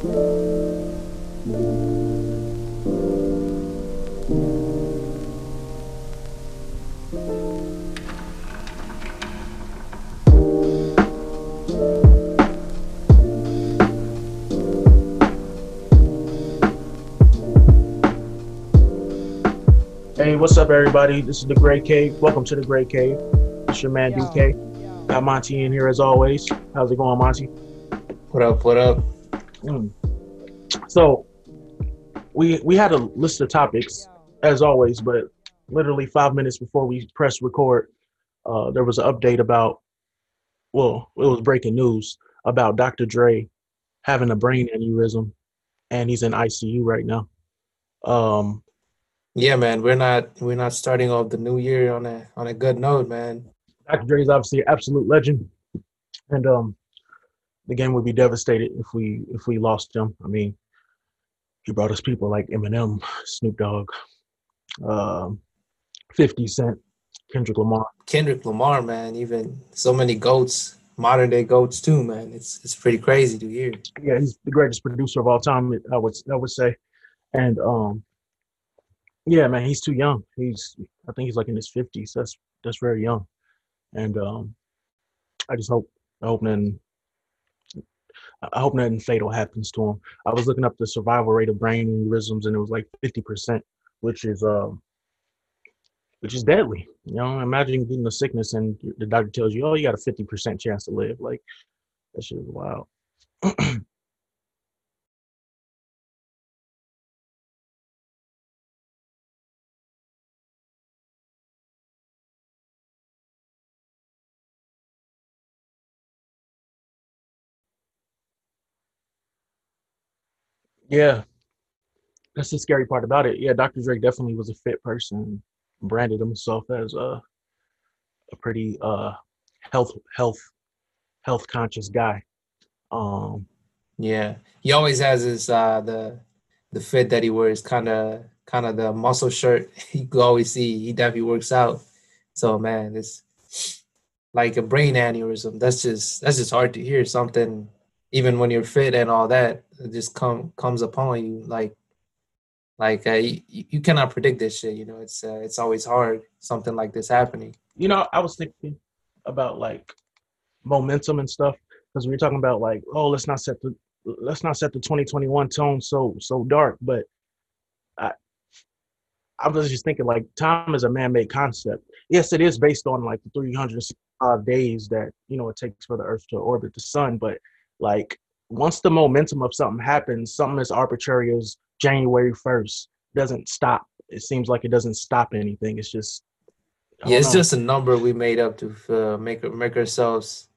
Hey, what's up, everybody? This is the Grey Cave. Welcome to the Grey Cave. It's your man Yo, DK. yo. Got Monty in here as always. How's it going, Monty? What up? What up? Mm. So, we we had a list of topics as always, but literally five minutes before we press record, uh, there was an update about. Well, it was breaking news about Dr. Dre having a brain aneurysm, and he's in ICU right now. Um, Yeah, man. We're not we're not starting off the new year on a on a good note, man. Dr. Dre is obviously an absolute legend, and um, the game would be devastated if we if we lost him. I mean, he brought us people like Eminem, Snoop Dogg, um, Fifty Cent, Kendrick Lamar. Kendrick Lamar, man. Even so many goats, modern day goats too, man. It's it's pretty crazy to hear. Yeah, he's the greatest producer of all time. I would I would say, and um, yeah, man, he's too young. He's I think he's like in his fifties. That's that's very young, and um, I just hope I hope nothing. I hope nothing fatal happens to him. I was looking up the survival rate of brain aneurysms, and it was like fifty percent, which is um, which is deadly. You know, imagine getting the sickness, and the doctor tells you, "Oh, you got a fifty percent chance to live." Like that shit is wild. Yeah, that's the scary part about it. Yeah, Dr. Dre definitely was a fit person, branded himself as a a pretty uh health health health conscious guy. Um, Yeah, he always has his uh the the fit that he wears, kind of kind of the muscle shirt. You can always see he definitely works out. So man, it's like a brain aneurysm. That's just that's just hard to hear. Something even when you're fit and all that, it just come comes upon you like like uh, you, you cannot predict this shit. You know, it's uh, it's always hard something like this happening. you know, I was thinking about like momentum and stuff because we were talking about like, oh, let's not set the let's not set the 2021 tone so so dark. But I I was just thinking like time is a man-made concept. Yes, it is based on like the 365 days that you know it takes for the Earth to orbit the sun. But like once the momentum of something happens, something as arbitrary as January 1st doesn't stop. It seems like it doesn't stop anything. It's just Yeah, it's know. just a number we made up to uh, make make ourselves,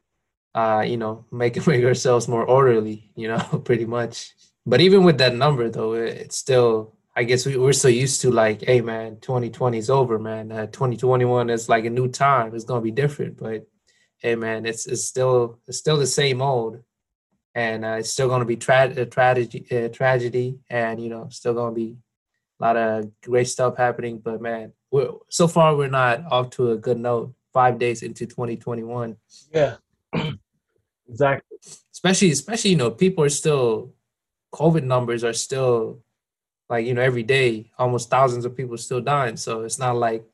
uh, you know, make make ourselves more orderly. You know, pretty much. But even with that number, though, it, it's still. I guess we, we're so used to like, hey man, 2020 is over, man. Uh, 2021 is like a new time. It's gonna be different, but hey man, it's it's still it's still the same old, and uh, it's still gonna be tra- a tragedy, uh, tragedy, and you know, still gonna be a lot of great stuff happening. But man, we're so far we're not off to a good note. Five days into 2021, Yeah, exactly. especially especially you know people are still, COVID numbers are still like you know every day almost thousands of people still dying. So it's not like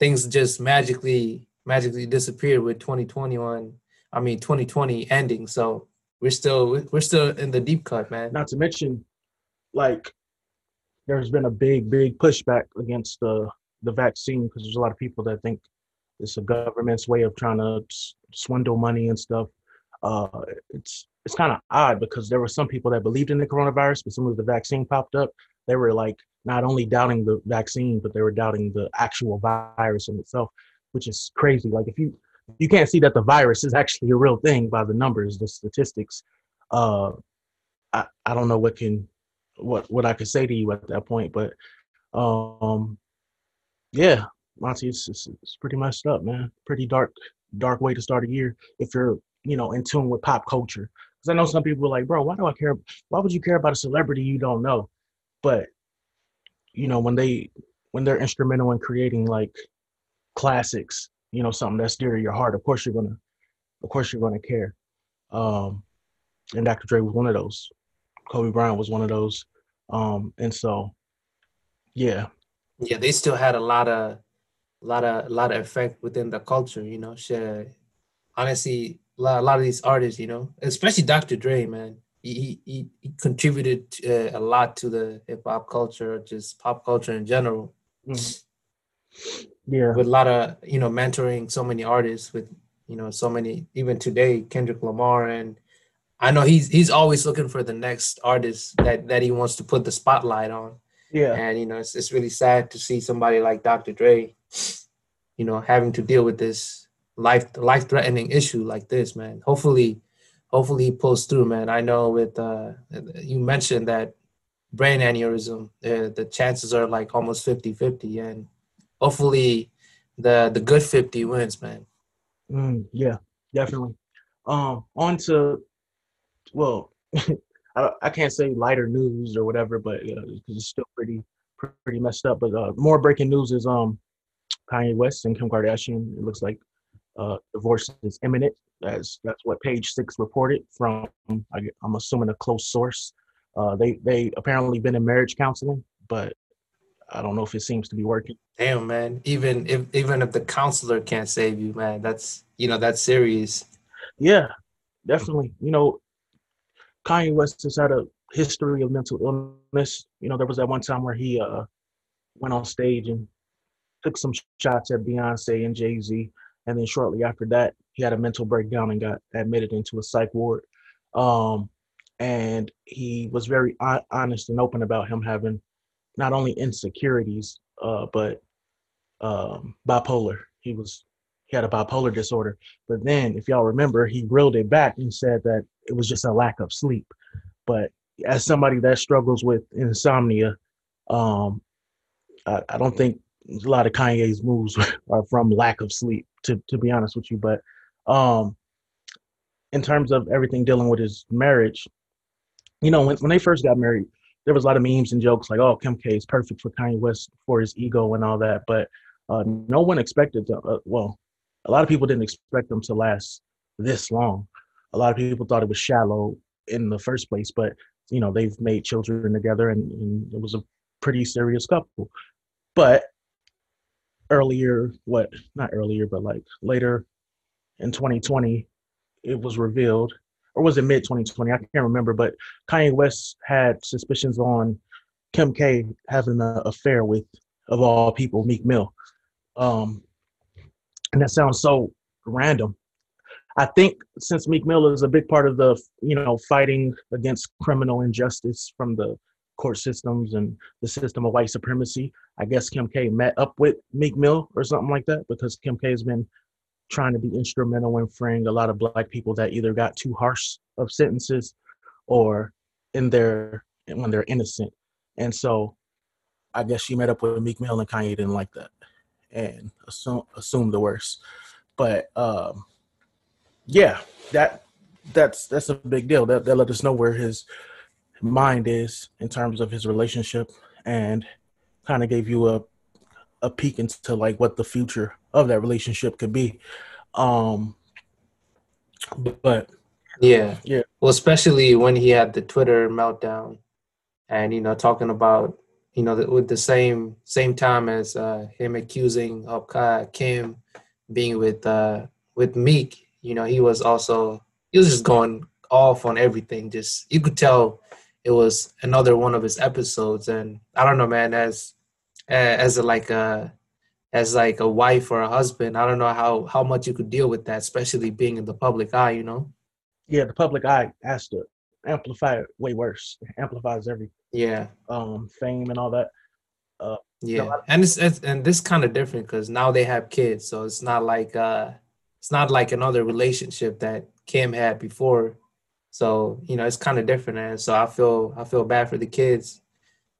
things just magically magically disappeared with 2021. I mean 2020 ending. So we're still we're still in the deep cut, man. Not to mention, like, there's been a big, big pushback against the the vaccine because there's a lot of people that think it's a government's way of trying to swindle money and stuff. Uh, it's it's kind of odd because there were some people that believed in the coronavirus, but soon as the vaccine popped up, they were like not only doubting the vaccine, but they were doubting the actual virus in itself, which is crazy. Like if you you can't see that the virus is actually a real thing by the numbers, the statistics. Uh, I, I don't know what can what what I could say to you at that point, but um yeah, Monty, it's, it's it's pretty messed up, man. Pretty dark dark way to start a year if you're you know in tune with pop culture. Because I know some people are like, bro, why do I care? Why would you care about a celebrity you don't know? But you know when they when they're instrumental in creating like classics, you know something that's dear to your heart. Of course you're gonna, of course you're gonna care. Um, and Dr. Dre was one of those. Kobe Bryant was one of those. Um, and so, yeah, yeah, they still had a lot of, a lot of, a lot of effect within the culture. You know, shit. Honestly, a lot, a lot of these artists, you know, especially Dr. Dre, man, he he, he contributed uh, a lot to the hip hop culture, just pop culture in general. Mm-hmm. Yeah, with a lot of you know mentoring so many artists with you know so many even today Kendrick Lamar and I know he's he's always looking for the next artist that that he wants to put the spotlight on. Yeah. And you know, it's it's really sad to see somebody like Dr. Dre, you know, having to deal with this life life threatening issue like this, man. Hopefully, hopefully he pulls through, man. I know with uh you mentioned that brain aneurysm, uh, the chances are like almost 50-50 and hopefully the the good 50 wins, man. Mm, yeah, definitely. Um on to well, I, I can't say lighter news or whatever, but uh, it's still pretty pretty messed up. But uh, more breaking news is um Kanye West and Kim Kardashian. It looks like uh, divorce is imminent. That's that's what Page Six reported from. I, am assuming a close source. Uh, they they apparently been in marriage counseling, but I don't know if it seems to be working. Damn, man. Even if even if the counselor can't save you, man, that's you know that's serious. Yeah, definitely. You know, Kanye West has had a history of mental illness. You know, there was that one time where he uh, went on stage and took some shots at Beyonce and Jay Z, and then shortly after that, he had a mental breakdown and got admitted into a psych ward. Um, and he was very honest and open about him having not only insecurities, uh, but um, bipolar. He was he had a bipolar disorder. But then, if y'all remember, he reeled it back and said that it was just a lack of sleep. But as somebody that struggles with insomnia, um, I, I don't think a lot of Kanye's moves are from lack of sleep, to to be honest with you. But um, in terms of everything dealing with his marriage, you know, when, when they first got married, there was a lot of memes and jokes like, "Oh, Kim K is perfect for Kanye West for his ego and all that," but uh, no one expected. Uh, well, a lot of people didn't expect them to last this long. A lot of people thought it was shallow in the first place, but you know they've made children together, and, and it was a pretty serious couple. But earlier, what not earlier, but like later in 2020, it was revealed, or was it mid 2020? I can't remember, but Kanye West had suspicions on Kim K having an affair with, of all people, Meek Mill. Um, and that sounds so random. I think since Meek Mill is a big part of the, you know, fighting against criminal injustice from the court systems and the system of white supremacy, I guess Kim K met up with Meek Mill or something like that because Kim K has been trying to be instrumental in freeing a lot of black people that either got too harsh of sentences or in their when they're innocent. And so I guess she met up with Meek Mill and Kanye didn't like that and assume assume the worst. But um, yeah, that that's that's a big deal. That that let us know where his mind is in terms of his relationship, and kind of gave you a a peek into like what the future of that relationship could be. Um, but yeah, yeah. Well, especially when he had the Twitter meltdown, and you know, talking about you know, with the same same time as uh, him accusing of Kim being with uh, with Meek, you know, he was also he was just going off on everything. Just you could tell it was another one of his episodes, and I don't know, man, as as a, like a as like a wife or a husband, I don't know how how much you could deal with that, especially being in the public eye, you know. Yeah, the public eye has to amplify it way worse. It amplifies every yeah um fame and all that uh yeah and it's, it's and this kind of different because now they have kids so it's not like uh it's not like another relationship that kim had before so you know it's kind of different and so i feel i feel bad for the kids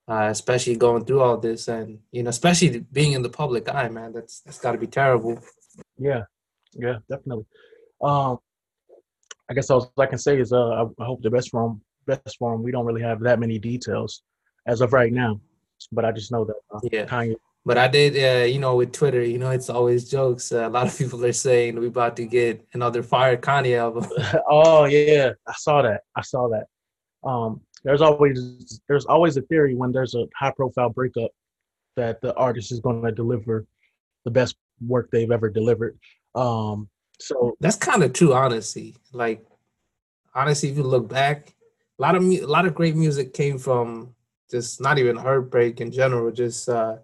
uh, especially going through all this and you know especially being in the public eye man that's that's got to be terrible yeah yeah definitely um i guess all i can say is uh i, hope the best for him best for him. We don't really have that many details as of right now, but I just know that uh, yeah. Kanye. But I did, uh, you know, with Twitter, you know, it's always jokes. Uh, a lot of people are saying we about to get another Fire Kanye album. oh yeah, I saw that. I saw that. Um, there's always there's always a theory when there's a high profile breakup that the artist is going to deliver the best work they've ever delivered. Um, so that's kind of true, honestly. Like, honestly, if you look back, a lot of mu- a lot of great music came from just not even heartbreak in general, just uh,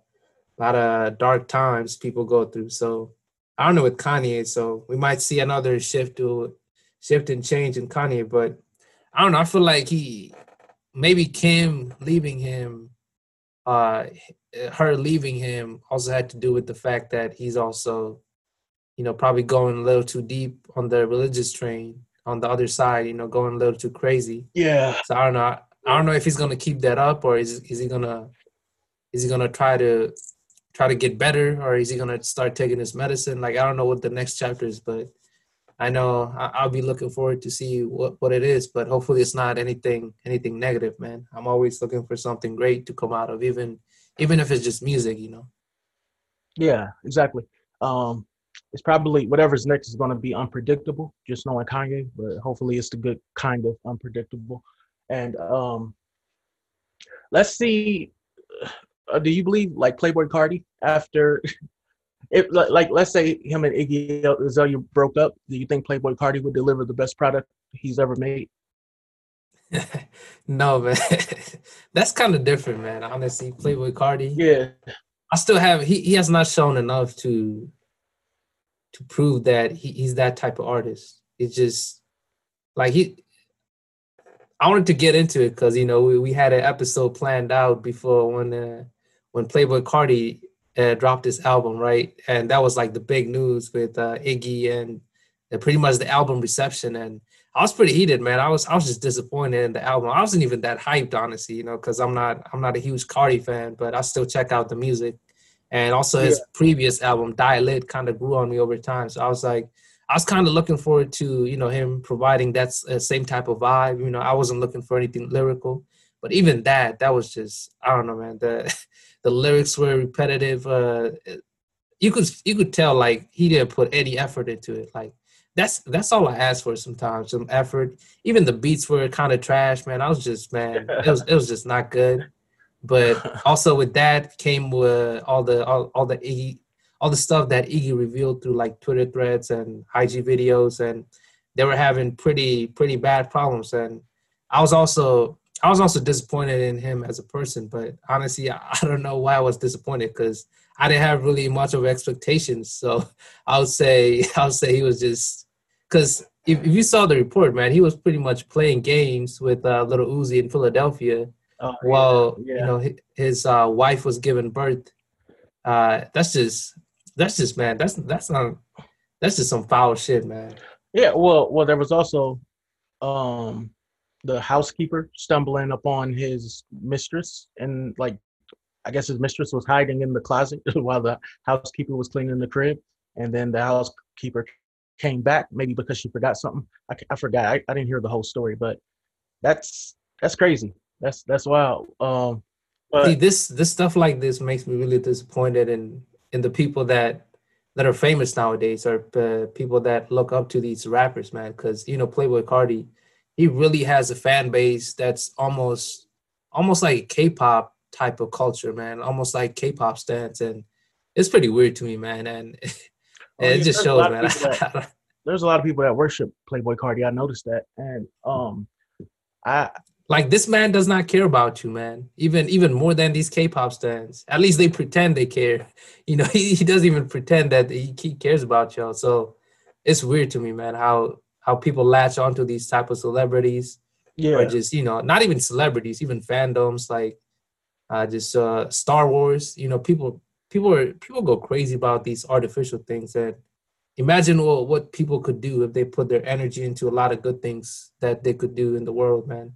a lot of dark times people go through. So I don't know with Kanye, so we might see another shift to shift and change in Kanye, but I don't know. I feel like he maybe Kim leaving him, uh, her leaving him also had to do with the fact that he's also, you know, probably going a little too deep on the religious train on the other side, you know, going a little too crazy. Yeah. So I don't know. I don't know if he's gonna keep that up or is is he gonna is he gonna try to try to get better or is he gonna start taking his medicine? Like I don't know what the next chapter is, but I know I'll be looking forward to see what, what it is, but hopefully it's not anything anything negative, man. I'm always looking for something great to come out of, even even if it's just music, you know. Yeah, exactly. Um, it's probably whatever's next is going to be unpredictable, just knowing Kanye, but hopefully it's the good kind of unpredictable. And um, let's see. Uh, do you believe like Playboi Carti after it like let's say him and Iggy Azalea broke up? Do you think Playboi Carti would deliver the best product he's ever made? no, man. That's kind of different, man. Honestly, Playboi Carti. Yeah. I still have he, he has not shown enough to to prove that he, he's that type of artist. It's just like he I wanted to get into it because you know we, we had an episode planned out before when uh, when Playboi Carti uh, dropped this album, right? And that was like the big news with uh, Iggy and pretty much the album reception. And I was pretty heated, man. I was I was just disappointed in the album. I wasn't even that hyped, honestly, you know, because I'm not I'm not a huge Carti fan, but I still check out the music. And also his yeah. previous album, Die Lit, kind of grew on me over time. So I was like, I was kind of looking forward to you know him providing that uh, same type of vibe. You know, I wasn't looking for anything lyrical, but even that, that was just I don't know, man. The the lyrics were repetitive. Uh, you could you could tell like he didn't put any effort into it. Like that's that's all I asked for sometimes, some effort. Even the beats were kind of trash, man. I was just man, it was it was just not good. But also with that came with all the all, all the Iggy all the stuff that Iggy revealed through like Twitter threads and IG videos, and they were having pretty pretty bad problems. And I was also I was also disappointed in him as a person. But honestly, I, I don't know why I was disappointed because I didn't have really much of expectations. So I would say I would say he was just because if, if you saw the report, man, he was pretty much playing games with uh, Lil Uzi in Philadelphia. Oh, while yeah. you know his, his uh, wife was giving birth. Uh, that's just that's just man. That's that's not that's just some foul shit, man. Yeah, well, well, there was also um the housekeeper stumbling upon his mistress and like I guess his mistress was hiding in the closet while the housekeeper was cleaning the crib, and then the housekeeper came back maybe because she forgot something. I, I forgot. I, I didn't hear the whole story, but that's that's crazy. That's that's wild. Um, but, See, this this stuff like this makes me really disappointed in in the people that that are famous nowadays or uh, people that look up to these rappers, man. Because you know, Playboi Carti, he really has a fan base that's almost almost like K-pop type of culture, man. Almost like K-pop stance, and it's pretty weird to me, man. And, and oh, it just shows, man. That, there's a lot of people that worship Playboi Carti. I noticed that, and um, I like this man does not care about you, man. Even even more than these K-pop stands. At least they pretend they care. You know, he, he doesn't even pretend that he, he cares about y'all. So it's weird to me, man, how how people latch onto these type of celebrities. Yeah. Or just, you know, not even celebrities, even fandoms like uh just uh Star Wars. You know, people people are people go crazy about these artificial things and imagine what, what people could do if they put their energy into a lot of good things that they could do in the world, man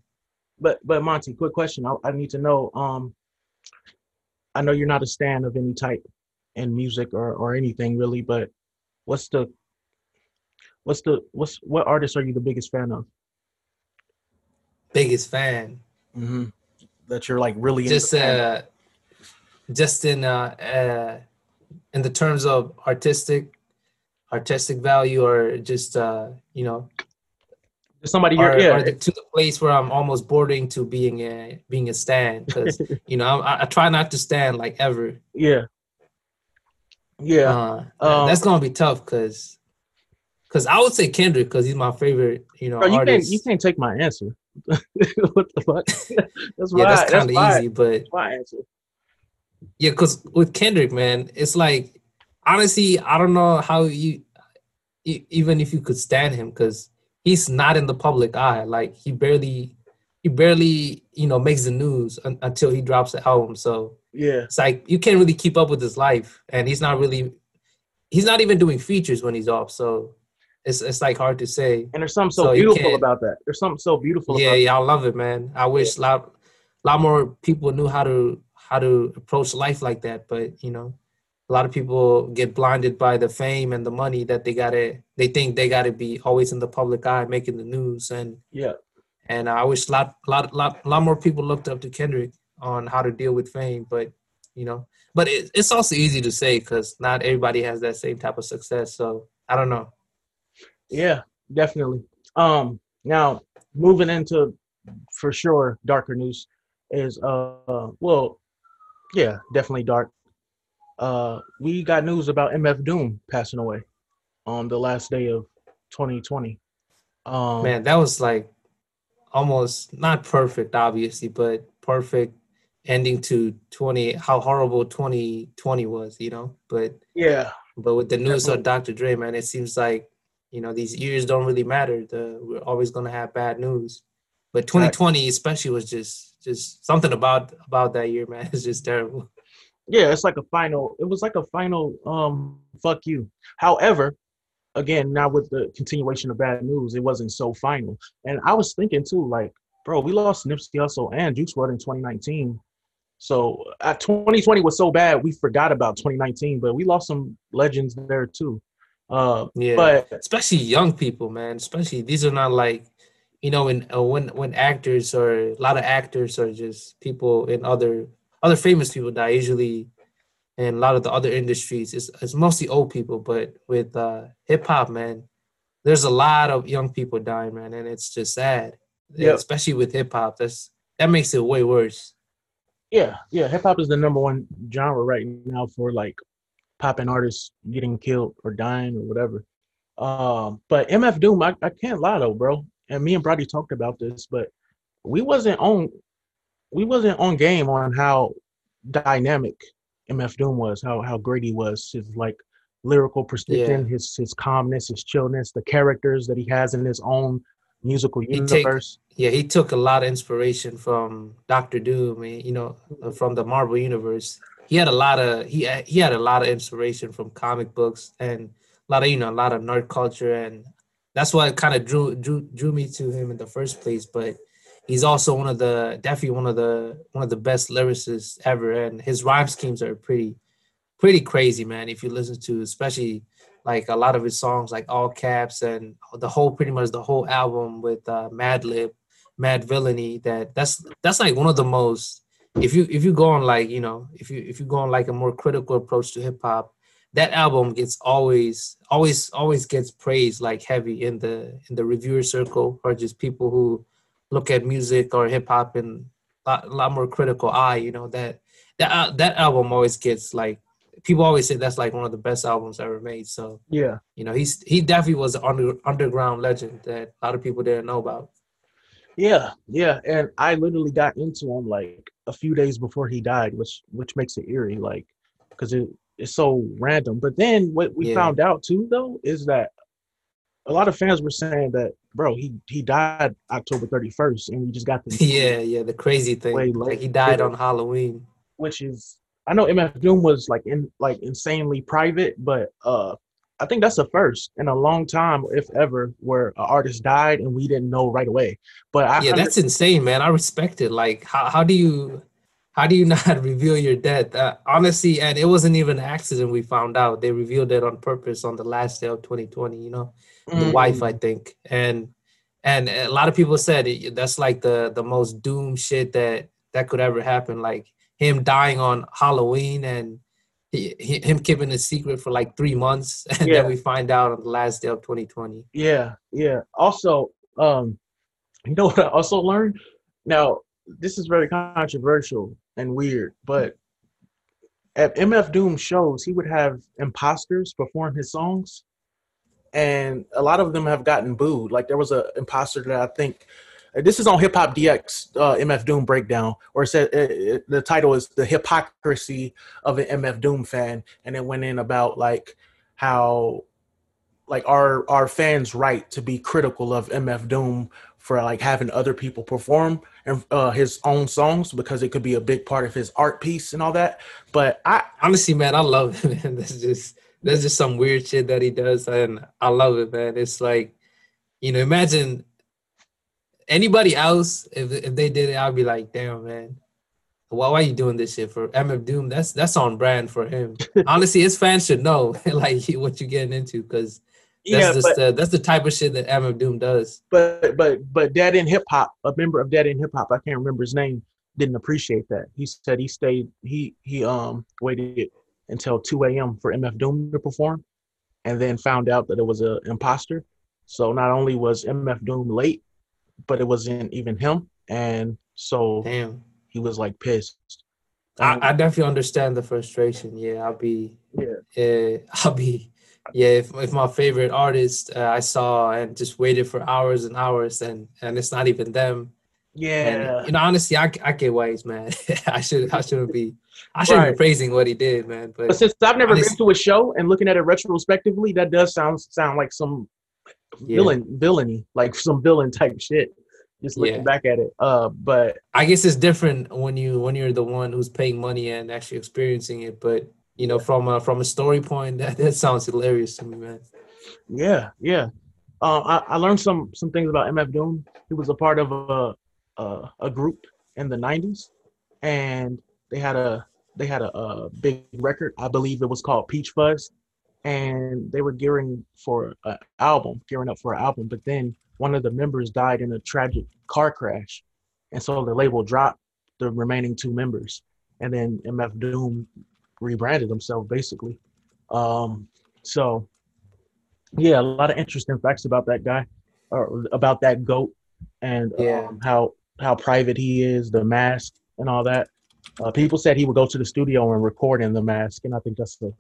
but but Monty, quick question. I, I need to know. Um, I know you're not a stan of any type in music or or anything really, but what's the what's the what's what artist are you the biggest fan of? Biggest fan. Mm-hmm. That you're like really just uh, just in uh, uh, in the terms of artistic artistic value or just uh, you know Somebody or, yeah. or the, to the place where I'm almost bordering to being a being a stand because you know I, I try not to stand like ever. yeah. Yeah. Uh, Um, that's gonna be tough because because I would say Kendrick because he's my favorite. You know, Bro, you can't you can't take my answer. what the fuck? That's yeah, that's kind of easy, but my answer. Yeah, because with Kendrick, man, it's like honestly, I don't know how you even if you could stand him because he's not in the public eye. Like he barely, he barely, you know, makes the news un- until he drops the album. So Yeah. it's like you can't really keep up with his life, and he's not really, he's not even doing features when he's off. So it's it's like hard to say. And there's something so, So beautiful about that. There's something so beautiful Yeah, about yeah, I love it, man. I wish a lot, lot more people knew how to how to approach life like that. But you know, a lot of people get blinded by the fame and the money that they gotta. They think they gotta be always in the public eye, making the news, and Yeah. and I wish a lot, lot, lot, lot more people looked up to Kendrick on how to deal with fame. But you know, but it, it's also easy to say because not everybody has that same type of success. So I don't know. Yeah, definitely. Um now moving into for sure darker news is uh, well yeah, definitely dark. Uh we got news about MF Doom passing away on the last day of 2020. Um man that was like almost not perfect obviously but perfect ending to 20 how horrible 2020 was you know but yeah, but with the news of dr dre man it seems like you know these years don't really matter the, we're always going to have bad news but 2020 especially was just just something about about that year man it's just terrible yeah, it's like a final it was like a final um fuck you. However, again, now with the continuation of bad news, it wasn't so final. And I was thinking too, like, bro, we lost Nipsey Hussle and Juice WRLD in 2019. So uh, 2020 was so bad, we forgot about 2019, but we lost some legends there too. Uh, yeah but especially young people, man. Especially these are not like, you know, when uh, when when actors or a lot of actors or just people in other other famous people die usually, and a lot of the other industries it's it's mostly old people. But with uh, hip hop, man, there's a lot of young people dying, man, and it's just sad. Yep. Especially with hip hop, that's that makes it way worse. yeah, yeah, hip hop is the number one genre right now for like popping artists getting killed or dying or whatever. Um, but MF Doom, I, I can't lie though, bro. And me and Brody talked about this, but we wasn't on we wasn't on game on how dynamic MF Doom was, how how great he was, his like lyrical precision, his his calmness, his chillness, the characters that he has in his own musical He take- universe. Yeah, he took a lot of inspiration from Doctor Doom, and, you know, from the Marvel universe. He had a lot of he he had a lot of inspiration from comic books and a lot of you know a lot of nerd culture, and that's what kind of drew drew drew me to him in the first place. But he's also one of the definitely one of the one of the best lyricists ever, and his rhyme schemes are pretty pretty crazy, man. If you listen to especially like a lot of his songs, like all caps and the whole pretty much the whole album with uh, Madlib, Madvillainy. That that's that's like one of the most. If you if you go on like you know if you if you go on like a more critical approach to hip hop, that album gets always always always gets praised like heavy in the in the reviewer circle or just people who look at music or hip hop in a lot, lot more critical eye. You know that that al- that album always gets like people always say that's like one of the best albums ever made. So Yeah. you know he's he definitely was an under, underground legend that a lot of people didn't know about. Yeah, yeah, and I literally got into him like a few days before he died, which which makes it eerie, like because it it's so random. But then what we Yeah. found out too, though, is that a lot of fans were saying that, bro, he he died October thirty first, and we just got the yeah, yeah, the crazy thing. Like late. he died on Halloween. which is I know MF Doom was like in like insanely private, but uh I think that's the first in a long time, if ever, where an artist died and we didn't know right away. But I Yeah, that's insane, man. I respect it. Like how how do you how do you not reveal your death? Uh, honestly, and it wasn't even an accident we found out. They revealed it on purpose on the last day of 2020, you know. the wife, I Mm, think, and and a lot of people said it, that's like the the most doom shit that that could ever happen. Like him dying on Halloween and he, he, him keeping a secret for like three months, and Yeah. then we find out on the last day of 2020. Yeah, yeah. Also, Um, you know what I also learned? Now, this is very controversial and weird, but at MF Doom shows, he would have imposters perform his songs, and a lot of them have gotten booed. Like there was a imposter that I think this is on Hip Hop DX uh, MF Doom breakdown, or it said the title is the hypocrisy of an MF Doom fan, and it went in about like how like our our fans right to be critical of MF Doom for like having other people perform and uh, his own songs because it could be a big part of his art piece and all that. But I honestly, man, I love it. Man. That's just that's just some weird shit that he does, and I love it, man. It's like, you know, imagine anybody else if if they did it, I'd be like, damn, man. Why, why are you doing this shit for MF Doom? That's that's on brand for him. Honestly, his fans should know like what you're getting into because that's yeah, just but, uh, that's the type of shit that MF Doom does. But but but Dead in Hip Hop, a member of Dead in Hip Hop, I can't remember his name, didn't appreciate that. He said he stayed he he um waited until 2 a.m. for MF Doom to perform, and then found out that it was an imposter. So not only was MF Doom late, but it wasn't even him, and so Damn. he was like pissed. Um, I, I definitely understand the frustration. Yeah, I'll be yeah, uh, I'll be yeah, if, if my favorite artist uh, I saw and just waited for hours and hours and and it's not even them. Yeah, and, you know, honestly, I, I get why he's mad. I should I shouldn't be I shouldn't right. be praising what he did, man. But, but since I've never honestly, been to a show and looking at it retrospectively, that does sound sound like some yeah. villain villainy, like some villain type shit. Just looking yeah. back at it, uh, but I guess it's different when you when you're the one who's paying money and actually experiencing it. But you know, from a from a story point, that, that sounds hilarious to me, man. Yeah, yeah. Uh, I, I learned some some things about MF Doom. He was a part of a a, a group in the '90s, and they had a they had a, a, big record. I believe it was called Peach Fuzz, and they were gearing for an album, gearing up for an album. But then one of the members died in a tragic car crash, and so the label dropped the remaining two members. And then MF Doom rebranded himself basically. Um, so yeah, a lot of interesting facts about that guy, or about that goat, and yeah. um, how how private he is, the mask, and all that. Uh, people said he would go to the studio and record in the mask, and I think that's a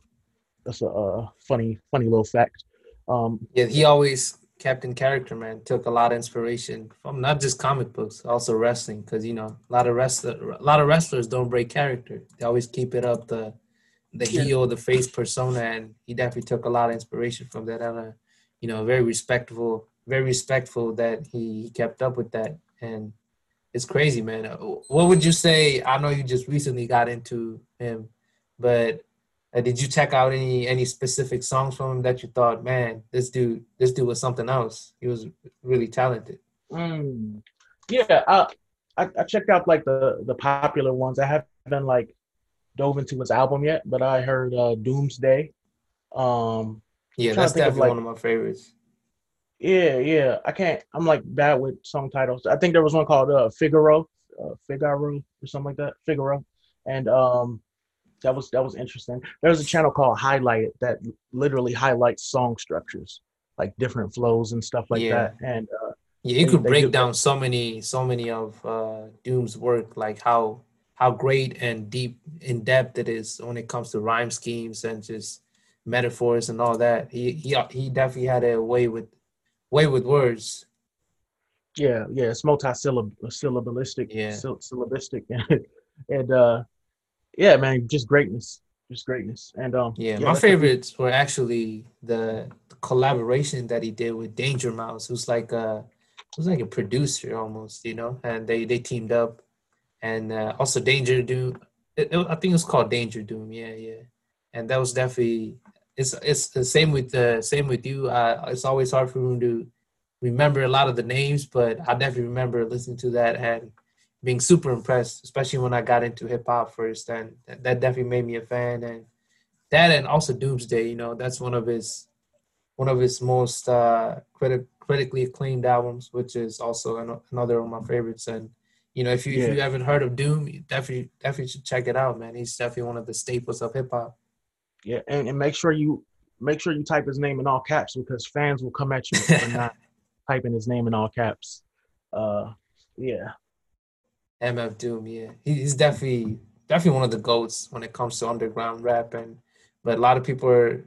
that's a uh, funny funny little fact. Um, yeah, he always kept in character, man. Took a lot of inspiration from not just comic books, also wrestling, because you know a lot of wrestler a lot of wrestlers don't break character. They always keep it up the the heel, the face persona, and he definitely took a lot of inspiration from that. And, uh, you know, very respectful, very respectful that he, he kept up with that. And it's crazy, man. Uh, what would you say? I know you just recently got into him, but uh, did you check out any any specific songs from him that you thought, man, this dude, this dude was something else. He was really talented. Mm, yeah, I, I, I checked out like the the popular ones. I haven't like dove into his album yet, but I heard uh, Doomsday. Um, yeah, that's definitely like, one of my favorites. Yeah, yeah. I can't. I'm like bad with song titles. I think there was one called uh, Figaro, uh, Figaro or something like that. Figaro, and um, that was that was interesting. There's a channel called Highlight that literally highlights song structures, like different flows and stuff like yeah. that. And uh, yeah, you could break down so many so many of uh, Doom's work, like how how great and deep in depth it is when it comes to rhyme schemes and just metaphors and all that. He he he definitely had a way with way with words. Yeah, yeah, it's multi-syllab syllabalistic, yeah, syllabistic, and uh, yeah, man, just greatness, just greatness, and um, yeah, yeah my favorites were actually the, collaboration that he did with Danger Mouse, who's like a who's like a producer almost, you know, and they they teamed up and uh, also Danger Doom. It, it, I think it's called Danger Doom. Yeah, yeah. And that was definitely it's it's the same with the same with you. Uh, it's always hard for me to remember a lot of the names, but I definitely remember listening to that and being super impressed, especially when I got into hip hop first, and that definitely made me a fan. And that, and also Doomsday, you know, that's one of his one of his most uh, criti- critically acclaimed albums, which is also an- another of my favorites. And you know, if you yeah. if you haven't heard of Doom, you definitely definitely should check it out, man. He's definitely one of the staples of hip hop. Yeah, and, and make sure you make sure you type his name in all caps because fans will come at you for not typing his name in all caps. Uh, yeah. MF Doom, yeah, he's definitely definitely one of the goats when it comes to underground rap, and but a lot of people are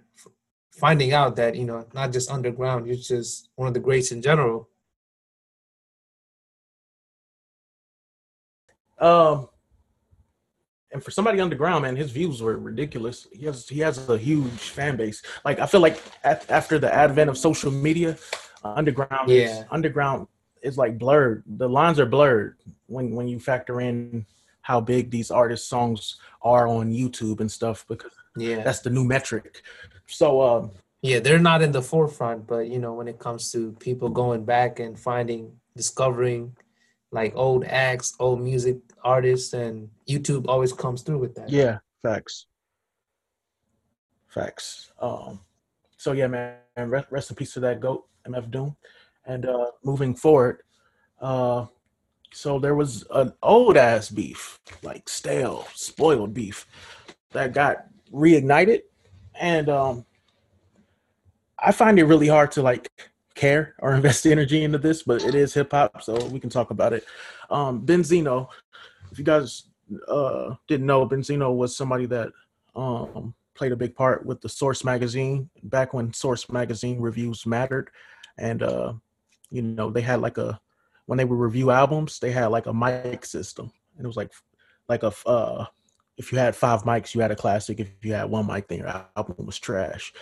finding out that you know not just underground, you're just one of the greats in general. Um, and for somebody underground, man, his views were ridiculous. He has he has a huge fan base. Like I feel like at, after the advent of social media, uh, underground yeah. is underground is like blurred. The lines are blurred when when you factor in how big these artists' songs are on YouTube and stuff because yeah, that's the new metric. So um, yeah, they're not in the forefront, but you know when it comes to people going back and finding, discovering like old acts, old music artists, and YouTube always comes through with that. Yeah, facts. Facts. Um, so yeah, man, rest, rest in peace to that goat, MF Doom. And uh, moving forward, uh, so there was an old ass beef, like stale, spoiled beef, that got reignited, and um, I find it really hard to like care or invest energy into this, but it is hip hop, so we can talk about it. Um, Benzino, if you guys uh, didn't know, Benzino was somebody that um, played a big part with the Source magazine back when Source magazine reviews mattered, and uh, you know they had like a when they would review albums, they had like a mic system, and it was like like a uh, if you had five mics, you had a classic. If you had one mic, then your album was trash.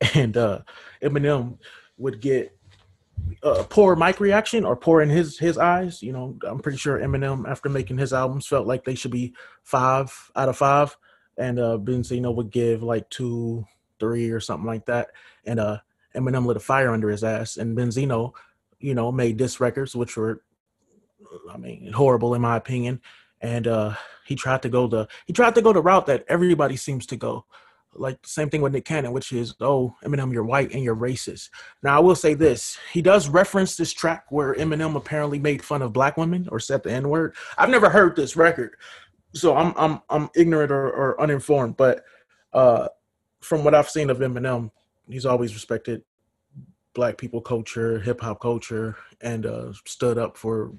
And uh, Eminem would get a poor mic reaction or poor in his his eyes. You know, I'm pretty sure Eminem after making his albums felt like they should be five out of five, and uh, Benzino would give like two, three, or something like that. And uh, Eminem lit a fire under his ass, and Benzino, you know, made diss records which were, I mean, horrible in my opinion. And uh, he tried to go the he tried to go the route that everybody seems to go like same thing with Nick Cannon, which is, oh, Eminem, you're white and you're racist. Now, I will say this: he does reference this track where Eminem apparently made fun of black women or said the N word. I've never heard this record, so I'm I'm I'm ignorant or, or uninformed. But uh, from what I've seen of Eminem, he's always respected black people culture, hip hop culture, and uh, stood up for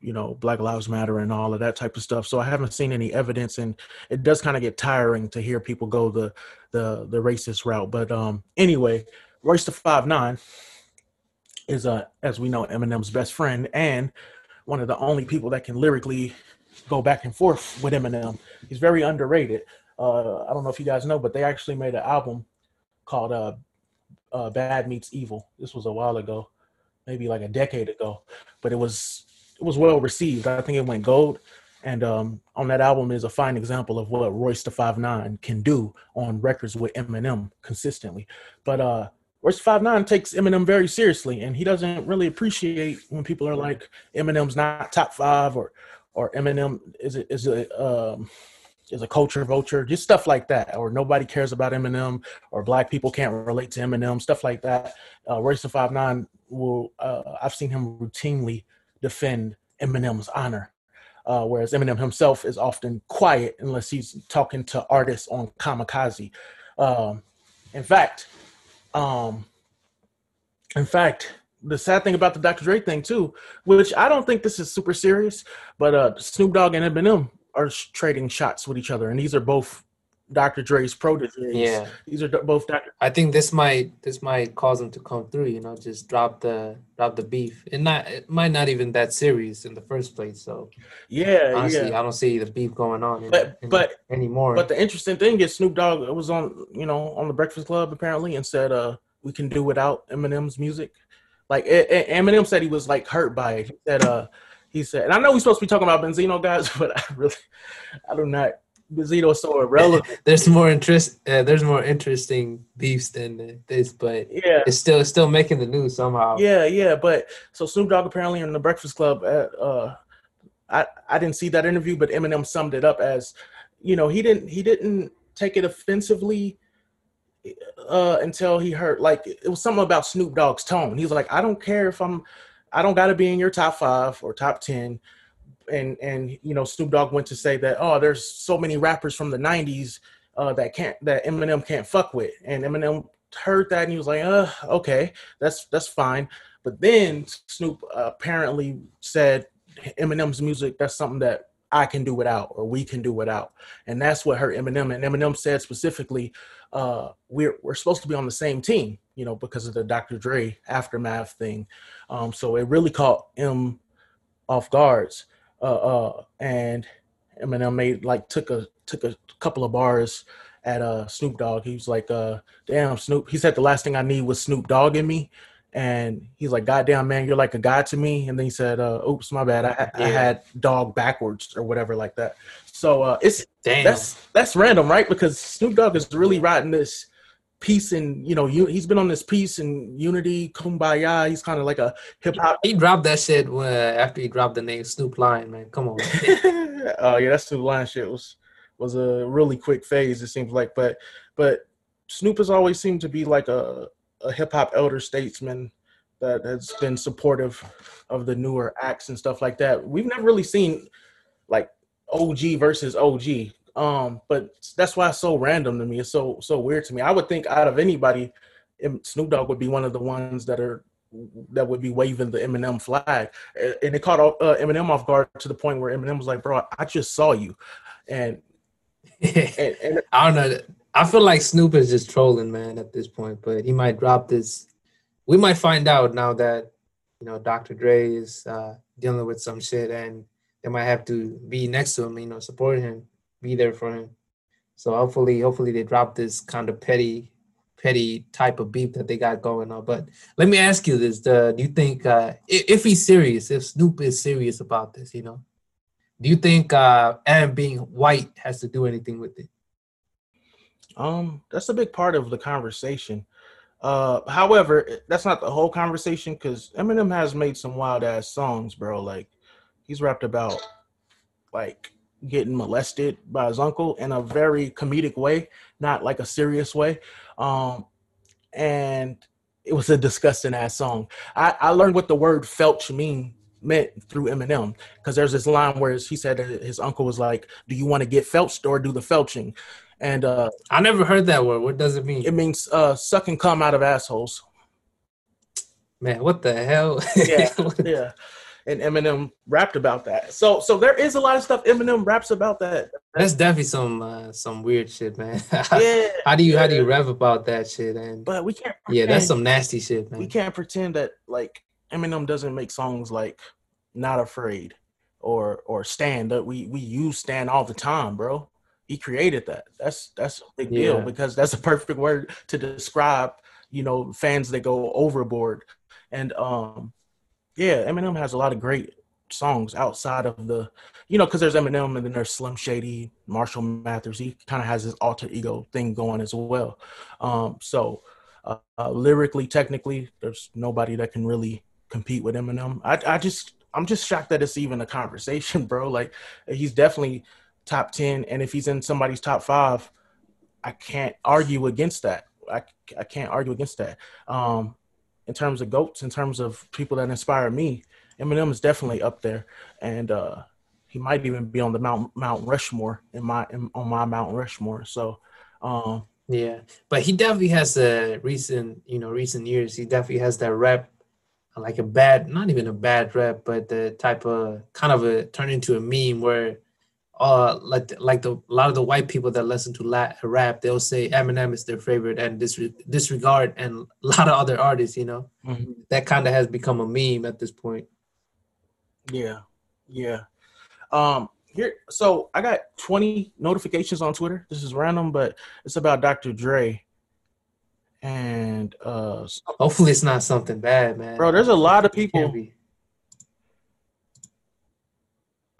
you know black lives matter and all of that type of stuff. So i haven't seen any evidence and it does kind of get tiring to hear people go the the the racist route. But um anyway royce the five nine is uh as we know eminem's best friend and one of the only people that can lyrically go back and forth with eminem. He's very underrated. Uh i don't know if you guys know but they actually made an album called uh, uh bad meets evil this was a while ago maybe like a decade ago but it was it was well received. I think it went gold. And um, on that album is a fine example of what Royce the Five Nine can do on records with Eminem consistently. But uh, Royce Five Nine takes Eminem very seriously, and he doesn't really appreciate when people are like Eminem's not top five or or Eminem is is a um, is a culture vulture, just stuff like that, or nobody cares about Eminem, or black people can't relate to Eminem, stuff like that. Uh, Royce Five Nine will uh, I've seen him routinely defend Eminem's honor. Uh, whereas Eminem himself is often quiet unless he's talking to artists on Kamikaze. Um, in fact, um, in fact, the sad thing about the Dr. Dre thing too, which I don't think this is super serious, but uh, Snoop Dogg and Eminem are trading shots with each other, and these are both Dr. Dre's proteges. Yeah, these are both Dr. I think this might this might cause them to come through. You know, just drop the drop the beef, and not it might not even that serious in the first place. So yeah, honestly, yeah. I don't see the beef going on. In, but in, anymore. But the interesting thing is Snoop Dogg was on you know on the Breakfast Club apparently and said uh we can do without Eminem's music. Like Eminem said he was like hurt by it. He said uh he said, and I know we're supposed to be talking about Benzino guys, but I really I do not Benzino is so irrelevant. there's more interest. Uh, there's more interesting beefs than this, but yeah, it's still it's still making the news somehow. Yeah, yeah. But so Snoop Dogg apparently in the Breakfast Club. At, uh, I I didn't see that interview, but Eminem summed it up as, you know, he didn't he didn't take it offensively uh, until he heard like it was something about Snoop Dogg's tone. He's like, I don't care if I'm, I don't got to be in your top five or top ten and and you know Snoop Dogg went to say that oh there's so many rappers from the 90s uh, that can't that Eminem can't fuck with and Eminem heard that and he was like uh okay that's that's fine But then Snoop apparently said Eminem's music that's something that I can do without or we can do without. And that's what hurt Eminem. And Eminem said specifically, uh, we're we're supposed to be on the same team, you know, because of the Dr. Dre aftermath thing. Um, so it really caught him off guards. Uh, uh, and Eminem made like took a took a couple of bars at uh Snoop Dogg. He was like, uh, damn Snoop. He said the last thing I need was Snoop Dogg in me. And he's like, God damn man, you're like a god to me. And then he said, uh, oops, my bad. I, yeah. I had dog backwards or whatever like that. So uh it's damn. that's that's random, right? Because Snoop Dogg is really riding this peace and you know you, he's been on this peace and unity kumbaya he's kind of like a hip-hop he dropped that shit when, after he dropped the name snoop lion man come on oh uh, yeah that snoop lion shit was was a really quick phase. It seems like, but but Snoop has always seemed to be like a, a hip hop elder statesman that has been supportive of the newer acts and stuff like that. We've never really seen like OG versus OG. Um, but that's why it's so random to me. It's so so weird to me. I would think out of anybody, Snoop Dogg would be one of the ones that are that would be waving the Eminem flag, and it caught uh, Eminem off guard to the point where Eminem was like, "Bro, I just saw you," and and, and, I don't know. I feel like Snoop is just trolling, man, at this point. But he might drop this. We might find out now that you know Dr. Dre is uh, dealing with some shit, and they might have to be next to him, you know, support him, be there for him. So hopefully, hopefully they drop this kind of petty, petty type of beef that they got going on. But let me ask you this: uh, Do you think uh, if, he's serious, if Snoop is serious about this, you know, do you think uh M being white has to do anything with it? Um, that's a big part of the conversation. Uh, however, that's not the whole conversation because Eminem has made some wild ass songs, bro. Like he's rapped about like getting molested by his uncle in a very comedic way, not like a serious way. Um, and it was a disgusting ass song. I, I learned what the word felch mean meant through Eminem because there's this line where he said that his uncle was like, "Do you want to get felched or do the felching?" And uh, I never heard that word. What does it mean? It means uh, suck and come out of assholes. Man, what the hell? yeah, yeah. And Eminem rapped about that. So, so there is a lot of stuff Eminem raps about that. That's definitely some uh, some weird shit, man. yeah. how do you yeah. how do you rap about that shit? And but we can't. Pretend, yeah, that's some nasty shit, man. We can't pretend that like Eminem doesn't make songs like "Not Afraid" or or "Stand." That we we use "Stand" all the time, bro. He created that. That's that's a big deal yeah. because that's a perfect word to describe you know fans that go overboard. And um, yeah, Eminem has a lot of great songs outside of the, you know, because there's Eminem and then there's Slim Shady, Marshall Mathers. He kind of has his alter ego thing going as well. Um, so uh, uh, lyrically, technically, there's nobody that can really compete with Eminem. I I just I'm just shocked that it's even a conversation, bro. Like he's definitely top 10 and if he's in somebody's top 5, I can't argue against that. I I can't argue against that. Um in terms of goats, in terms of people that inspire me, Eminem is definitely up there and uh he might even be on the Mount Mount Rushmore in my in, on my Mount Rushmore. So um yeah, but he definitely has a recent, you know, recent years. He definitely has that rep like a bad, not even a bad rep, but the type of kind of a turn into a meme where uh like like the a lot of the white people that listen to rap they'll say Eminem is their favorite and disre- disregard and a lot of other artists you know mm-hmm. that kind of has become a meme at this point yeah yeah um here so I got 20 notifications on Twitter this is random but it's about Dr. Dre and uh hopefully it's not something bad, man. Bro, there's a lot of people.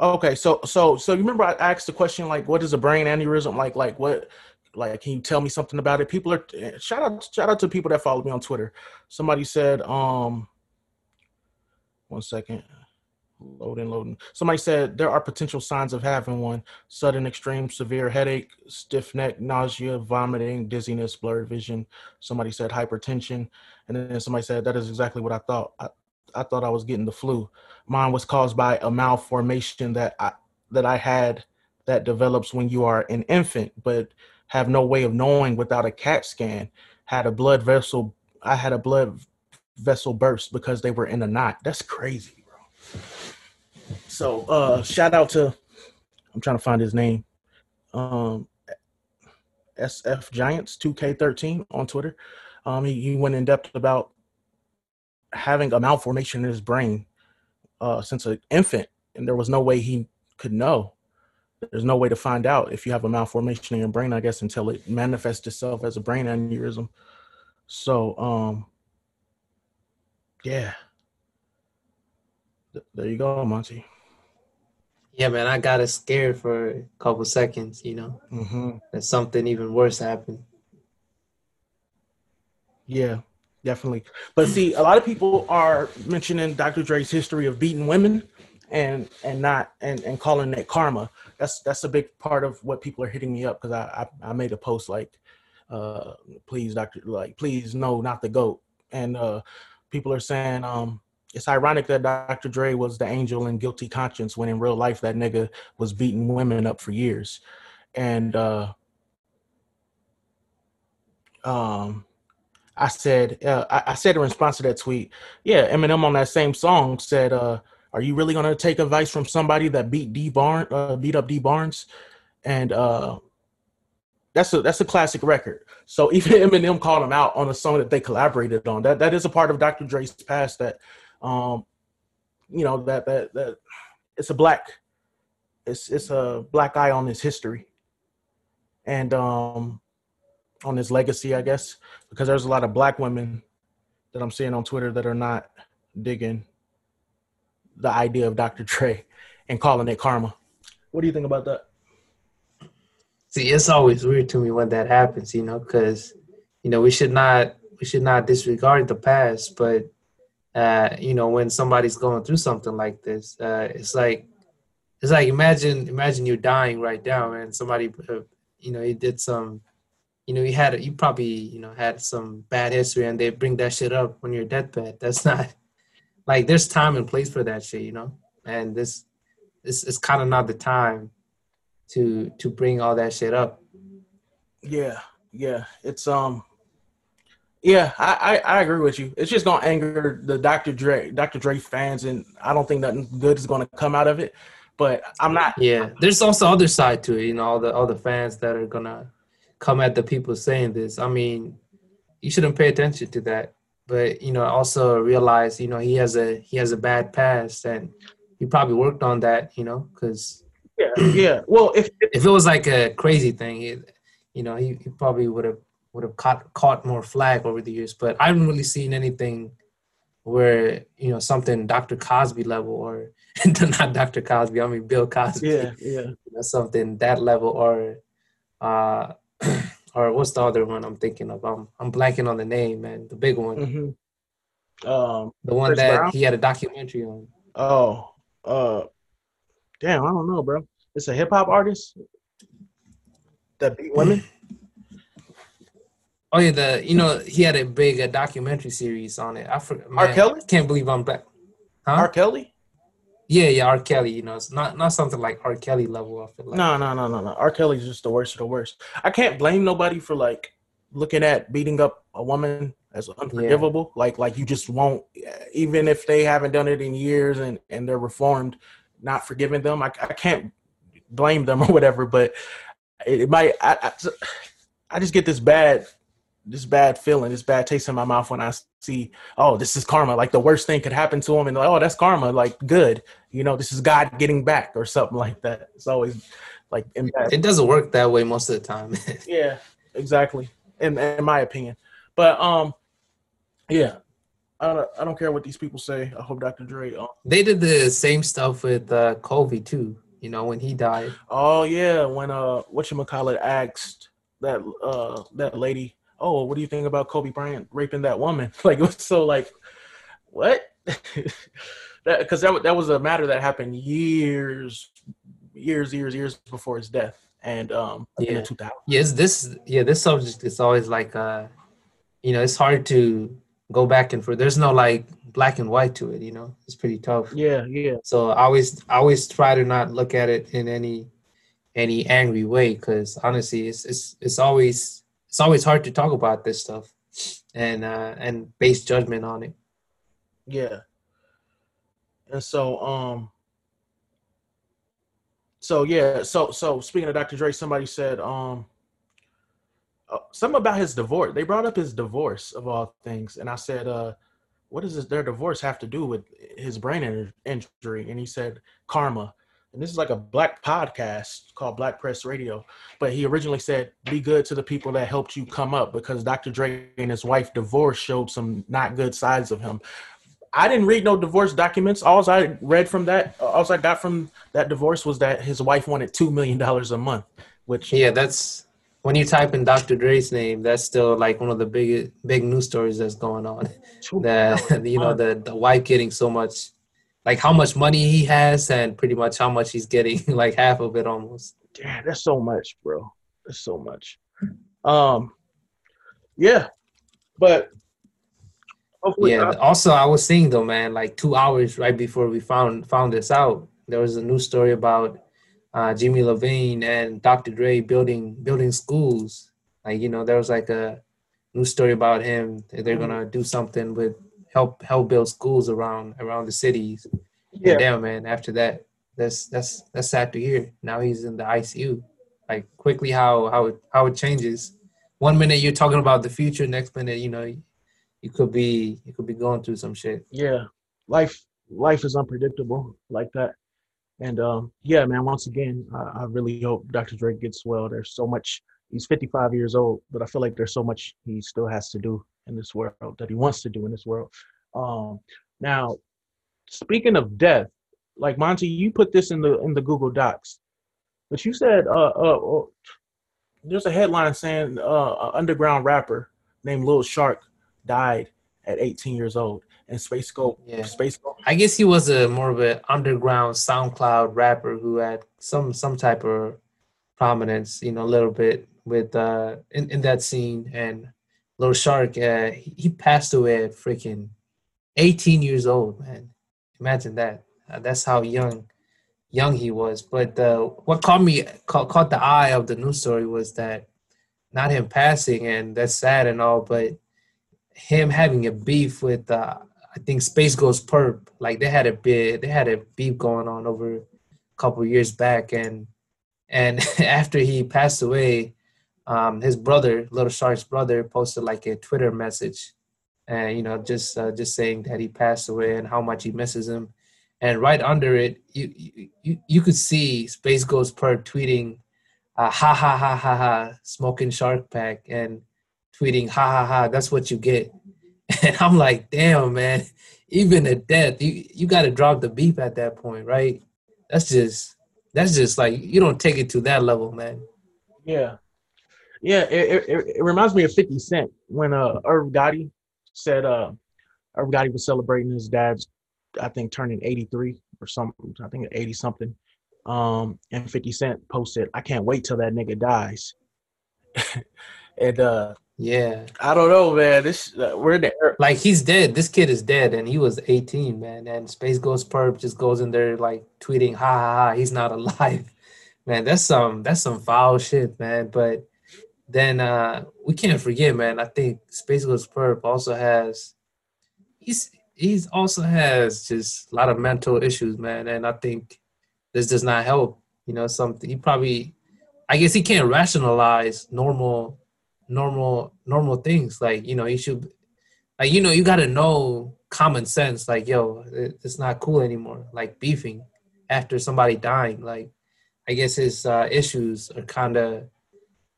Okay, so so so you remember I asked the question like, what is a brain aneurysm? Like like what? Like, can you tell me something about it? People are eh, shout out shout out to people that follow me on Twitter. Somebody said, um, one second. Loading, loading. Somebody said there are potential signs of having one sudden, extreme, severe headache, stiff neck, nausea, vomiting, dizziness, blurred vision. Somebody said hypertension. And then somebody said that is exactly what I thought. I thought I was getting the flu. Mine was caused by a malformation that I that I had that develops when you are an infant, but have no way of knowing without a CAT scan. Had a blood vessel. I had a blood vessel burst because they were in a knot. That's crazy, bro. So uh shout out to I'm trying to find his name. Um SF Giants 2K13 on Twitter. Um he, he went in depth about having a malformation in his brain uh since an infant and there was no way he could know. There's no way to find out if you have a malformation in your brain, I guess, until it manifests itself as a brain aneurysm. So um yeah. Th- There you go, Monty. Yeah, man, I got scared for a couple seconds, you know, hmm that something even worse happened. Yeah, definitely. But see, a lot of people are mentioning Dr. Dre's history of beating women and and not and and calling it karma. That's that's a big part of what people are hitting me up because I, I I made a post like, uh, please, Doctor, like please, no, not the goat. And uh, people are saying um, it's ironic that Dr. Dre was the angel in guilty conscience when in real life that nigga was beating women up for years. And uh, um, I said, uh, I, I said in response to that tweet, yeah, Eminem on that same song said, uh, "Are you really gonna take advice from somebody that beat Dee Barnes, uh, beat up Dee Barnes?" And uh, that's a that's a classic record. So even Eminem called him out on a song that they collaborated on. That that is a part of Dr. Dre's past. That, um, you know, that that that it's a black, it's it's a black eye on his history, and um, on his legacy, I guess, because there's a lot of black women that I'm seeing on Twitter that are not digging the idea of Dr. Dre and calling it karma. What do you think about that? See, it's always weird to me when that happens, you know, because you know we should not we should not disregard the past, but uh, you know when somebody's going through something like this, uh, it's like it's like imagine imagine you're dying right now, and somebody uh, you know you did some you know you had you probably you know had some bad history, and they bring that shit up on your deathbed. That's not like there's time and place for that shit, you know, and this this is kind of not the time to to bring all that shit up. Yeah, yeah. It's um yeah, I, I, I agree with you. It's just gonna anger the Dr. Dre Dr. Dre fans and I don't think nothing good is gonna come out of it. But I'm not Yeah, there's also other side to it. You know, all the all the fans that are gonna come at the people saying this. I mean, you shouldn't pay attention to that. But you know, also realize you know he has a he has a bad past, and he probably worked on that. You know, because yeah, yeah. Well if, if it was like a crazy thing, he, you know, he, he probably would have would have caught caught more flag over the years. But I haven't really seen anything where you know something Dr. Cosby level or not Dr. Cosby. I mean Bill Cosby. yeah, yeah. you know, something that level or uh or what's the other one I'm thinking of? I'm I'm blanking on the name, man. The big one, hmm Um the one Chris that Brown? he had a documentary on. oh uh damn, I don't know, bro. It's a hip hop artist that beat women. Oh yeah, the you know he had a big uh, documentary series on it. I forgot. R. man, Kelly? Can't believe I'm back. Huh? R. Kelly? Yeah, yeah, R. Kelly. You know, it's not not something like R. Kelly level. I feel like. No, no, no, no, no. R. Kelly's just the worst of the worst. I can't blame nobody for like looking at beating up a woman as unforgivable. Like, like you just won't, even if they haven't done it in years and and they're reformed, not forgiving them. I, I can't blame them or whatever. But it, it might. I, I, I just get this bad, this bad feeling, this bad taste in my mouth when I see, oh, this is karma. Like the worst thing could happen to him, and like, oh, that's karma. Like good, you know, this is God getting back or something like that. It's always like. It doesn't work that way most of the time. Yeah, exactly. In in my opinion, but um, yeah, I don't I don't care what these people say. I hope Dr. Dre. Uh, they did the same stuff with uh, Kobe too. You know, when he died. oh yeah, when uh, what you call it asked that uh that lady, oh, what do you think about Kobe Bryant raping that woman? Like it was so like, what? that because that that was a matter that happened years, years, years, years before his death, and um, Yeah. the 2000s. Yes, this yeah, this subject is always like uh you know, it's hard to go back and forth. There's no like black and white to it, you know. It's pretty tough. Yeah, yeah, So I always I always try to not look at it in any any angry way cuz honestly it's it's it's always it's always hard to talk about this stuff and uh and base judgment on it. Yeah. And so um so yeah, so so speaking of Dr. Dre, somebody said um uh, something about his divorce. They brought up his divorce of all things, and I said, uh, "What does this, their divorce have to do with his brain injury?" And he said, "Karma." And this is like a black podcast called Black Press Radio. But he originally said, "Be good to the people that helped you come up," because Dr. Dre and his wife divorce showed some not good sides of him. I didn't read no divorce documents. All I read from that, all I got from that divorce was that his wife wanted two million dollars a month. Which yeah, that's when you type in Dr. Dre's name, that's still like one of the big big news stories that's going on. That you know the the wife getting so much, like how much money he has, and pretty much how much he's getting, like half of it almost. Yeah, that's so much, bro. That's so much. Um, yeah, but Hopefully yeah. Not. Also, I was seeing though, man, like two hours right before we found found this out, there was a news story about uh, Jimmy Iovine and Dr. Dre building building schools. Like you know, there was like a news story about him. They're gonna do something with help help build schools around around the cities. Yeah, and damn man. After that, that's that's that's sad to hear. Now he's in the ICU. Like quickly, how how it how it changes. One minute you're talking about the future, next minute you know you could be you could be going through some shit. Yeah, life life is unpredictable like that. And um, yeah, man. Once again, I, I really hope Dr. Dre gets well. There's so much. He's 55 years old, but I feel like there's so much he still has to do in this world that he wants to do in this world. Um, now, speaking of death, like Monty, you put this in the in the Google Docs, but you said uh, uh, uh there's a headline saying uh, an underground rapper named Lil Shark died at 18 years old. And Space Ghost, yeah. Space Ghost. I guess he was a more of an underground SoundCloud rapper who had some some type of prominence, you know, a little bit with uh in, in that scene. And Lil Shark, uh, he passed away at freaking 18 years old, man. Imagine that. Uh, that's how young young he was. But uh, what caught me caught, caught the eye of the news story was that not him passing, and that's sad and all, but him having a beef with uh, I think Space Ghost Purp. Like they had a bit they had a beef going on over a couple years back and and after he passed away, um, his brother, Little Shark's brother, posted like a Twitter message, and you know, just uh, just saying that he passed away and how much he misses him. And right under it, you you you could see Space Ghost Purp tweeting, uh, "Ha ha ha ha ha, smoking shark pack," and tweeting, ha ha ha, that's what you get. And I'm like, damn, man, even at death, you, you got to drop the beef at that point, right? That's just, that's just like, you don't take it to that level, man. Yeah. Yeah, it, it, it reminds me of 50 Cent when uh Irv Gotti said uh Irv Gotti was celebrating his dad's, I think, turning 83 or something, I think 80 something. Um, and 50 Cent posted, I can't wait till that nigga dies. and uh yeah, I don't know, man. This uh, we're there. Like he's dead. This kid is dead, and he was 18, man. And Space Ghost Purp just goes in there like tweeting, "Ha ha ha! He's not alive." Man, that's some that's some foul shit, man. But then uh we can't forget, man. I think Space Ghost Purp also has he's he's also has just a lot of mental issues, man. And I think this does not help. You know, something he probably, I guess he can't rationalize normal normal normal things like you know you should like you know you got to know common sense like yo it's not cool anymore like beefing after somebody dying like i guess his uh, issues are kind of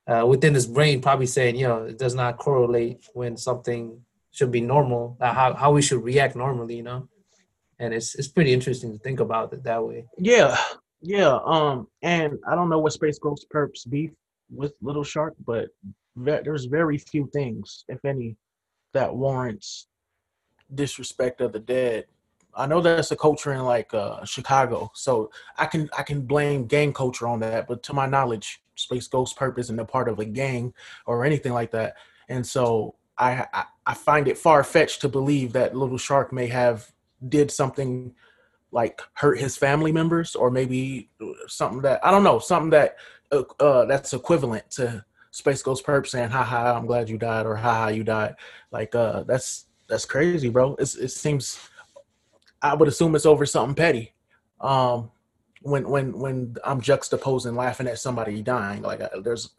uh, within his brain probably saying you know, it does not correlate when something should be normal uh, how, how we should react normally you know and it's it's pretty interesting to think about it that way yeah yeah um and i don't know what space ghost Purp's beef with little shark but there's very few things, if any, that warrants disrespect of the dead. I know that's a culture in like uh, Chicago, so I can I can blame gang culture on that. But to my knowledge, Space Ghost Purp isn't a part of a gang or anything like that, and so I I, I find it far fetched to believe that Little Shark may have did something like hurt his family members or maybe something that I don't know something that uh, uh, that's equivalent to Space Ghost Purp saying, "Ha ha, I'm glad you died," or "Ha ha, you died." Like, uh, that's that's crazy, bro. It's, it seems I would assume it's over something petty. Um, when when when I'm juxtaposing laughing at somebody dying, like I, there's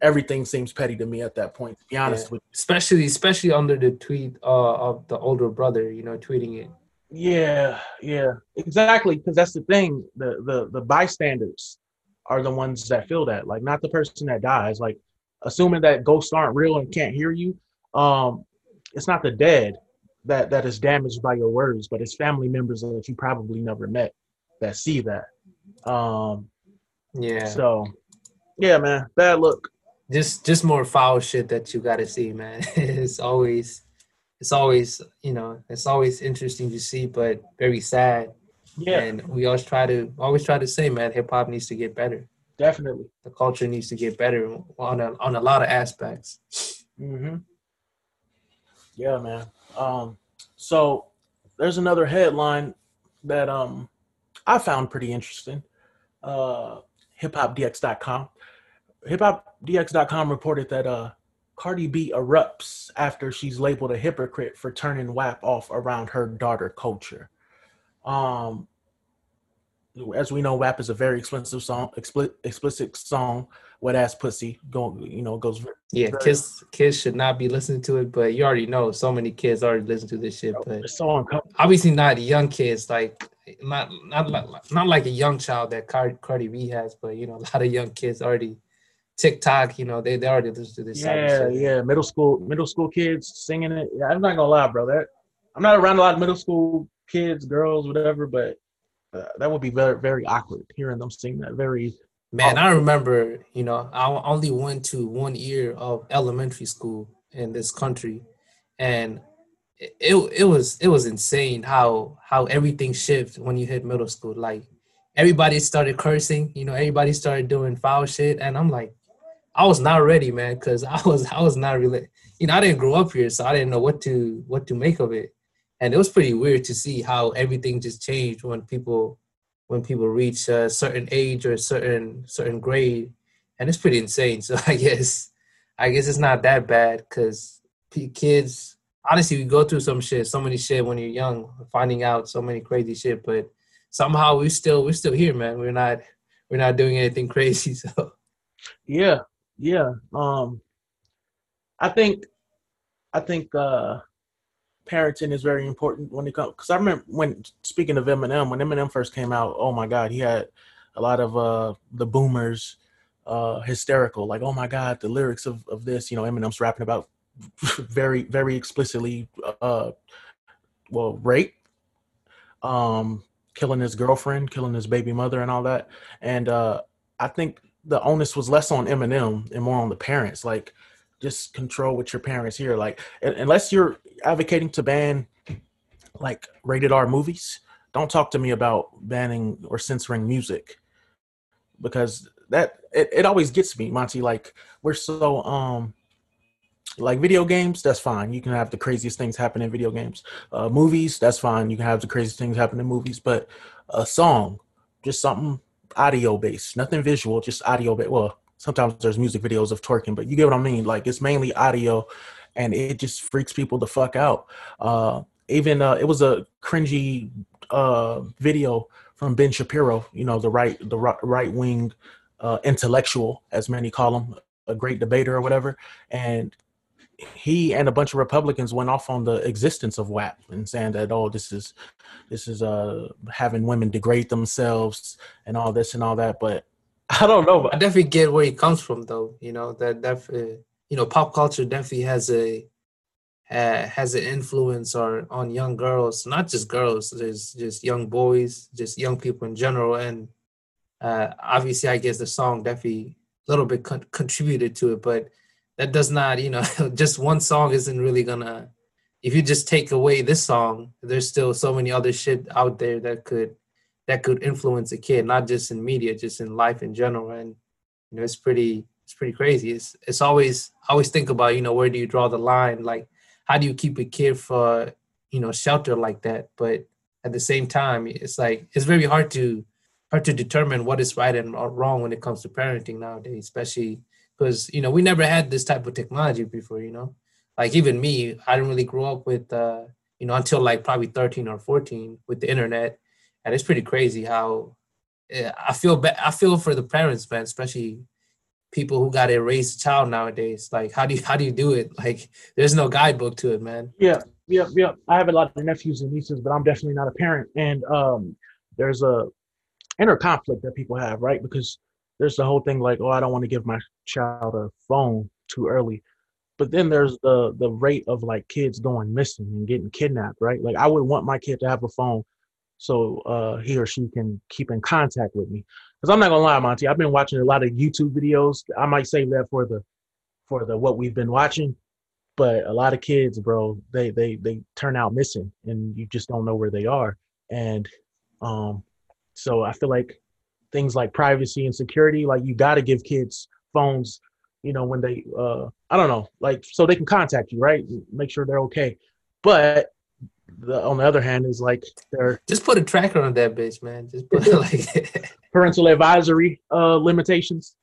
everything seems petty to me at that point. To be honest Yeah. with especially especially under the tweet uh, of the older brother, you know, tweeting it. Yeah, yeah, exactly. Because that's the thing. The the the bystanders are the ones that feel that. Like, not the person that dies. Like, assuming that ghosts aren't real and can't hear you. Um, it's not the dead that that is damaged by your words, but it's family members that you probably never met that see that. Um, Yeah, so yeah, man, bad look. just just more foul shit that you got to see, man. it's always it's always you know it's always interesting to see, but very sad. Yeah, And we always try to always try to say, man, hip hop needs to get better. definitely. The culture needs to get better on a on a lot of aspects. hmm Yeah, man. Um, so there's another headline that um I found pretty interesting. Uh, hiphopdx.com. Hiphopdx.com reported that uh Cardi B erupts after she's labeled a hypocrite for turning WAP off around her daughter Kulture. Um, as we know, WAP is a very expensive song, explicit, explicit song. Wet ass pussy, go, you know, goes Yeah, kids kids should not be listening to it, but you already know so many kids already listen to this shit. But it's so uncomfortable. obviously not young kids, like not not like not like a young child that Car- Cardi B has, but you know a lot of young kids already TikTok, you know they they already listen to this. Yeah, yeah, middle school, middle school kids singing it. Yeah, I'm not gonna lie, bro. That I'm not around a lot of middle school kids, girls, whatever, but uh, that would be very, very awkward hearing them sing that. Very, Man, Oh. I remember, you know, I only went to one year of elementary school in this country, and it it, it was it was insane how how everything shifted when you hit middle school. Like everybody started cursing, you know, everybody started doing foul shit, and I'm like, I was not ready, man, because I was I was not really, you know, I didn't grow up here, so I didn't know what to what to make of it, and it was pretty weird to see how everything just changed when people when people reach a certain age or a certain certain grade, and it's pretty insane. So I guess I guess it's not that bad because kids honestly we go through some shit, so many shit when you're young, finding out so many crazy shit, but somehow we still we're still here, man. We're not we're not doing anything crazy. So yeah, yeah. Um, I think, I think uh, parenting is very important when it comes. Because I remember when speaking of Eminem, when Eminem first came out, oh my God, he had a lot of uh the boomers uh hysterical, like oh my God, the lyrics of of this. You know, Eminem's rapping about very very explicitly uh well rape um killing his girlfriend killing his baby mother and all that and uh i think the onus was less on eminem and more on the parents like just control what your parents hear like unless you're advocating to ban like rated r movies don't talk to me about banning or censoring music. Because that it, it always gets me monty like we're so um like video games that's fine. You can have the craziest things happen in video games. Uh movies that's fine. You can have the craziest things happen in movies but a song just something audio based nothing visual just audio based well sometimes there's music videos of twerking but you get what i mean. Like it's mainly audio and it just freaks people the fuck out. Uh even uh it was a cringy uh video from ben shapiro you know the right the right wing uh intellectual as many call him a great debater or whatever. And he and a bunch of Republicans went off on the existence of WAP and saying that oh this is this is uh having women degrade themselves and all this and all that. But I don't know. I definitely get where he comes from, though. You know that that uh, you know pop culture definitely has a uh, has an influence or on young girls, not just girls. There's just young boys, just young people in general, and uh, obviously, I guess the song definitely a little bit con- contributed to it, but that does not, you know, just one song isn't really gonna. If you just take away this song, there's still so many other shit out there that could that could influence a kid, not just in media, just in life in general. And you know, it's pretty it's pretty crazy. It's it's always I always think about, you know, where do you draw the line? Like how do you keep a kid for, you know, shelter like that? But at the same time, it's like it's very hard to hard to determine what is right and wrong when it comes to parenting nowadays, especially because you know we never had this type of technology before. You know, like even me, I didn't really grow up with uh, you know, until like probably 13 or 14 with the internet. And it's pretty crazy how eh, I feel. Ba- I feel for the parents, man, especially people who got to raise a child nowadays. Like, how do you how do you do it? Like, there's no guidebook to it, man. Yeah, yeah, yeah. I have a lot of nephews and nieces, but I'm definitely not a parent. And um, there's a inner conflict that people have, right? Because there's the whole thing like, oh, I don't want to give my child a phone too early. But then there's the the rate of like kids going missing and getting kidnapped, right? Like I would want my kid to have a phone so uh, he or she can keep in contact with me. Because I'm not gonna lie, Monty, I've been watching a lot of YouTube videos. I might save that for the for the what we've been watching. But a lot of kids, bro, they they they turn out missing, and you just don't know where they are. And um, so I feel like things like privacy and security, like you got to give kids phones, you know, when they, uh, I don't know, like so they can contact you, right? Make sure they're okay. But the, on the other hand, is like they're just put a tracker on that bitch, man. Just put like parental advisory uh, limitations.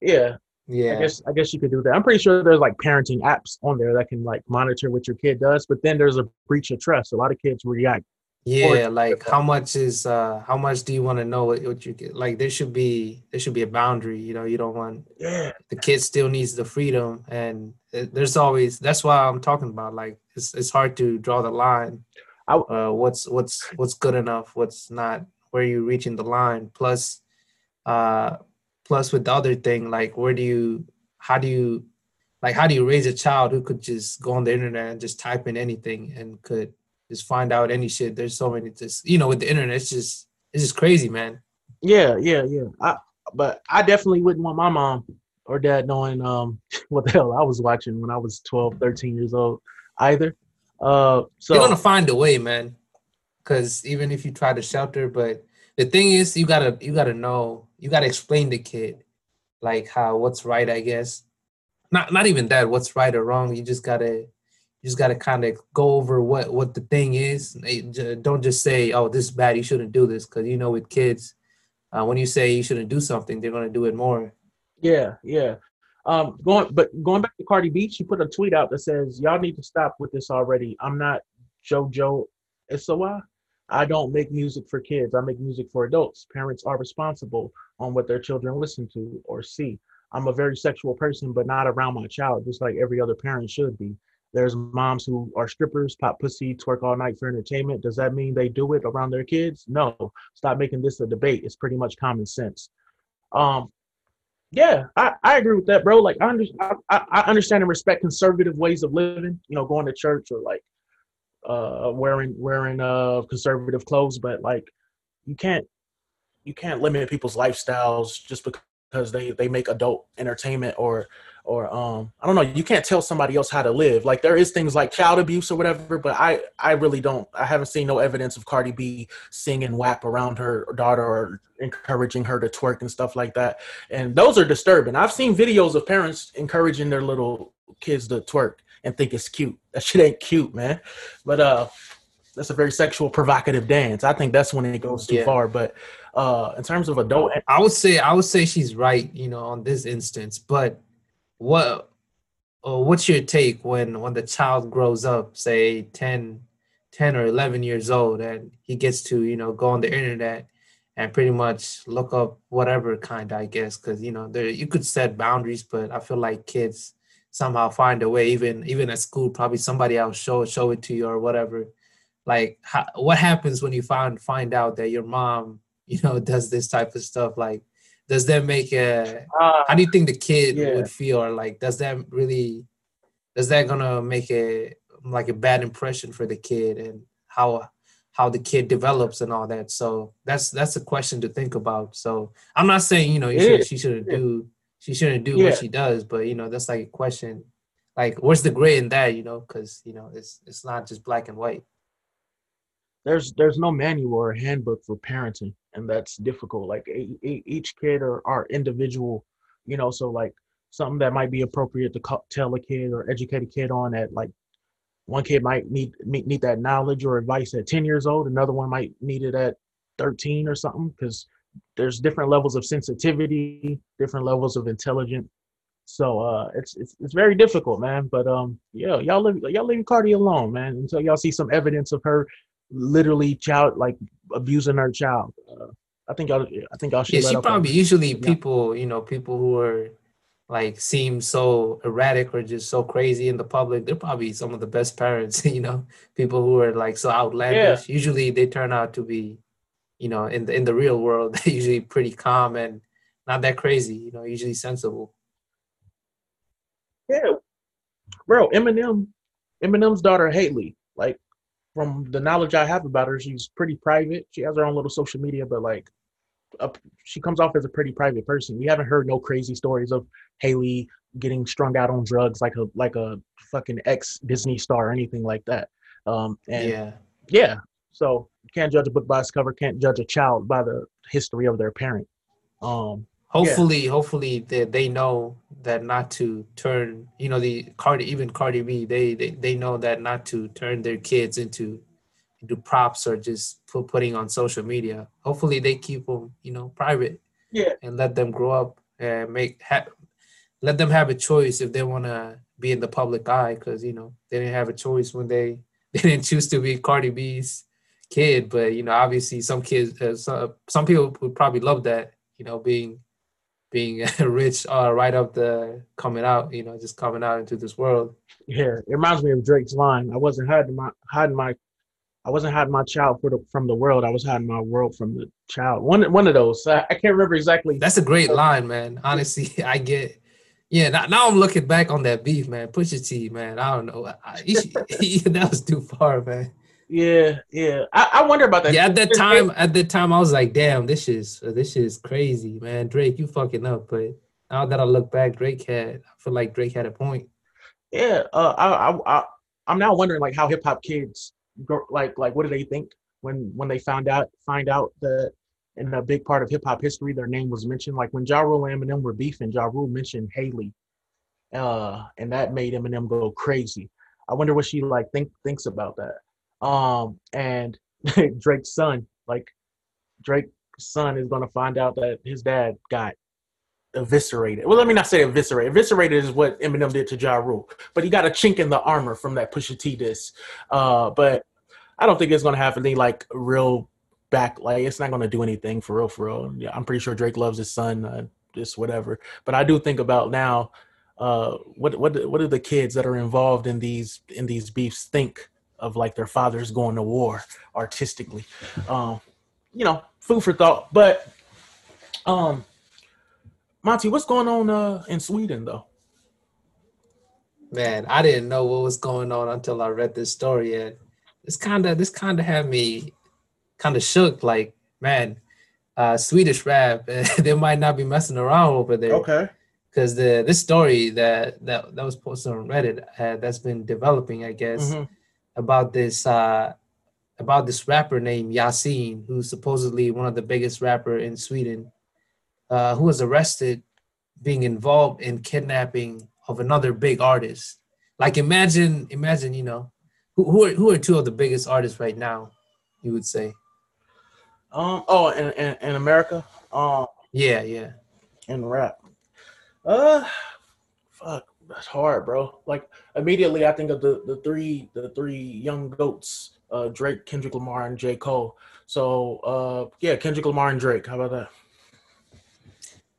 Yeah, yeah. I guess I guess you could do that. I'm pretty sure there's like parenting apps on there that can like monitor what your kid does. But then there's a breach of trust. A lot of kids react yeah like how much is uh how much do you want to know what, what you get? Like there should be there should be a boundary you know you don't want yeah. the kid still needs the freedom and it, there's always that's why i'm talking about like it's, it's hard to draw the line I, uh what's what's what's good enough what's not where you reaching the line plus uh plus with the other thing like where do you how do you like how do you raise a child who could just go on the internet and just type in anything and could just find out any shit. There's so many just you know with the internet, it's just it's just crazy, man. Yeah, yeah, yeah. I but I definitely wouldn't want my mom or dad knowing um what the hell I was watching when I was 12, 13 years old either. Uh so You're gonna find a way, man. Cause even if you try to shelter, but the thing is you gotta you gotta know, you gotta explain the kid like how what's right, I guess. Not not even that, what's right or wrong. You just gotta you just got to kind of go over what what the thing is. Don't just say, "Oh, this is bad. You shouldn't do this," because you know, with kids, uh, when you say you shouldn't do something, they're gonna do it more. Yeah, yeah. Um, going but going back to Cardi B, she put a tweet out that says, "Y'all need to stop with this already. I'm not JoJo Siwa. I don't make music for kids. I make music for adults. Parents are responsible on what their children listen to or see. I'm a very sexual person, but not around my child, just like every other parent should be. There's moms who are strippers, pop pussy, twerk all night for entertainment. Does that mean they do it around their kids? No. Stop making this a debate. It's pretty much common sense. Um, yeah, I, I agree with that, bro. Like I, under, I, I understand and respect conservative ways of living. You know, going to church or like uh, wearing wearing uh conservative clothes, but like you can't you can't limit people's lifestyles just because they they make adult entertainment or or um I don't know, you can't tell somebody else how to live. Like there is things like child abuse or whatever, but I I really don't I haven't seen no evidence of Cardi B singing WAP around her daughter or encouraging her to twerk and stuff like that. And those are disturbing. I've seen videos of parents encouraging their little kids to twerk and think it's cute. That shit ain't cute, man. But uh that's a very sexual provocative dance. I think that's when it goes too yeah. far. But uh in terms of adult I would say I would say she's right, you know, on this instance, but what uh, what's your take when when the child grows up say 10 10 or 11 years old and he gets to you know go on the internet and pretty much look up whatever kind i guess because you know there you could set boundaries but i feel like kids somehow find a way even even at school probably somebody else show show it to you or whatever. Like how, what happens when you find find out that your mom you know does this type of stuff like does that make a uh, how do you think the kid yeah. would feel? Or like does that really does that gonna make a like a bad impression for the kid and how how the kid develops and all that? So that's that's a question to think about. So i'm not saying you know you should, she shouldn't yeah. do she shouldn't do yeah. what she does but you know that's like a question. Like where's the gray in that you know? Because you know it's it's not just black and white there's there's no manual or handbook for parenting and that's difficult like a, a, each kid are, are individual you know so like something that might be appropriate to tell a kid or educate a kid on at like one kid might need need that knowledge or advice at 10 years old another one might need it at 13 or something because there's different levels of sensitivity different levels of intelligence So uh, it's it's it's very difficult, man. But um, yeah, y'all leave y'all leave Cardi alone, man, until y'all see some evidence of her literally child like abusing her child. Uh, I think y'all I think y'all should. Yeah, she probably usually yeah. people you know people who are like seem so erratic or just so crazy in the public. They're probably some of the best parents, you know, people who are like so outlandish. Yeah. Usually they turn out to be, you know, in the in the real world, they're usually pretty calm and not that crazy, you know, usually sensible. Yeah. Bro, Eminem, Eminem's daughter Hailie, like from the knowledge I have about her, she's pretty private. She has her own little social media, but like a, she comes off as a pretty private person. We haven't heard no crazy stories of Hailie getting strung out on drugs like a like a fucking ex Disney star or anything like that. Um, and yeah, yeah. So can't judge a book by its cover. Can't judge a child by the history of their parent. Um, hopefully yeah. hopefully they, they know that not to turn you know the cardi even cardi b they, they they know that not to turn their kids into into props or just put, putting on social media. Hopefully they keep them you know private yeah. and let them grow up and make ha- let them have a choice if they want to be in the public eye because you know they didn't have a choice when they they didn't choose to be cardi b's kid. But you know obviously some kids uh, some, some people would probably love that you know being being rich uh, right up the coming out, you know, just coming out into this world. Yeah, it reminds me of Drake's line. I wasn't hiding my hiding my I wasn't hiding my child the, from the world. I was hiding my world from the child. One one of those. I, I can't remember exactly. That's a great line, man. Honestly, I get. Yeah, now, now I'm looking back on that beef, man. Pusha T, man. I don't know. I, he, he, that was too far, man. Yeah, yeah. I, I wonder about that. Yeah, at that time, at that time, I was like, "Damn, this is this is crazy, man." Drake, you fucking up. But now that I look back, Drake had. I feel like Drake had a point. Yeah, uh, I, I, I, I'm now wondering like how hip hop kids go, like, like what do they think when when they found out find out that in a big part of hip hop history their name was mentioned. Like when Ja Rule and Eminem were beefing, Ja Rule mentioned Hailie, uh, and that made Eminem go crazy. I wonder what she like think thinks about that. Um, and Drake's son, like Drake's son is gonna find out that his dad got eviscerated. Well, let me not say eviscerated. Eviscerated is what Eminem did to Ja Rule, but he got a chink in the armor from that Pusha T diss. Uh, but I don't think it's gonna have any like real back. Like it's not gonna do anything for real. For real. Yeah, I'm pretty sure Drake loves his son. Uh, just whatever. But I do think about now. Uh, what what what do the kids that are involved in these in these beefs think of like their fathers going to war artistically. Um, you know, food for thought. But um, Monty, what's going on uh, in Sweden though? Man, I didn't know what was going on until I read this story, and this kind of this kind of had me kind of shook. Like, man, uh, Swedish rap, they might not be messing around over there. Okay. Because the this story that that that was posted on Reddit uh, that's been developing, I guess. Mm-hmm about this uh, about this rapper named Yasin, who's supposedly one of the biggest rapper in Sweden, uh, who was arrested being involved in kidnapping of another big artist. Like imagine, imagine, you know, who who are, who are two of the biggest artists right now? You would say. Um. Oh, in in, in America. Um. Yeah, yeah. In rap. Uh, fuck that's hard, bro. Like immediately, I think of the the three the three young goats: uh, Drake, Kendrick Lamar, and J. Cole. So uh, yeah, Kendrick Lamar and Drake. How about that?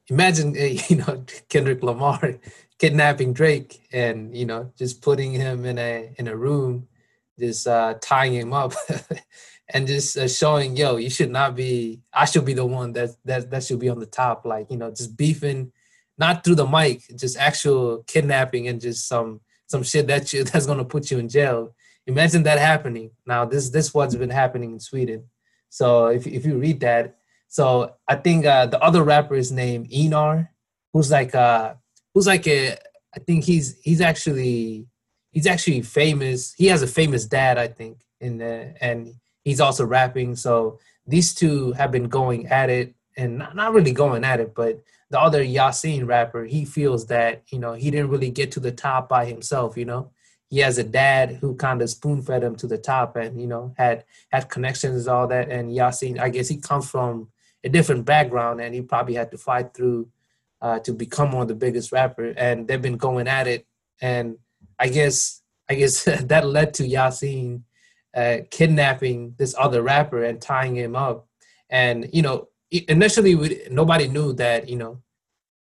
Imagine you know Kendrick Lamar kidnapping Drake and you know just putting him in a in a room, just uh, tying him up. and just uh, showing, yo, you should not be. I should be the one that that that should be on the top. Like you know, just beefing not through the mic, just actual kidnapping and just some some shit that you that's gonna put you in jail. Imagine that happening. Now this this what's been happening in Sweden. So if if you read that, so I think uh, the other rapper is named Einar, who's like uh who's like a I think he's he's actually he's actually famous. He has a famous dad, I think, in the, and he's also rapping. So these two have been going at it, and not, not really going at it, but the other Yasin rapper, he feels that, you know, he didn't really get to the top by himself, you know. He has a dad who kind of spoon fed him to the top and, you know, had had connections all that. And Yasin, I guess he comes from a different background and he probably had to fight through uh, to become one of the biggest rapper, and they've been going at it. And I guess I guess that led to Yasin uh, kidnapping this other rapper and tying him up. And you know, initially we, nobody knew that you know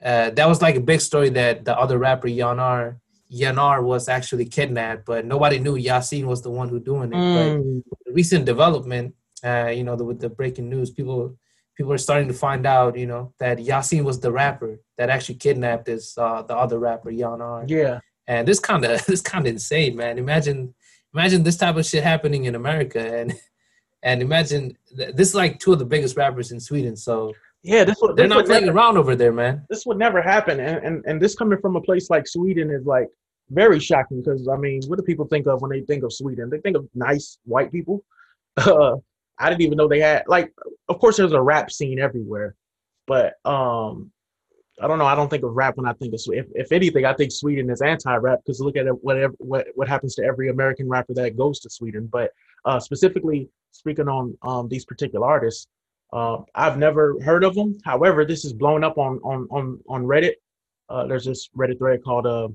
uh, that was like a big story that the other rapper Einar Einar was actually kidnapped, but nobody knew Yasin was the one who doing it. Mm. But the recent development, uh, you know, the, with the breaking news, people people are starting to find out, you know, that Yasin was the rapper that actually kidnapped this uh, the other rapper Einar. Yeah, and this kind of this kind of insane, man. Imagine imagine this type of shit happening in America, and and imagine this is like two of the biggest rappers in Sweden. So yeah, this would, they're this not playing never, around over there, man. This would never happen, and, and and this coming from a place like Sweden is like very shocking because I mean, what do people think of when they think of Sweden? They think of nice white people. Uh, I didn't even know they had like. Of course, there's a rap scene everywhere, but um, I don't know. I don't think of rap when I think of if if anything, I think Sweden is anti-rap because look at whatever what what happens to every American rapper that goes to Sweden. But uh, specifically speaking on um, these particular artists, uh, I've never heard of them. However, this is blown up on on on on Reddit. Uh, there's this Reddit thread called uh,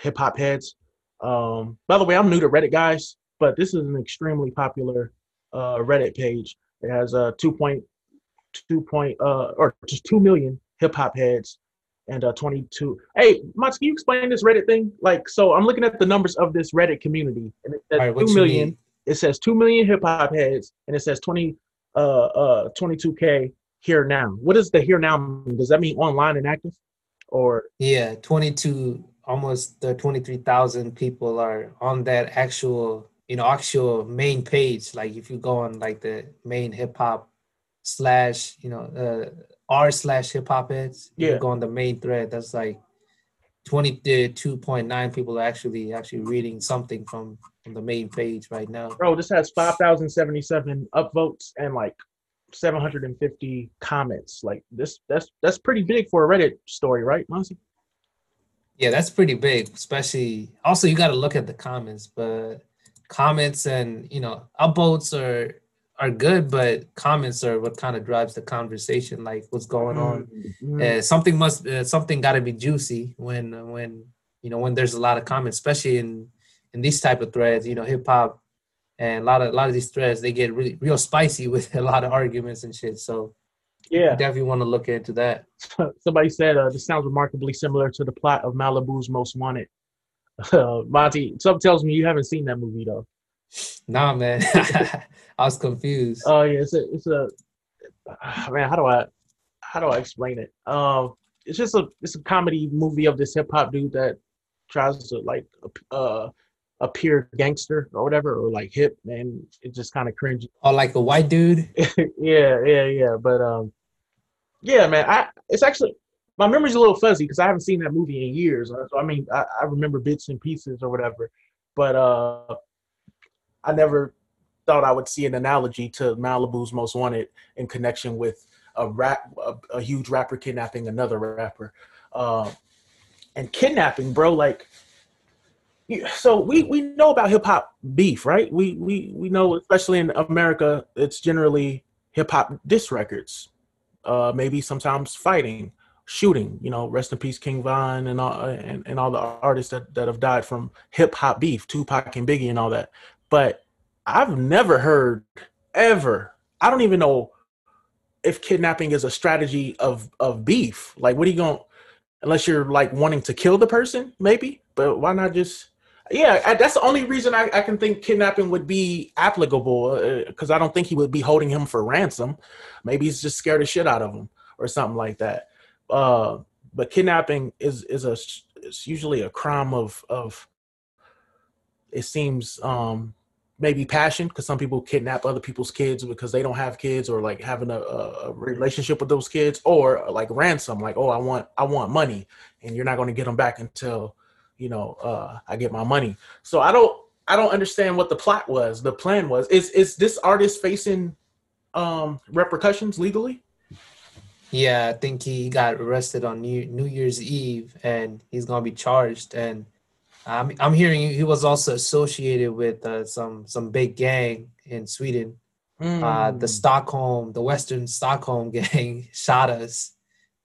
hip hop heads. Um, by the way, I'm new to Reddit, guys, but this is an extremely popular uh, Reddit page. It has a uh, 2.2 point uh, or just two million hip hop heads and uh, 22. Hey, Mats, can you explain this Reddit thing? Like, so I'm looking at the numbers of this Reddit community, and it says right, two million. It says two million hip hop heads, and it says 20 uh uh 22k here now. What does the here now mean? Does that mean online and active, or yeah, 22 almost the 23,000 people are on that actual, you know, actual main page. Like if you go on like the main hip hop slash, you know, uh, r slash hip hop heads, yeah. you go on the main thread. That's like 22.9 people are actually actually reading something from, from the main page right now. Bro, this has 5,077 upvotes and like 750 comments. Like this, that's that's pretty big for a Reddit story, right, Monty? Yeah, that's pretty big, especially also you got to look at the comments, but comments and you know upvotes are are good, but comments are what kind of drives the conversation, like what's going on. Mm-hmm. Uh, something must uh, something got to be juicy when when you know when there's a lot of comments, especially in in these type of threads. You know, hip hop and a lot of a lot of these threads they get really real spicy with a lot of arguments and shit. So yeah, definitely want to look into that. Somebody said uh, this sounds remarkably similar to the plot of Malibu's Most Wanted. Uh, Monty, something tells me you haven't seen that movie though. Nah, man, I was confused. Oh yeah, it's a, it's a man. How do I, how do I explain it? Um, it's just a, it's a comedy movie of this hip hop dude that tries to like, uh, appear gangster or whatever, or like hip, and it just kind of cringe. Or like a white dude. yeah, yeah, yeah. But um, yeah, man. I it's actually my memory's a little fuzzy because I haven't seen that movie in years. So I mean, I, I remember bits and pieces or whatever, but uh, I never thought I would see an analogy to Malibu's Most Wanted in connection with a rap, a, a huge rapper kidnapping another rapper, uh, and kidnapping, bro. Like so we we know about hip hop beef, right? We we we know, especially in America, it's generally hip hop diss records, uh, maybe sometimes fighting, shooting. You know, rest in peace, King Von and all and, and all the artists that, that have died from hip hop beef, Tupac and Biggie and all that. But I've never heard ever. I don't even know if kidnapping is a strategy of of beef. Like, what are you going? Unless you're like wanting to kill the person, maybe. But why not just yeah, that's the only reason I, I can think kidnapping would be applicable because uh, I don't think he would be holding him for ransom. Maybe he's just scared the shit out of him or something like that. Uh, but kidnapping is is a it's usually a crime of of it seems um, maybe passion because some people kidnap other people's kids because they don't have kids or like having a, a, relationship with those kids or like ransom like oh i want i want money and you're not going to get them back until you know, uh, I get my money. So I don't I don't understand what the plot was, the plan was. Is is this artist facing um repercussions legally? Yeah, I think he got arrested on New, New Year's Eve and he's gonna be charged. And I'm I'm hearing he was also associated with uh, some some big gang in Sweden. Mm. Uh, the hmm. Stockholm, the Western Stockholm gang shot us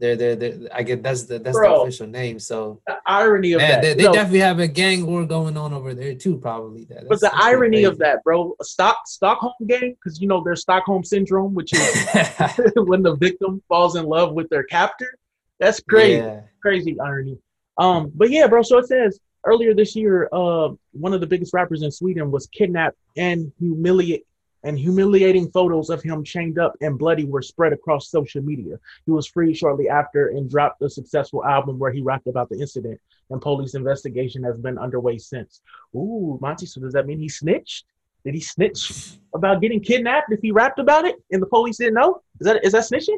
They're, they're, they're I get that's the that's Bro. the official name. So The irony of man, that. they, they No, definitely have a gang war going on over there too. Probably that. but the irony pretty of that, bro, Stock Stockholm gang, because you know there's Stockholm syndrome, which is when the victim falls in love with their captor. That's crazy. Yeah. crazy irony. Um, but yeah, bro. So it says earlier this year, uh, one of the biggest rappers in Sweden was kidnapped and humiliate and humiliating photos of him chained up and bloody were spread across social media. He was freed shortly after and dropped a successful album where he rapped about the incident. And police investigation has been underway since. Ooh, Monty. So does that mean he snitched? Did he snitch about getting kidnapped if he rapped about it and the police didn't know? Is that is that snitching?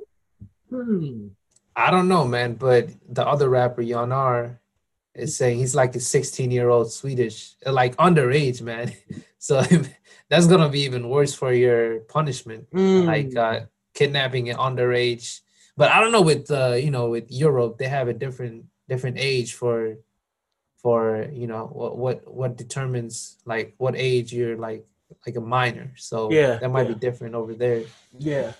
Hmm. I don't know, man, but the other rapper Einar is saying he's like a 16 year old Swedish, like underage, man. So that's gonna be even worse for your punishment, Hmm. like uh, kidnapping an underage. But I don't know with uh, you know with Europe, they have a different different age for for you know what what what determines like what age you're like like a minor. So Yeah, that might yeah. be different over there. Yeah,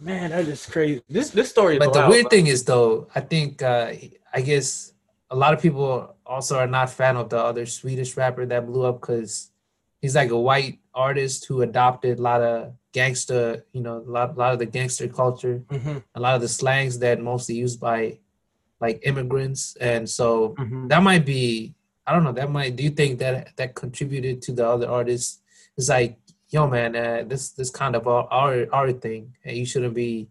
man, that is crazy. This this story is. But the wild, weird thing is, though, I think uh, I guess a lot of people also are not fan of the other Swedish rapper that blew up because he's like a white artist who adopted a lot of gangster, you know, a lot, a lot of the gangster culture, Mhm, a lot of the slangs that mostly used by like immigrants, and so mhm. that might be I don't know that might do you think that that contributed to the other artists? It's like yo man, uh, this this kind of our, our thing, and you shouldn't be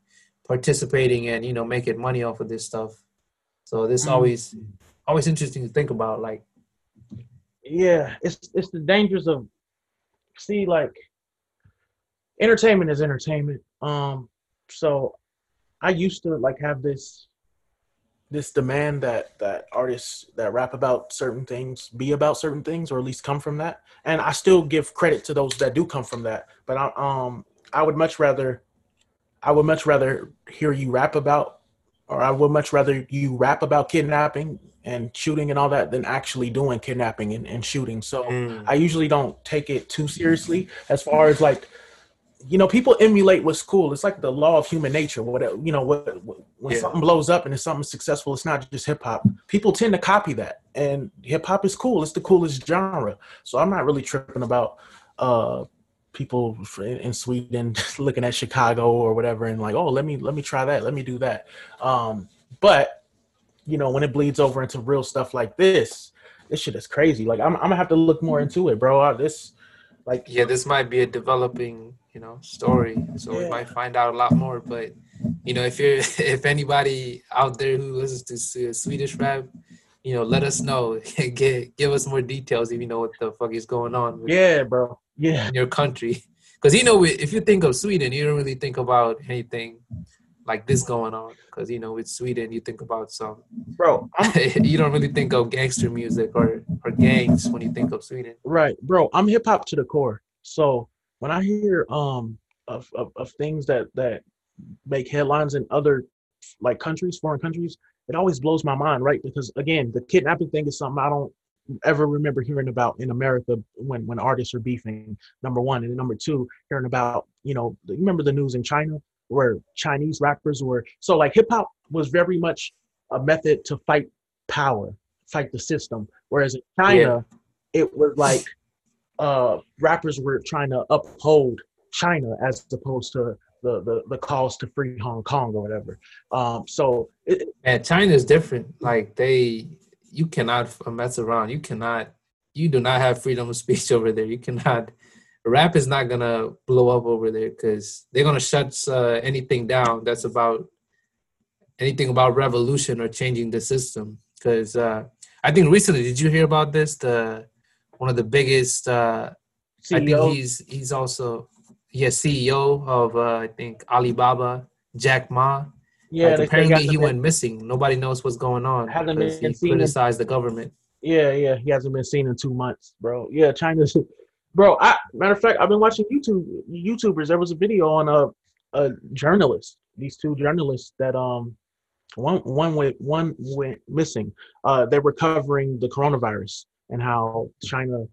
participating and you know making money off of this stuff. So this Mm. always always interesting to think about. Like Yeah, it's it's the dangers of see like entertainment is entertainment. Um, so I used to like have this this demand that that artists that rap about certain things be about certain things or at least come from that and i still give credit to those that do come from that but i um i would much rather i would much rather hear you rap about or i would much rather you rap about kidnapping and shooting and all that than actually doing kidnapping and, and shooting. So Mm. I usually don't take it too seriously as far as like you know people emulate what's cool. It's like the law of human nature whatever you know what, what- when Yeah. something blows up and it's something successful it's not just hip hop. People tend to copy that and hip hop is cool. It's the coolest genre. So i'm not really tripping about uh people in sweden looking at chicago or whatever and like oh let me let me try that let me do that um but you know when it bleeds over into real stuff like this this shit is crazy like i'm, I'm gonna have to look more into it bro this like yeah, this might be a developing you know story, so we might find out a lot more. But you know, if you're if anybody out there who listens to S- Swedish rap, you know, let us know. give give us more details if you know what the fuck is going on. yeah bro yeah in your country. Because you know, if you think of Sweden, you don't really think about anything like this going on. Because you know, with Sweden, you think about some. bro you don't really think of gangster music or or gangs when you think of Sweden. Right, bro. I'm hip hop to the core. So when I hear um of, of of things that that make headlines in other like countries, foreign countries, it always blows my mind, right? Because again, the kidnapping thing is something I don't ever remember hearing about in America when when artists are beefing. Number one, and number two, hearing about you know remember the news in China where Chinese rappers were so like hip hop was very much a method to fight power, fight the system, whereas in China it was like uh rappers were trying to uphold China as opposed to the the, the calls to free Hong Kong or whatever. Um so it, And China is different. Like they, you cannot mess around. You cannot. You do not have freedom of speech over there. You cannot. Rap is not gonna blow up over there because they're gonna shut uh, anything down that's about anything about revolution or changing the system. Because uh, I think recently, did you hear about this? The one of the biggest. Uh, I think he's he's also yeah CEO of uh, I think Alibaba, Jack Ma. Yeah, like apparently he went missing. Nobody knows what's going on Hasn't been he in- criticized the government. Yeah, yeah, he hasn't been seen in two months, bro. Yeah, China's, bro. I matter of fact, I've been watching YouTube YouTubers. There was a video on a a journalist. These two journalists that um, one one went one went missing. Uh, they were covering the coronavirus and how China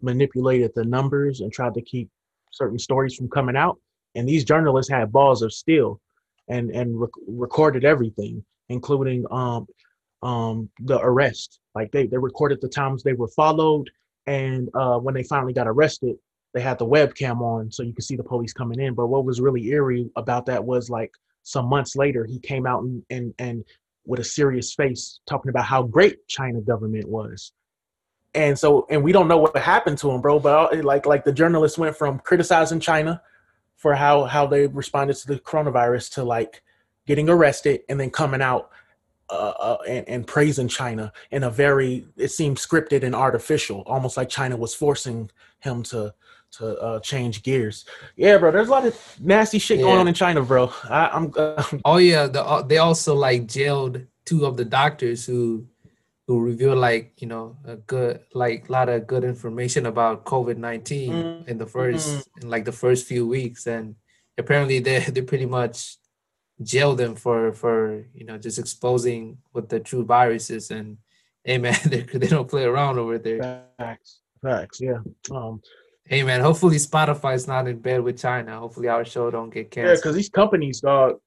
manipulated the numbers and tried to keep certain stories from coming out. And these journalists had balls of steel and and rec- recorded everything. including um, um, the arrest. Like they, they recorded the times they were followed, and uh, when they finally got arrested, they had the webcam on so you could see the police coming in. But what was really eerie about that was like some months later, he came out and and, and with a serious face talking about how great China government was. And so, and we don't know what happened to him, bro. But uh, like, like the journalist went from criticizing China for how how they responded to the coronavirus to like getting arrested and then coming out uh, uh, and, and praising China in a very it seemed scripted and artificial, almost like China was forcing him to to uh, change gears. Yeah, bro. There's a lot of nasty shit yeah. going on in China, bro. I, am oh yeah, the, uh, they also like jailed two of the doctors who who revealed like you know a good like a lot of good information about COVID 19 mm-hmm. in the 1st mm-hmm. in like the first few weeks, and apparently they they pretty much jailed them for for you know just exposing what the true virus is and hey man they, they don't play around over there facts facts yeah um Hey man, hopefully Spotify's not in bed with China. Hopefully our show don't get canceled. Yeah, because these companies, dog,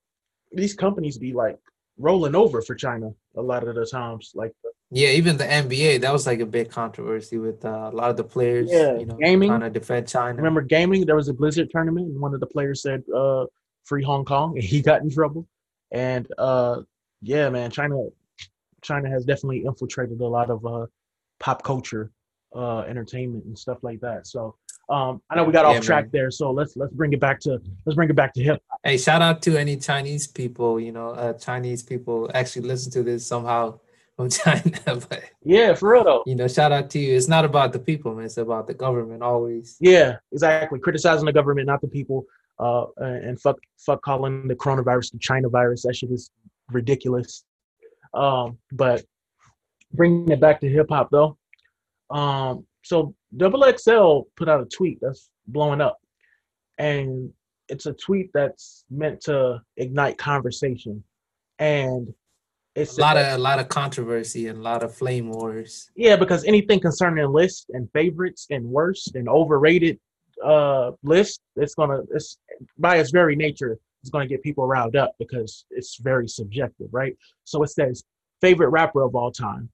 these companies be like rolling over for China a lot of the times. Like, yeah, even the NBA, that was like a big controversy with uh, a lot of the players. Yeah, you know, gaming trying to defend China. Remember gaming? There was a Blizzard tournament, and one of the players said, uh, "Free Hong Kong," and he got in trouble. And uh, yeah, man, China, China has definitely infiltrated a lot of uh, pop culture, uh, entertainment, and stuff like that. So um, I know we got yeah, off track man. there, so let's let's bring it back to let's bring it back to hip. Hey, shout out to any Chinese people. You know, uh, Chinese people actually listen to this somehow from China. but yeah, for real though. You know, shout out to you. It's not about the people, man. It's about the government always. Yeah, exactly. Criticizing the government, not the people. Uh, and fuck, fuck calling the coronavirus the China virus. That shit is ridiculous. Um, but bringing it back to hip hop though. Um, so Double XL put out a tweet that's blowing up, and it's a tweet that's meant to ignite conversation, and it's a lot of a lot of controversy and a lot of flame wars. Yeah, because anything concerning lists and favorites and worst and overrated uh list, it's gonna it's by its very nature, it's gonna get people riled up because it's very subjective, right? So it says favorite rapper of all time,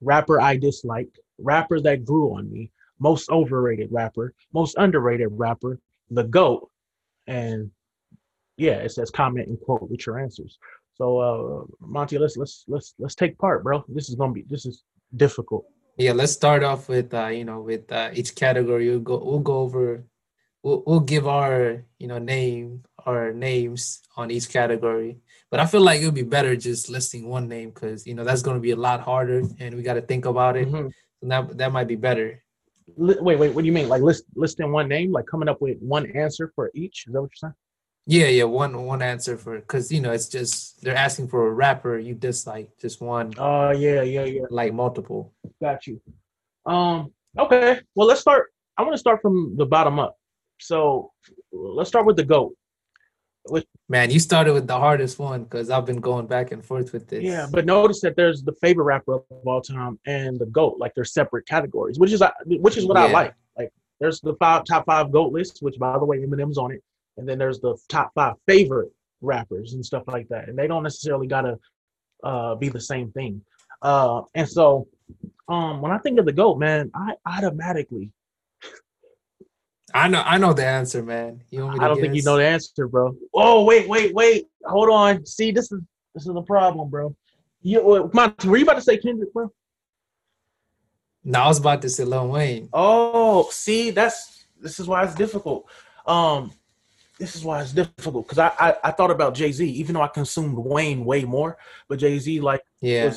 rapper I dislike, rapper that grew on me, most overrated rapper, most underrated rapper, the GOAT. And yeah, it says comment and quote with your answers. So uh Monty, let's let's let's let's take part, bro. This is gonna be this is difficult. Yeah, let's start off with uh, you know, with uh, each category. We'll go we'll go over we'll, we'll give our you know name our names on each category. But I feel like it would be better just listing one name because you know that's going to be a lot harder, and we got to think about it. Mm-hmm. So that that might be better. Wait, wait, what do you mean? Like list listing one name, like coming up with one answer for each? Is that what you're saying? Yeah, yeah, one one answer for because you know it's just they're asking for a rapper you dislike, just one. Oh uh, yeah, yeah, yeah. Like multiple. Got you. Um. Okay. Well, let's start. I want to start from the bottom up. So let's start with the goat. Which, Man, you started with the hardest one because I've been going back and forth with this. Yeah, but notice that there's the favorite rapper of all time and the goat, like they're separate categories, which is which is what yeah. I like. Like there's the five top five goat list, which by the way Eminem's on it, and then there's the top five favorite rappers and stuff like that, and they don't necessarily gotta uh, be the same thing. Uh, and so, um, when I think of the goat, man, I automatically I know, I know the answer, man. You I don't guess? think you know the answer, bro. Oh, wait, wait, wait. Hold on. See, this is this is the problem, bro. You, Monty, were you about to say Kendrick, bro? No, I was about to say Lil Wayne. Oh, see, that's this is why it's difficult. Um, this is why it's difficult because I, I, I thought about Jay Z, even though I consumed Wayne way more, but Jay Z like yeah.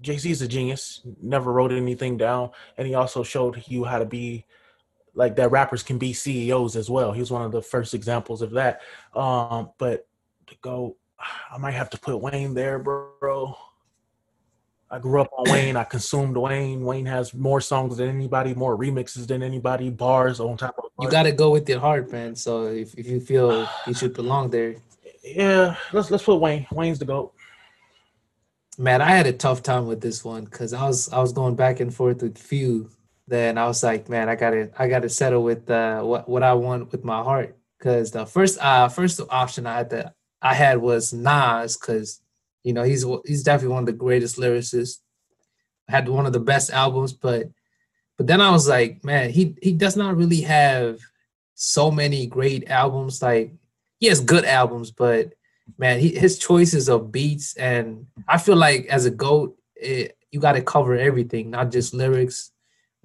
Jay Z is a genius. Never wrote anything down, and he also showed you how to be like that rappers can be CEOs as well. He was one of the first examples of that. Um, but to go, I might have to put Wayne there, bro. I grew up on Wayne. I consumed Wayne. Wayne has more songs than anybody, more remixes than anybody, bars on top of. Bars. You got to go with your heart, man. So if, if you feel you should belong there, yeah, let's let's put Wayne. Wayne's the goat. Man, I had a tough time with this one because I was I was going back and forth with few then I was like, man, I gotta I gotta settle with uh, what what I want with my heart. Cause the first uh first option I had to I had was Nas, cause You know, he's he's definitely one of the greatest lyricists. Had one of the best albums, but but then I was like, man, he he does not really have so many great albums. Like he has good albums, but man, he, his choices of beats and I feel like as a goat, it, you got to cover everything, not just lyrics,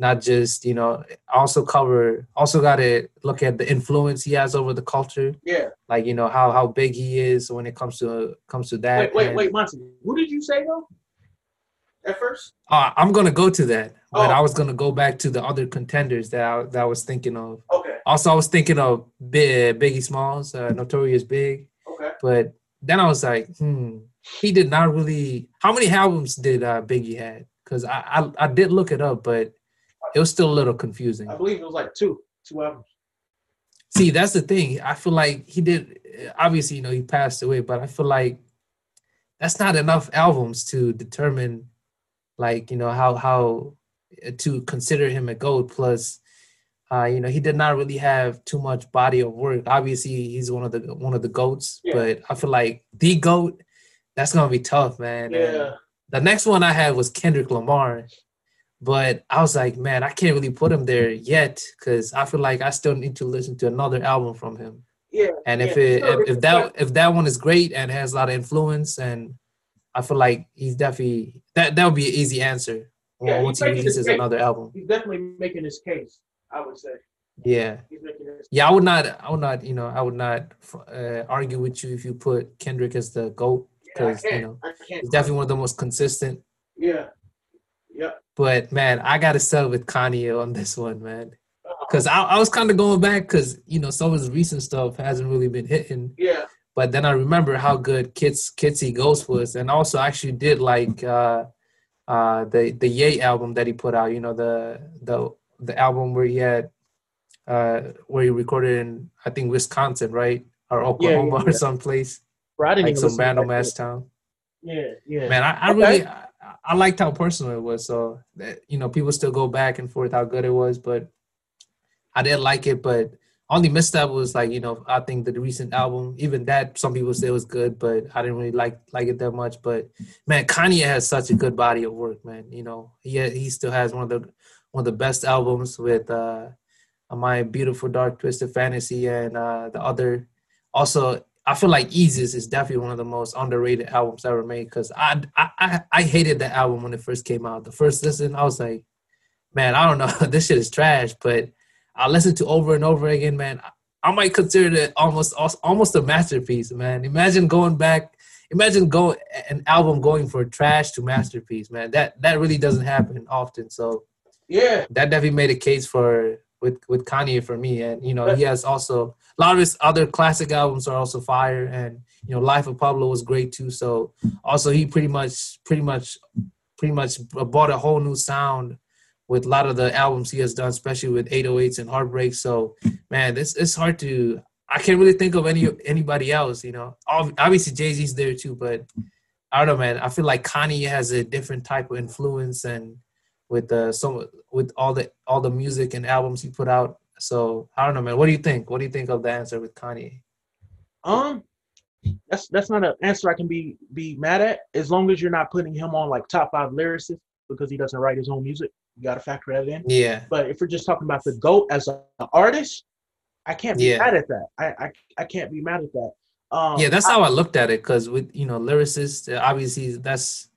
not just you know. Also cover, also got to look at the influence he has over the culture. Yeah. Like you know how how big he is when it comes to comes to that. Wait, wait, wait, Monty. Who did you say though? At first? Uh, I'm gonna go to that, but Oh. I was gonna go back to the other contenders that I, that I was thinking of. Okay. Also, I was thinking of Big, Biggie Smalls, uh, Notorious Big, Okay. but then I was like, hmm, he did not really. How many albums did uh, Biggie had? Because I, I I did look it up, but it was still a little confusing. I believe it was like two, two albums. See, that's the thing. I feel like he did. Obviously, you know, he passed away, but I feel like that's not enough albums to determine, like, you know, how how uh, to consider him a goat. Plus, uh, you know, he did not really have too much body of work. Obviously, he's one of the one of the goats, Yeah. but I feel like the goat. That's gonna be tough, man. And Yeah. the next one I had was Kendrick Lamar, but I was like, man, I can't really put him there yet because I feel like I still need to listen to another album from him. Yeah. And if yeah. it So if, if that if that one is great and has a lot of influence, and I feel like he's definitely that that would be an easy answer Yeah, once he releases another album. he's definitely making his case, I would say. Yeah, He's making his yeah. I would not. I would not. You know, I would not uh, argue with you if you put Kendrick as the goat yeah, because you know he's definitely one of the most consistent. Yeah. Yep. But man, I gotta settle with Kanye on this one, man. Uh, Cause I, I was kind of going back because you know some of his recent stuff hasn't really been hitting, yeah. but then I remember how good Kids See Ghosts was, and also I actually did like uh, uh, the the Ye album that he put out. You know the the the album where he had uh, where he recorded in I think Wisconsin, right, or Oklahoma yeah, or yeah. someplace Bro, I didn't like some random ass town. Yeah. Yeah. Man, I, I really I, I liked how personal it was. So that, you know, people still go back and forth how good it was, but I did like it. But only misstep was like you know I think the recent album, even that some people say was good, but I didn't really like like it that much. But man, Kanye has such a good body of work, man. You know, he he still has one of the one of the best albums with uh, my beautiful dark twisted fantasy and uh, the other also I feel like Yeezus is definitely one of the most underrated albums ever made because I, I I I hated that album when it first came out. The first listen, I was like, man, I don't know, this shit is trash. But I listened to over and over again, man. I, I might consider it almost almost a masterpiece, man. Imagine going back, imagine going an album going for trash to masterpiece, man. That that really doesn't happen often. So Yeah. that definitely made a case for with with Kanye for me, and you know he has also a lot of his other classic albums are also fire, and you know Life of Pablo was great too. So also he pretty much pretty much pretty much bought a whole new sound with a lot of the albums he has done, especially with 808s and Heartbreak. So man, this it's hard to I can't really think of any anybody else. You know, obviously Jay Z's there too, but I don't know, man. I feel like Kanye has a different type of influence and with uh some with all the all the music and albums he put out. So I don't know, man. What do you think? What do you think of the answer with Kanye? Um, that's that's not an answer I can be be mad at. As long as you're not putting him on like top five lyricists because he doesn't write his own music. You got to factor that in. Yeah, But if we're just talking about the goat as a- an artist, I can't be Yeah. mad at that. I, I I can't be mad at that. Um, yeah. That's I- how I looked at it. Cause with you know lyricists, obviously that's that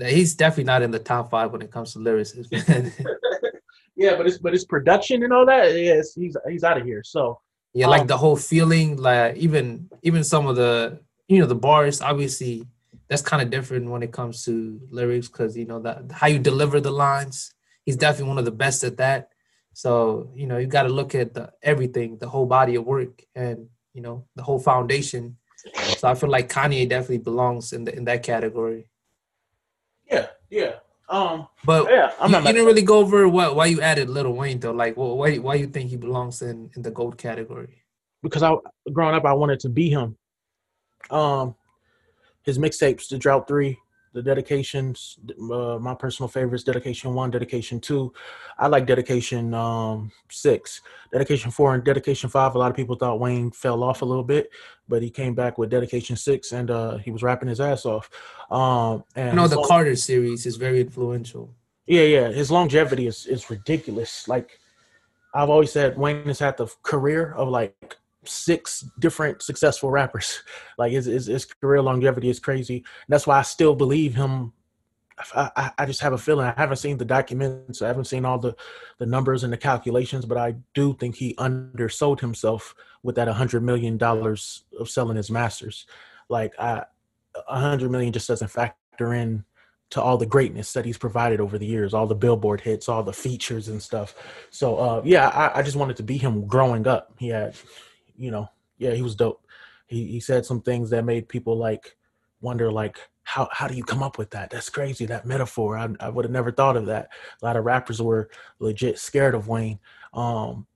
he's definitely not in the top five when it comes to lyricists. yeah, but it's but it's production and all that. Yes, he's he's out of here. So yeah, like Um, the whole feeling, like even even some of the you know the bars. Obviously, that's kind of different when it comes to lyrics because you know that how you deliver the lines. He's definitely one of the best at that. So you know you got to look at the everything, the whole body of work, and you know the whole foundation. So I feel like Kanye definitely belongs in the, in that category. Yeah, yeah. Um, But yeah, I'm you, not you didn't really go over what why you added Lil Wayne though. Like, wh- why why you think he belongs in in the gold category? because I growing up I wanted to be him. Um, his mixtapes, the Drought Three, the dedications. Uh, my personal favorites: dedication one, dedication two. I like dedication um, six, dedication four, and dedication five. A lot of people thought Wayne fell off a little bit, but he came back with dedication six, and uh, he was rapping his ass off. Um, and I know the long- Carter series is very influential. yeah, yeah. His longevity is is ridiculous. Like I've always said, Wayne has had the career of like six different successful rappers. Like his his, his career longevity is crazy. That's why I still believe him. I, I, I just have a feeling. I haven't seen the documents. I haven't seen all the the numbers and the calculations, but I do think he undersold himself with that hundred million dollars of selling his masters. Like a hundred million just doesn't factor in to all the greatness that he's provided over the years, all the billboard hits, all the features and stuff. So uh, yeah, I, I just wanted to be him growing up. He had, you know, yeah, he was dope. He he said some things that made people like wonder like how how do you come up with that? That's crazy. That metaphor. I I would have never thought of that. A lot of rappers were legit scared of Wayne. Um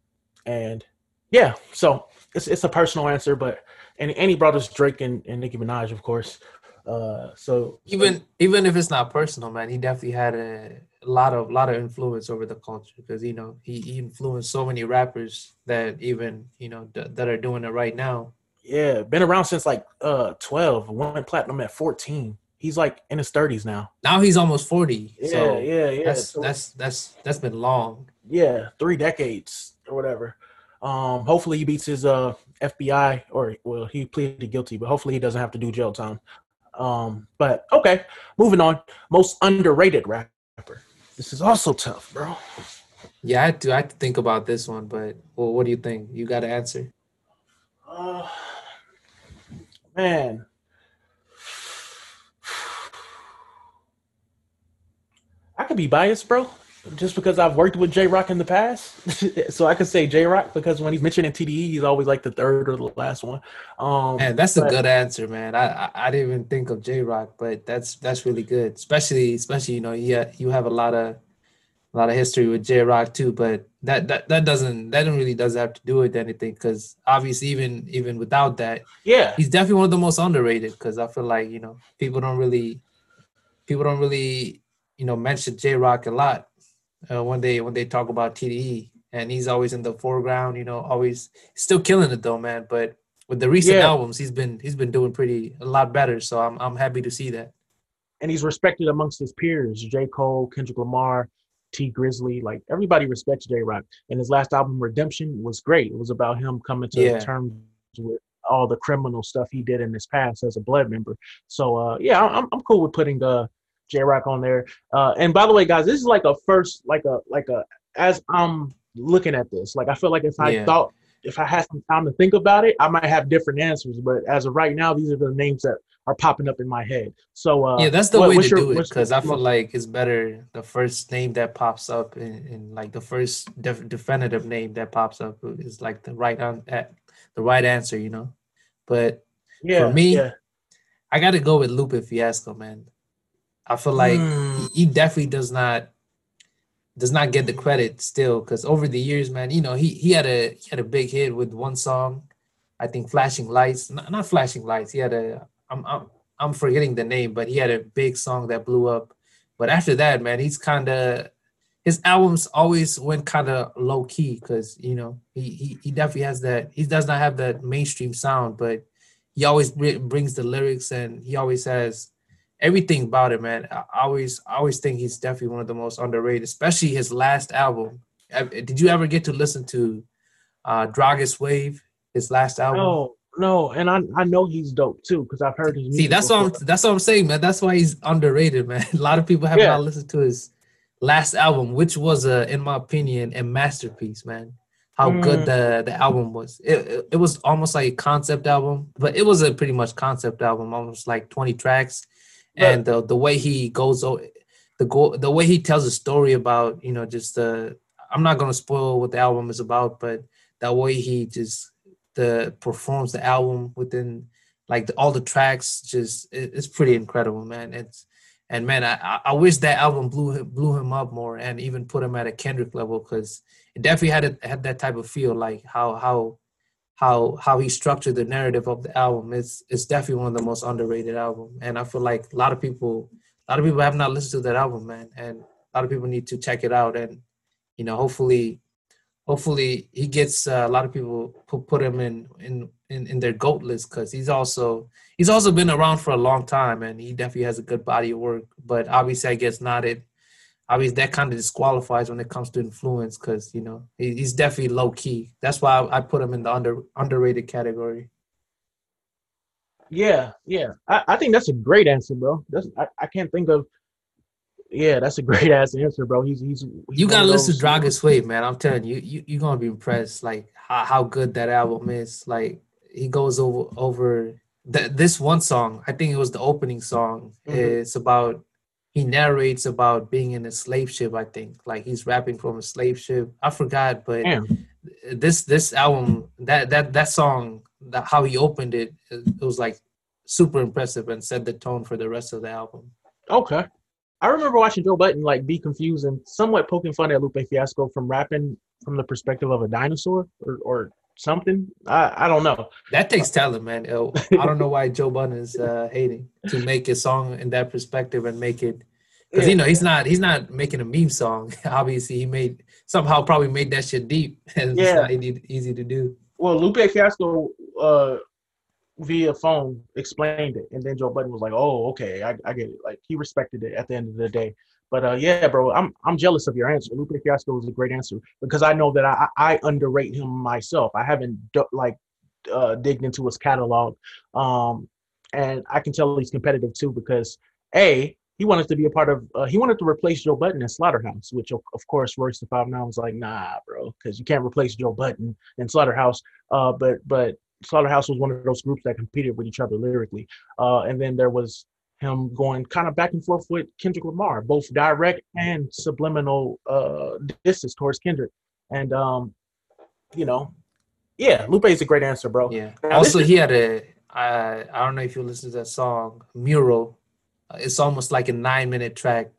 and yeah, so it's it's a personal answer, but and and he brought us Drake and, and Nicki Minaj, of course. Uh so Even even if it's not personal, man, he definitely had a, a lot of lot of influence over the culture because you know he, he influenced so many rappers that even you know th- that are doing it right now. Yeah, been around since like uh 12, went platinum at 14. He's like in his 30s now. Now he's almost forty. Yeah, so yeah, yeah. that's So, that's that's that's been long. yeah, three decades or whatever. Um, hopefully he beats his uh FBI or well, he pleaded guilty, but hopefully he doesn't have to do jail time. Um, but okay, moving on. Most underrated rapper. This is also tough, bro. Yeah, I do. I had to think about this one, but well, what do you think? You got to answer. Uh, man. I could be biased, bro, just because I've worked with Jay Rock in the past. so I could say Jay Rock because when he's mentioned in TDE, he's always like the third or the last one. Um, Man, that's a good answer, man. I, I I didn't even think of Jay Rock, but that's that's really good. Especially especially you know yeah you have a lot of a lot of history with Jay Rock too, but that that that doesn't that don't really doesn't have to do with anything because obviously even even without that yeah, he's definitely one of the most underrated because I feel like you know people don't really people don't really you know mention Jay Rock a lot uh, when they when they talk about TDE and he's always in the foreground you know always still killing it though man but with the recent Yeah. albums he's been he's been doing pretty a lot better so I'm I'm happy to see that and he's respected amongst his peers. J Cole, Kendrick Lamar, Tee Grizzley, like everybody respects Jay Rock. And his last album, Redemption, was great. It was about him coming to Yeah. terms with all the criminal stuff he did in his past as a blood member. So uh, yeah, I'm I'm cool with putting uh Jay Rock on there. Uh, and by the way, guys, this is like a first, like a like a as I'm looking at this, like I feel like if I Yeah. thought if I had some time to think about it, I might have different answers. But as of right now, these are the names that are popping up in my head. So uh, yeah that's the what- way to your- do it because I feel like it's better the first name that pops up in, in like the first def- definitive name that pops up is like the right on at the right answer you know but yeah, me, yeah. I got to go with Lupe Fiasco, man. I feel like Mm. he, definitely does not does not get the credit still because over the years, man, you know, he he had a he had a big hit with one song, I think Flashing Lights, not, not Flashing Lights. He had a I'm I'm I'm forgetting the name, but he had a big song that blew up. But after that, man, he's kind of his albums always went kind of low key because you know he, he he definitely has that he does not have that mainstream sound, but he always br- brings the lyrics and he always has everything about it, man. I always I always think he's definitely one of the most underrated, especially his last album. Did you ever get to listen to uh Drogas Wave, his last album? No, no, and I I know he's dope too because I've heard his music. See, that's what. I'm that's what I'm saying, man. That's why he's underrated, man. A lot of people have Yeah. not listened to his last album, which was a, in my opinion, a masterpiece, man. How good Mm. the the album was. It, it it was almost like a concept album, but it was a pretty much concept album, almost like 20 tracks. And the the way he goes the go the way he tells a story about, you know, just the I'm not gonna spoil what the album is about, but that way he just the performs the album within like the, all the tracks just it, it's pretty incredible man. It's and man I, I- I wish that album blew him blew him up more and even put him at a kendrick level because it definitely had a, had that type of feel like how how how how he structured the narrative of the album it's it's definitely one of the most underrated album and i feel like a lot of people a lot of people have not listened to that album, man, and a lot of people need to check it out. And you know, hopefully, hopefully he gets uh, a lot of people put put him in in in, in their goat list because he's also he's also been around for a long time and he definitely has a good body of work. But obviously, I guess not it. Obviously, that kind of disqualifies when it comes to influence because you know he's definitely low key. That's why I, I put him in the under underrated category. Yeah, yeah. I, I think that's a great answer, bro. That's I, I can't think of yeah, that's a great ass answer, bro. He's he's, he's you gotta listen to Drogas Wave, man. I'm telling you, you you're gonna be impressed, like how, how good that album is. Like he goes over over th- this one song. I think it was the opening song. Mm-hmm. It's about he narrates about being in a slave ship. I think like he's rapping from a slave ship. I forgot, but Damn. this this album that that that song that how he opened it, it was like super impressive and set the tone for the rest of the album. Okay. I remember watching Joe Budden like be confused and somewhat poking fun at Lupe Fiasco from rapping from the perspective of a dinosaur or, or something. I, I don't know. That takes talent, man. I don't know why Joe Budden is uh, hating to make a song in that perspective and make it because you know he's not he's not making a meme song. Obviously, he made somehow probably made that shit deep and yeah. it's not easy, easy to do well, Lupe Fiasco uh, via phone explained it, and then Joe Budden was like, "Oh, okay, I, I get it." Like he respected it at the end of the day. But uh, yeah, bro, I'm I'm jealous of your answer. Lupe Fiasco was a great answer because I know that I I underrate him myself. I haven't like uh, digged into his catalog, um, and I can tell he's competitive too because a he wanted to be a part of uh, he wanted to replace Joe Budden in Slaughterhouse, which of, of course Royce the Five Nine was like, nah, bro, because you can't replace Joe Budden in Slaughterhouse. Uh, but but Slaughterhouse was one of those groups that competed with each other lyrically. Uh, and then there was him going kind of back and forth with Kendrick Lamar, both direct and subliminal uh, disses towards Kendrick. And um, you know, yeah, Lupe is a great answer, bro. Yeah. Now, also, he had a I I don't know if you listen to that song Mural it's almost like a nine minute track,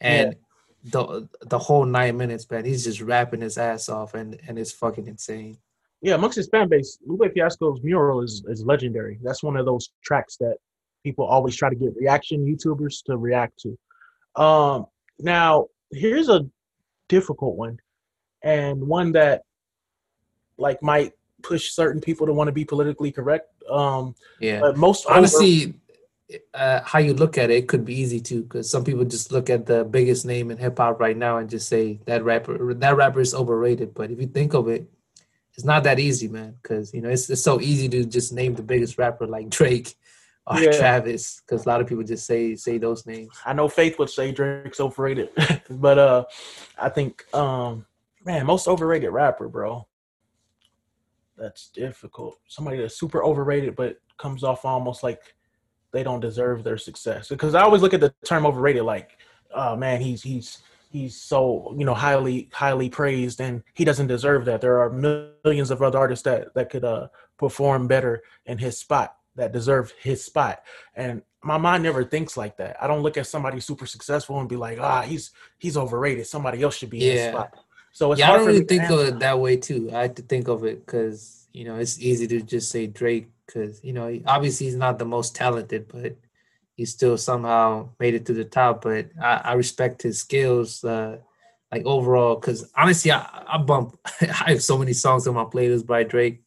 and yeah. the the whole nine minutes, man, he's just rapping his ass off, and and it's fucking insane. Yeah, amongst his fan base, Lupe Fiasco's mural is is legendary. That's one of those tracks that people always try to get reaction YouTubers to react to. Um, now here's a difficult one, and one that like might push certain people to want to be politically correct. Um, yeah, but most honestly, uh, how you look at it, it could be easy too, because some people just look at the biggest name in hip hop right now and just say that rapper that rapper is overrated. But if you think of it, it's not that easy, man. Because you know it's, it's so easy to just name the biggest rapper like Drake or yeah. Travis, because a lot of people just say say those names. I know Faith would say Drake's overrated, but uh, I think um, man, most overrated rapper, bro. That's difficult. Somebody that's super overrated but comes off almost like they don't deserve their success. Because I always look at the term overrated like, oh man, he's he's he's so you know highly highly praised and he doesn't deserve that. There are millions of other artists that that could uh, perform better in his spot that deserve his spot. And my mind never thinks like that. I don't look at somebody super successful and be like, ah, he's he's overrated. Somebody else should be yeah. in his spot. So it's yeah, I don't really think of it that way too. I had to think of it because you know it's easy to just say Drake because you know obviously he's not the most talented, but he still somehow made it to the top. But I, I respect his skills, uh, like overall. Because honestly, I, I bump. I have so many songs on my playlist by Drake.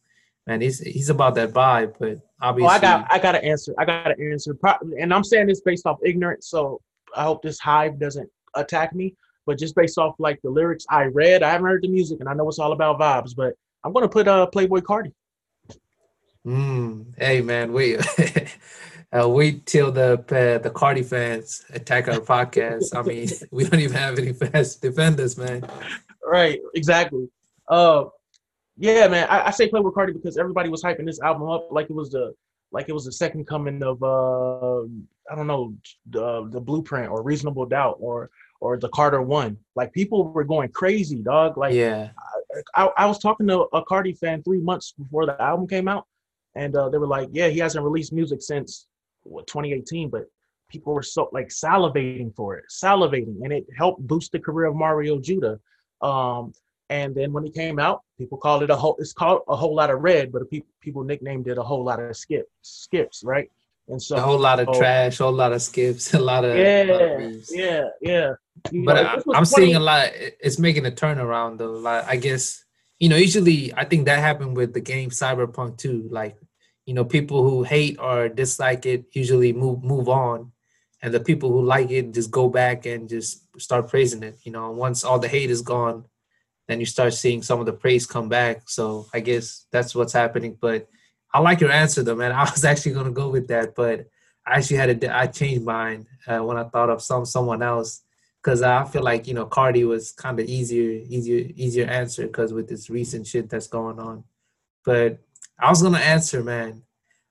Man, he's he's about that vibe, but obviously, oh, I got I got to answer. I got to answer, and I'm saying this based off ignorance. So I hope this hive doesn't attack me. But just based off like the lyrics I read, I haven't heard the music, and I know it's all about vibes. But I'm gonna put uh Playboi Carti. Mm, hey man, wait, uh, wait till the uh, the Carti fans attack our podcast. I mean, we don't even have any fans to defend us, man. Right, exactly. Uh, yeah, man. I, I say Playboi Carti because everybody was hyping this album up like it was the like it was the second coming of uh I don't know the the Blueprint or Reasonable Doubt or or the Carter One. Like people were going crazy, dog. Like yeah. I, I, I was talking to a Carti fan three months before the album came out, and uh, they were like, "Yeah, he hasn't released music since what 2018," but people were so like salivating for it, salivating, and it helped boost the career of Mario Judah. Um, and then when it came out, people called it a whole. It's called a whole lot of red, but people people nicknamed it a whole lot of skip skips, right? And so a whole lot of oh, trash, a whole lot of skips, a lot of, Yeah, lot of yeah, yeah. You But know, I, I'm 20 seeing a lot. It's making a turnaround though. Like I guess you know, usually I think that happened with the game Cyberpunk too. Like you know, people who hate or dislike it usually move move on, and the people who like it just go back and just start praising it. You know, once all the hate is gone, then you start seeing some of the praise come back. So I guess that's what's happening. But I like your answer though, man. I was actually gonna go with that, but I actually had a I changed mine uh, when I thought of some someone else because I feel like you know Carti was kind of easier, easier, easier answer because with this recent shit that's going on. But I was gonna answer, man.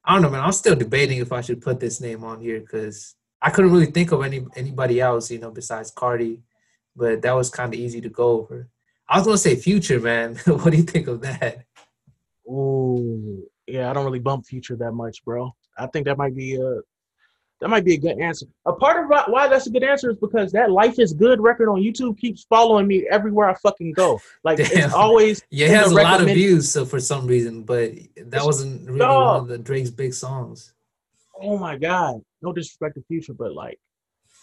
I don't know, man. I'm still debating if I should put this name on here because I couldn't really think of any anybody else, you know, besides Carti. But that was kind of easy to go over. I was gonna say Future, man. what do you think of that? Ooh, yeah, I don't really bump Future that much, bro. I think that might be a that might be a good answer. A part of why- that's a good answer is because that Life is Good record on YouTube keeps following me everywhere I fucking go. Like Damn. it's always Yeah, it has a lot of views, so for some reason, but that wasn't really one of the Drake's big songs. Oh my god, no disrespect to Future, but like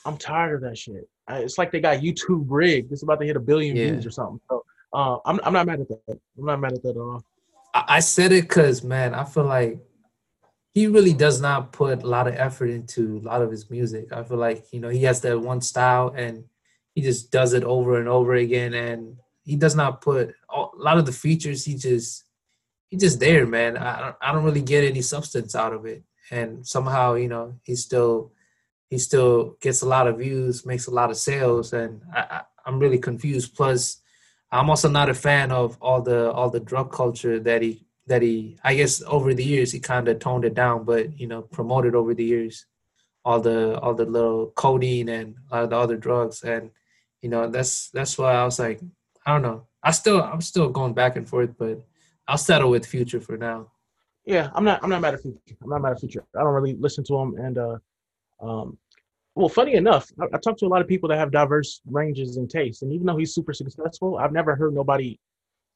I'm tired of that shit. It's like they got YouTube rigged. It's about to hit a billion Yeah. views or something. So uh, I'm I'm not mad at that. I'm not mad at that at all. I, I said it because man, I feel like he really does not put a lot of effort into a lot of his music. I feel like you know he has that one style and he just does it over and over again, and he does not put a lot of the features. He just he just there, man. I don't, I don't really get any substance out of it, and somehow you know he still he still gets a lot of views, makes a lot of sales, and I, I'm really confused. Plus, I'm also not a fan of all the all the drug culture that he that he I guess over the years he kind of toned it down, but you know promoted over the years all the all the little codeine and uh, the other drugs, and you know that's that's why I was like I don't know. I still I'm still going back and forth, but I'll settle with Future for now. Yeah, I'm not I'm not mad at Future. I'm not mad at Future. I don't really listen to him, and uh, um, well, funny enough, I, I talk to a lot of people that have diverse ranges and tastes, and even though he's super successful, I've never heard nobody,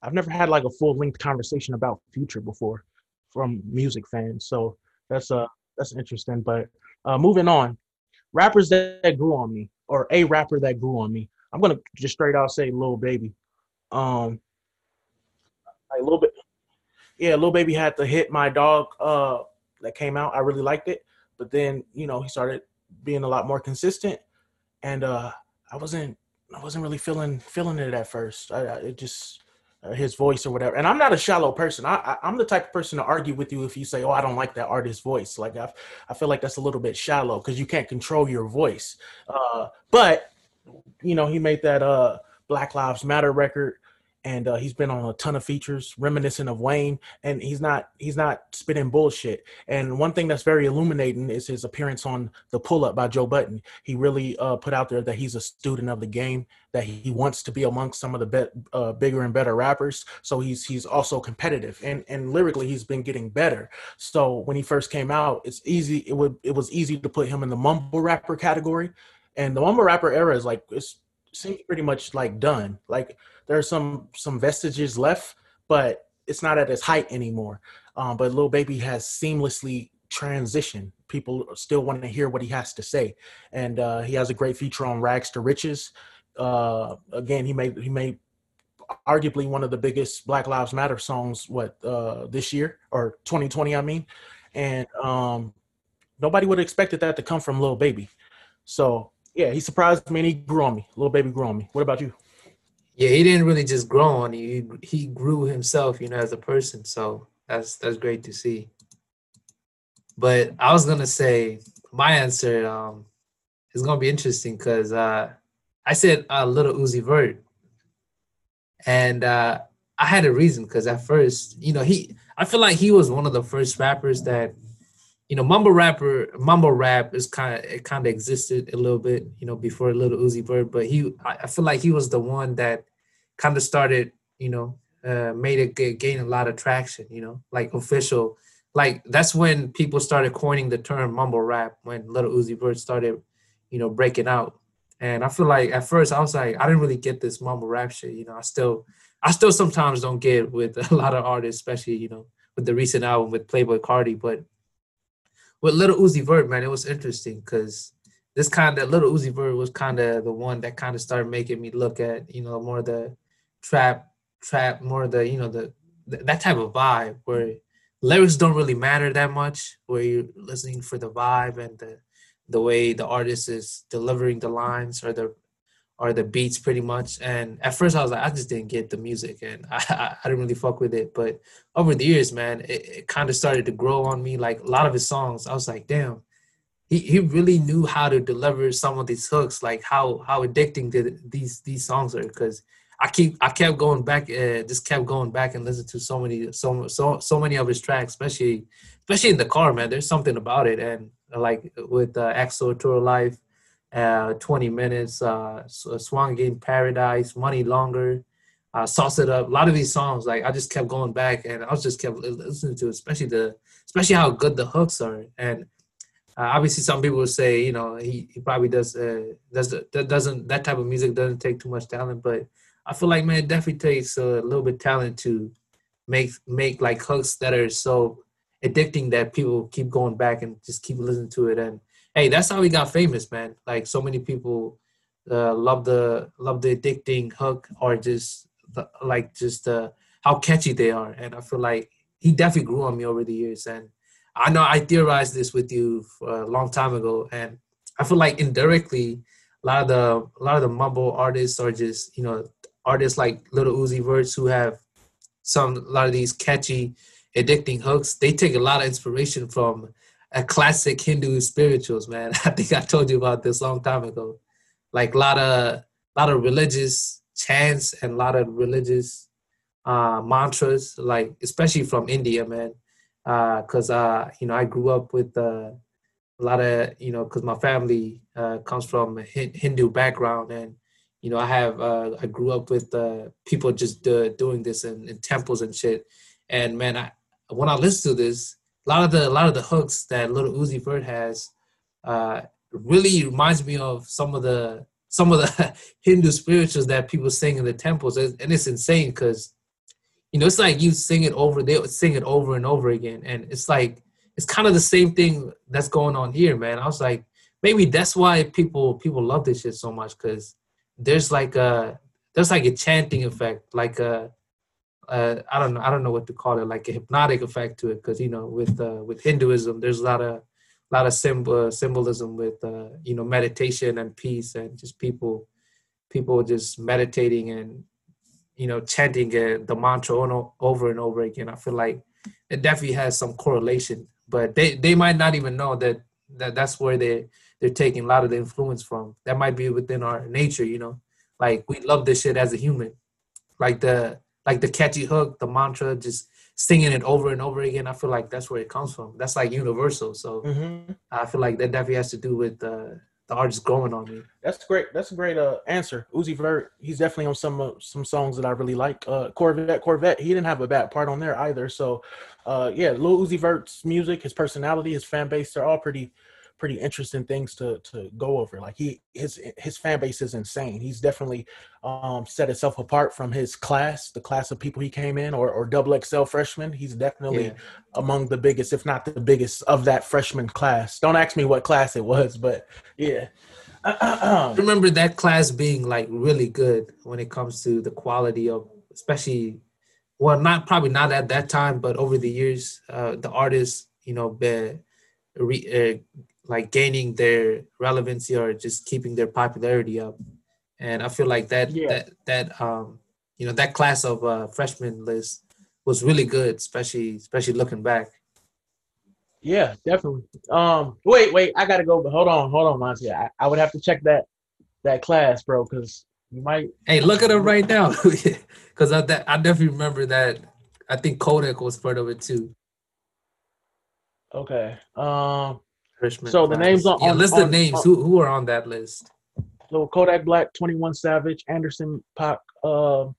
I've never had like a full length conversation about Future before from music fans. So that's uh that's interesting. But uh, moving on, rappers that, that grew on me, or a rapper that grew on me. I'm gonna just straight out say Lil Baby. Um, a little bit, yeah, Lil Baby had to hit My Dog uh that came out. I really liked it, but then you know he started being a lot more consistent, and uh I wasn't I wasn't really feeling feeling it at first. I, I it just uh, his voice or whatever. And I'm not a shallow person. I, I I'm the type of person to argue with you if you say, "Oh, I don't like that artist's voice." Like I I feel like that's a little bit shallow because you can't control your voice. Uh, but you know he made that uh Black Lives Matter record and uh, he's been on a ton of features reminiscent of Wayne and he's not he's not spitting bullshit. And one thing that's very illuminating is his appearance on the pull up by Joe Budden. He really uh, put out there that he's a student of the game that he wants to be amongst some of the be- uh, bigger and better rappers. So he's he's also competitive and and lyrically he's been getting better. So when he first came out it's easy it would it was easy to put him in the mumble rapper category. And the mumble rapper era is like it's seems pretty much like done. Like there's some some vestiges left, but it's not at its height anymore. Um, but Lil Baby has seamlessly transitioned. People still want to hear what he has to say, and uh, he has a great feature on Rags to Riches. Uh, again, he made he made arguably one of the biggest Black Lives Matter songs what uh, this year or 2020, I mean, and um, nobody would have expected that to come from Lil Baby. So yeah, he surprised me and he grew on me. Little baby grew on me. What about you? Yeah, he didn't really just grow on you. He, he grew himself, you know, as a person. So that's that's great to see. But I was gonna say my answer um is gonna be interesting because uh I said uh, little Uzi Vert, and uh I had a reason because at first, you know, he I feel like he was one of the first rappers that you know, mumble rapper, mumble rap is kind of it kind of existed a little bit, you know, before Little Uzi Vert, but he, I, feel like he was the one that kind of started, you know, uh, made it gain a lot of traction, you know, like official, like that's when people started coining the term mumble rap when Little Uzi Vert started, you know, breaking out, and I feel like at first I was like, I didn't really get this mumble rap shit, you know, I still, I still sometimes don't get with a lot of artists, especially you know with the recent album with Playboi Carti, but with Little Uzi Vert, man, it was interesting because this kind of Little Uzi Vert was kind of the one that kind of started making me look at you know more the trap, trap, more the you know the that type of vibe where lyrics don't really matter that much, where you're listening for the vibe and the the way the artist is delivering the lines or the or the beats pretty much. And at first I was like, I just didn't get the music and I, I, I didn't really fuck with it. But over the years, man, it, it kind of started to grow on me. Like a lot of his songs, I was like, damn, he, he really knew how to deliver some of these hooks, like how how addicting did these these songs are. Because I keep I kept going back, uh, just kept going back and listen to so many so so so many of his tracks, especially especially in the car, man. There's something about it, and like with uh, XO Tour Llif3 uh, 20 minutes, uh, Swan Game Paradise, Money Longer, uh, Sauce It Up. A lot of these songs, like I just kept going back and I was just kept listening to, it, especially the, especially how good the hooks are. And uh, obviously, some people would say, you know, he, he probably does uh, does that doesn't that type of music doesn't take too much talent, but I feel like man, it definitely takes a little bit talent to make make like hooks that are so addicting that people keep going back and just keep listening to it and hey, that's how he got famous, man. Like so many people uh, love the love the addicting hook or just the, like just uh, how catchy they are, and I feel like he definitely grew on me over the years. And I know I theorized this with you a long time ago, and I feel like indirectly, a lot of the a lot of the mumble artists are just you know artists like Little Uzi Verts who have some a lot of these catchy, addicting hooks. They take a lot of inspiration from a classic Hindu spirituals, man. I think I told you about this long time ago. Like a lot of lot of religious chants and a lot of religious uh, mantras, like especially from India, man. Because uh, uh, you know I grew up with uh, a lot of you know because my family uh, comes from a Hindu background, and you know I have uh, I grew up with people just doing this in, in temples and shit. And man, I when I listen to this, a lot of the a lot of the hooks that Little Uzi Vert has uh, really reminds me of some of the some of the Hindu spirituals that people sing in the temples, and it's insane because you know it's like you sing it over, they sing it over and over again, and it's like it's kind of the same thing that's going on here, man. I was like, maybe that's why people people love this shit so much because there's like a there's like a chanting effect, like a uh, I don't know I don't know what to call it like a hypnotic effect to it because you know with uh, with Hinduism there's a lot of a lot of symbol symbolism with uh, you know meditation and peace and just people people just meditating and you know chanting the mantra over and over again. I feel like it definitely has some correlation, but they they might not even know that that that's where they they're taking a lot of the influence from. That might be within our nature, you know. Like we love this shit as a human. Like the like the catchy hook, the mantra, just singing it over and over again. I feel like that's where it comes from. That's like universal. So mm-hmm. I feel like that definitely has to do with uh, the artist growing on me. That's great. That's a great uh, answer. Uzi Vert, he's definitely on some uh, some songs that I really like. Uh, Corvette, Corvette, he didn't have a bad part on there either. So, uh, yeah, Lil Uzi Vert's music, his personality, his fan base, they're all pretty pretty interesting things to to go over. Like he his his fan base is insane. He's definitely um, set himself apart from his class, the class of people he came in, or or double XL freshman. He's definitely yeah. among the biggest, if not the biggest, of that freshman class. Don't ask me what class it was, but yeah. I remember that class being like really good when it comes to the quality of, especially, well, not probably not at that time, but over the years, uh, the artists, you know, be, re, uh, like gaining their relevancy or just keeping their popularity up. And I feel like that yeah. that that um you know that class of uh, freshman list was really good, especially especially looking back. Yeah, definitely. Um, wait, wait, I gotta go, but hold on, hold on, Monty. I, I would have to check that that class, bro, because you might. Hey, look at him right now, because I that I definitely remember that. I think Kodak was part of it too. Okay. Um, so the names on yeah, list on, the names. On, who who are on that list? So Kodak Black, Twenty One Savage, Anderson Paak, uh,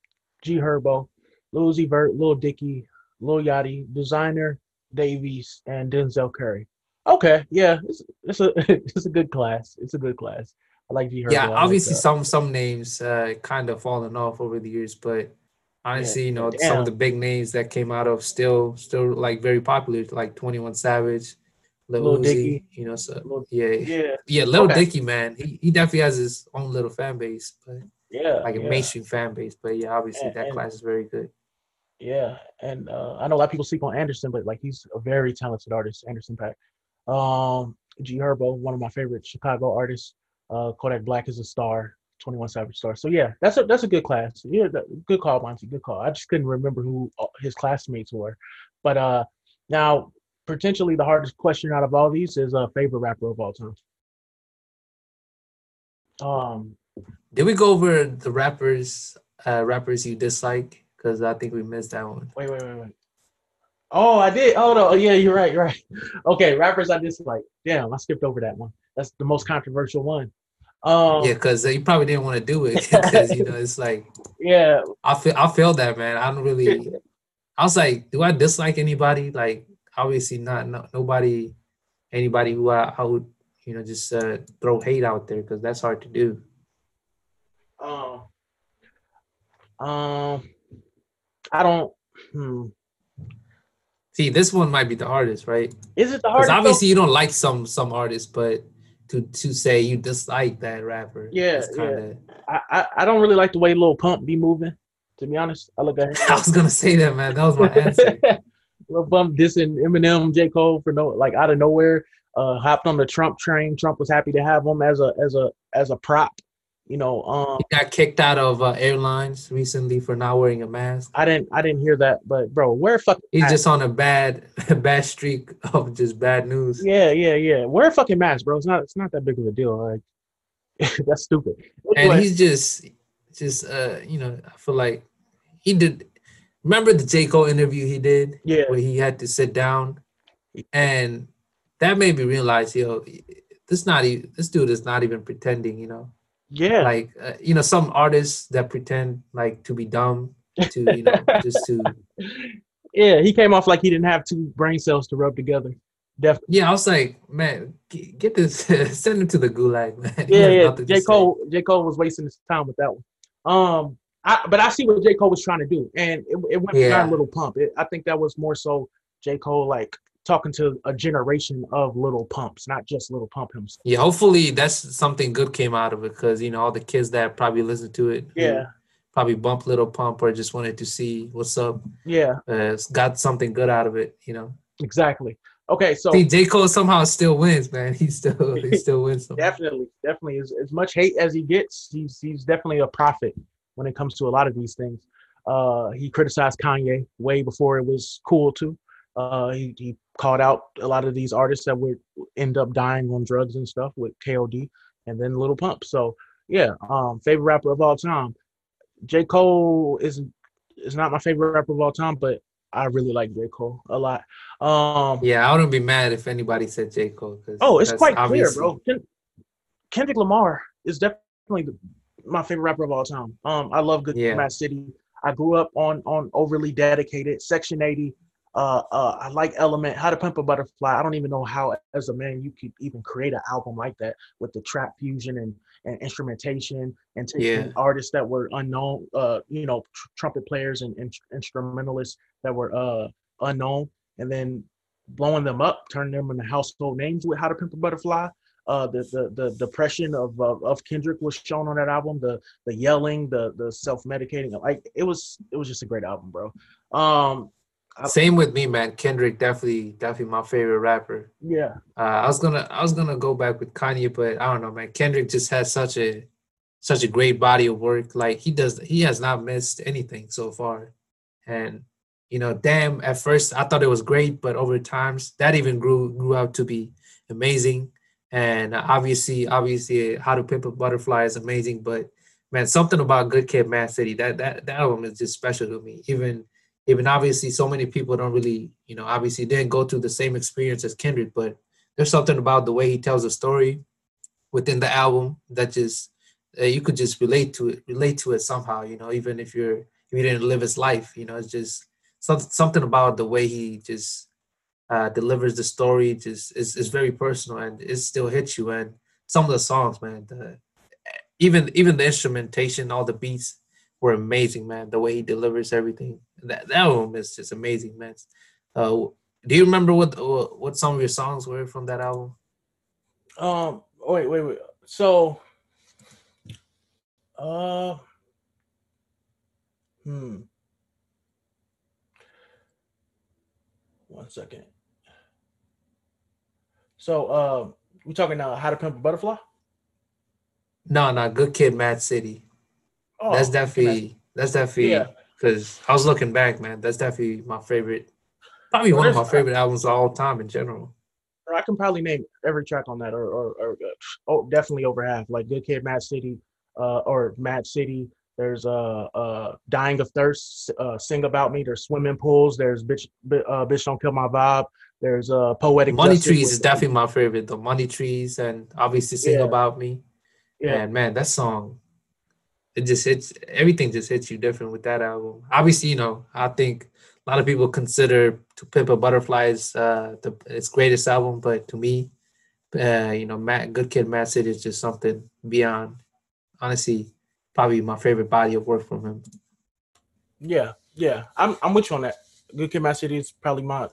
G Herbo, Lil Uzi Vert, Lil Dicky, Lil Yachty, Desiigner Davies, and Denzel Curry. Okay, yeah, it's, it's a it's a good class. It's a good class. I like G Herbo. Yeah, obviously like some some names uh, kind of fallen off over the years, but honestly, yeah. you know, Damn. some of the big names that came out of still still like very popular, like Twenty One Savage, Lil, Lil Dicky. you know, so Lil- yeah, Yeah, yeah, Lil Okay. Dicky, man, he, he definitely has his own little fan base, but yeah, like a yeah. mainstream fan base. But yeah, obviously And- that and- class is very good. Yeah, and uh, I know a lot of people sleep on Anderson, but like he's a very talented artist, Anderson Paak. Um, G Herbo, one of my favorite Chicago artists. Uh, Kodak Black is a star. Twenty One Savage star. So yeah, that's a that's a good class. Yeah, that- good call, Monty. Good call. I just couldn't remember who uh, his classmates were, but uh, now potentially the hardest question out of all these is a uh, favorite rapper of all time. Um, Did we go over the rappers, uh, rappers you dislike? Because I think we missed that one. Wait, wait, wait, wait. Oh, I did. Oh no. Oh, yeah, you're right. You're right. Okay, rappers I dislike. Damn, I skipped over that one. That's the most controversial one. Um, Yeah, because you probably didn't want to do it because you know it's like yeah. I feel I feel that man. I don't really. I was like, do I dislike anybody? Like, obviously not. No, nobody, anybody who I, I would, you know, just uh, throw hate out there because that's hard to do. Um, um, I don't. Hmm. See, this one might be the hardest, right? Is it the hardest? though? obviously you don't like some some artists, but to to say you dislike that rapper, Yeah, it's kind of. I, I I don't really like the way Lil Pump be moving. To be honest, I look at I was gonna say that, man. That was my answer. Lil Pump dissing Eminem, J Cole for no like out of nowhere. Uh, hopped on the Trump train. Trump was happy to have him as a as a as a prop. You know, um, He got kicked out of uh, airlines recently for not wearing a mask. I didn't I didn't hear that, but bro, where fucking He's mask? just on a bad bad streak of just bad news. yeah yeah yeah wear a fucking mask, bro. It's not it's not that big of a deal. Like that's stupid. and he's just just uh you know i feel like he did remember the j cole interview he did yeah where he had to sit down and that made me realize yo this not even this dude is not even pretending you know yeah like uh, you know some artists that pretend like to be dumb to you know just to yeah. He came off like he didn't have two brain cells to rub together. Definitely. yeah i was like man get, this send him to the gulag man Yeah, yeah. J say. Cole, J Cole was wasting his time with that one. Um, I, but I see what J. Cole was trying to do, and it, it went Yeah. beyond Little Pump. It, I think that was more so J. Cole like talking to a generation of Little Pumps, not just Little Pump himself. yeah hopefully that's something good came out of it because you know all the kids that probably listen to it Yeah, probably bump little pump or just wanted to see what's up yeah, uh, got something good out of it you know? Exactly. Okay, so see j. Cole somehow still wins man. He still he still wins definitely, definitely, as, as much hate as he gets, he's he's definitely a prophet when it comes to a lot of these things. Uh, he criticized Kanye way before it was cool to. Uh, he, he called out a lot of these artists that would end up dying on drugs and stuff with KOD and then Little Pump. So yeah, um, favorite rapper of all time. J. Cole is is not my favorite rapper of all time, but I really like J. Cole a lot. Um, yeah i wouldn't be mad if anybody said j cole 'cause Oh, it's quite clear, bro. Ken- Kendrick Lamar is definitely the, my favorite rapper of all time. Um, I love Good Yeah. Mad City. I grew up on on overly dedicated, Section 80. Uh, uh, I like Element, How to Pimp a Butterfly. I don't even know how, as a man, you could even create an album like that with the trap fusion and and instrumentation and taking Yeah. artists that were unknown, uh, you know, tr- trumpet players and, and instrumentalists that were uh unknown, and then blowing them up, turning them into household names with How to Pimp a Butterfly. Uh, the, the the depression of, of of Kendrick was shown on that album. The the yelling, the the self medicating, like it was it was just a great album, bro. Um, I- same with me man kendrick definitely definitely my favorite rapper yeah, uh, I was gonna I was gonna go back with Kanye, but I don't know, man. Kendrick just has such a such a great body of work. Like he does, he has not missed anything so far. And you know, damn, at first I thought it was great, but over times that even grew grew out to be amazing. And obviously, obviously, How to Pimp a Butterfly is amazing, but man, something about Good Kid, Mad City that that that album is just special to me. Even even obviously, so many people don't really, you know, obviously didn't go through the same experience as Kendrick, but there's something about the way he tells a story within the album that just uh, you could just relate to it, relate to it somehow. You know, even if you're if you didn't live his life, you know, it's just something something about the way he just uh, delivers the story. Just is is very personal and it still hits you. And some of the songs, man, the, even even the instrumentation, all the beats were amazing, man. The way he delivers everything, that that album is just amazing, man. Uh, Do you remember what what some of your songs were from that album? Um. Wait, wait, wait. So, uh, hmm. One second. So, uh, we talking now how to pimp a butterfly? No, no, Good Kid, Mad City. Oh, that's definitely that's definitely Yeah. because I was looking back, man. That's definitely my favorite, probably one of my favorite albums of all time in general. I can probably name every track on that, or or, or uh, oh, definitely over half. Like Good Kid, Mad City, uh, or Mad City. There's uh uh Dying of Thirst, uh, Sing About Me. There's Swimming Pools. There's Bitch, uh, Bitch Don't Kill My Vibe. There's uh Poetic Money Trees with- is definitely my favorite. The Money Trees and obviously Sing Yeah. About Me. yeah. And man, that song, it just hits everything. Just hits you different with that album. Obviously, you know, I think a lot of people consider "To Pimp a Butterfly" is uh, the its greatest album, but to me, uh, you know, Matt Good Kid, Mad City is just something beyond. Honestly, probably my favorite body of work from him. Yeah, yeah, I'm I'm with you on that. Good Kid, Mad City is probably my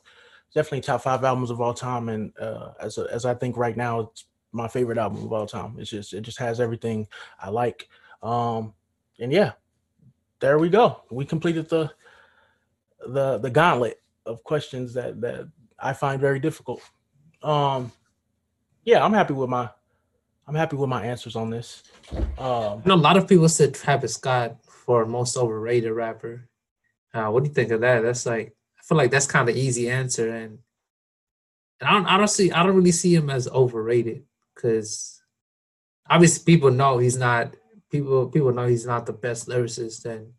definitely top five albums of all time, and uh, as as I think right now, it's my favorite album of all time. It's just it just has everything I like. Um, and yeah, there we go. We completed the the the gauntlet of questions that that I find very difficult. Um, yeah, I'm happy with my I'm happy with my answers on this. Um, You know, a lot of people said Travis Scott for most overrated rapper. Uh, what do you think of that? That's like feel like that's kind of easy answer, and and I don't I don't see I don't really see him as overrated because obviously people know he's not people people know he's not the best lyricist, and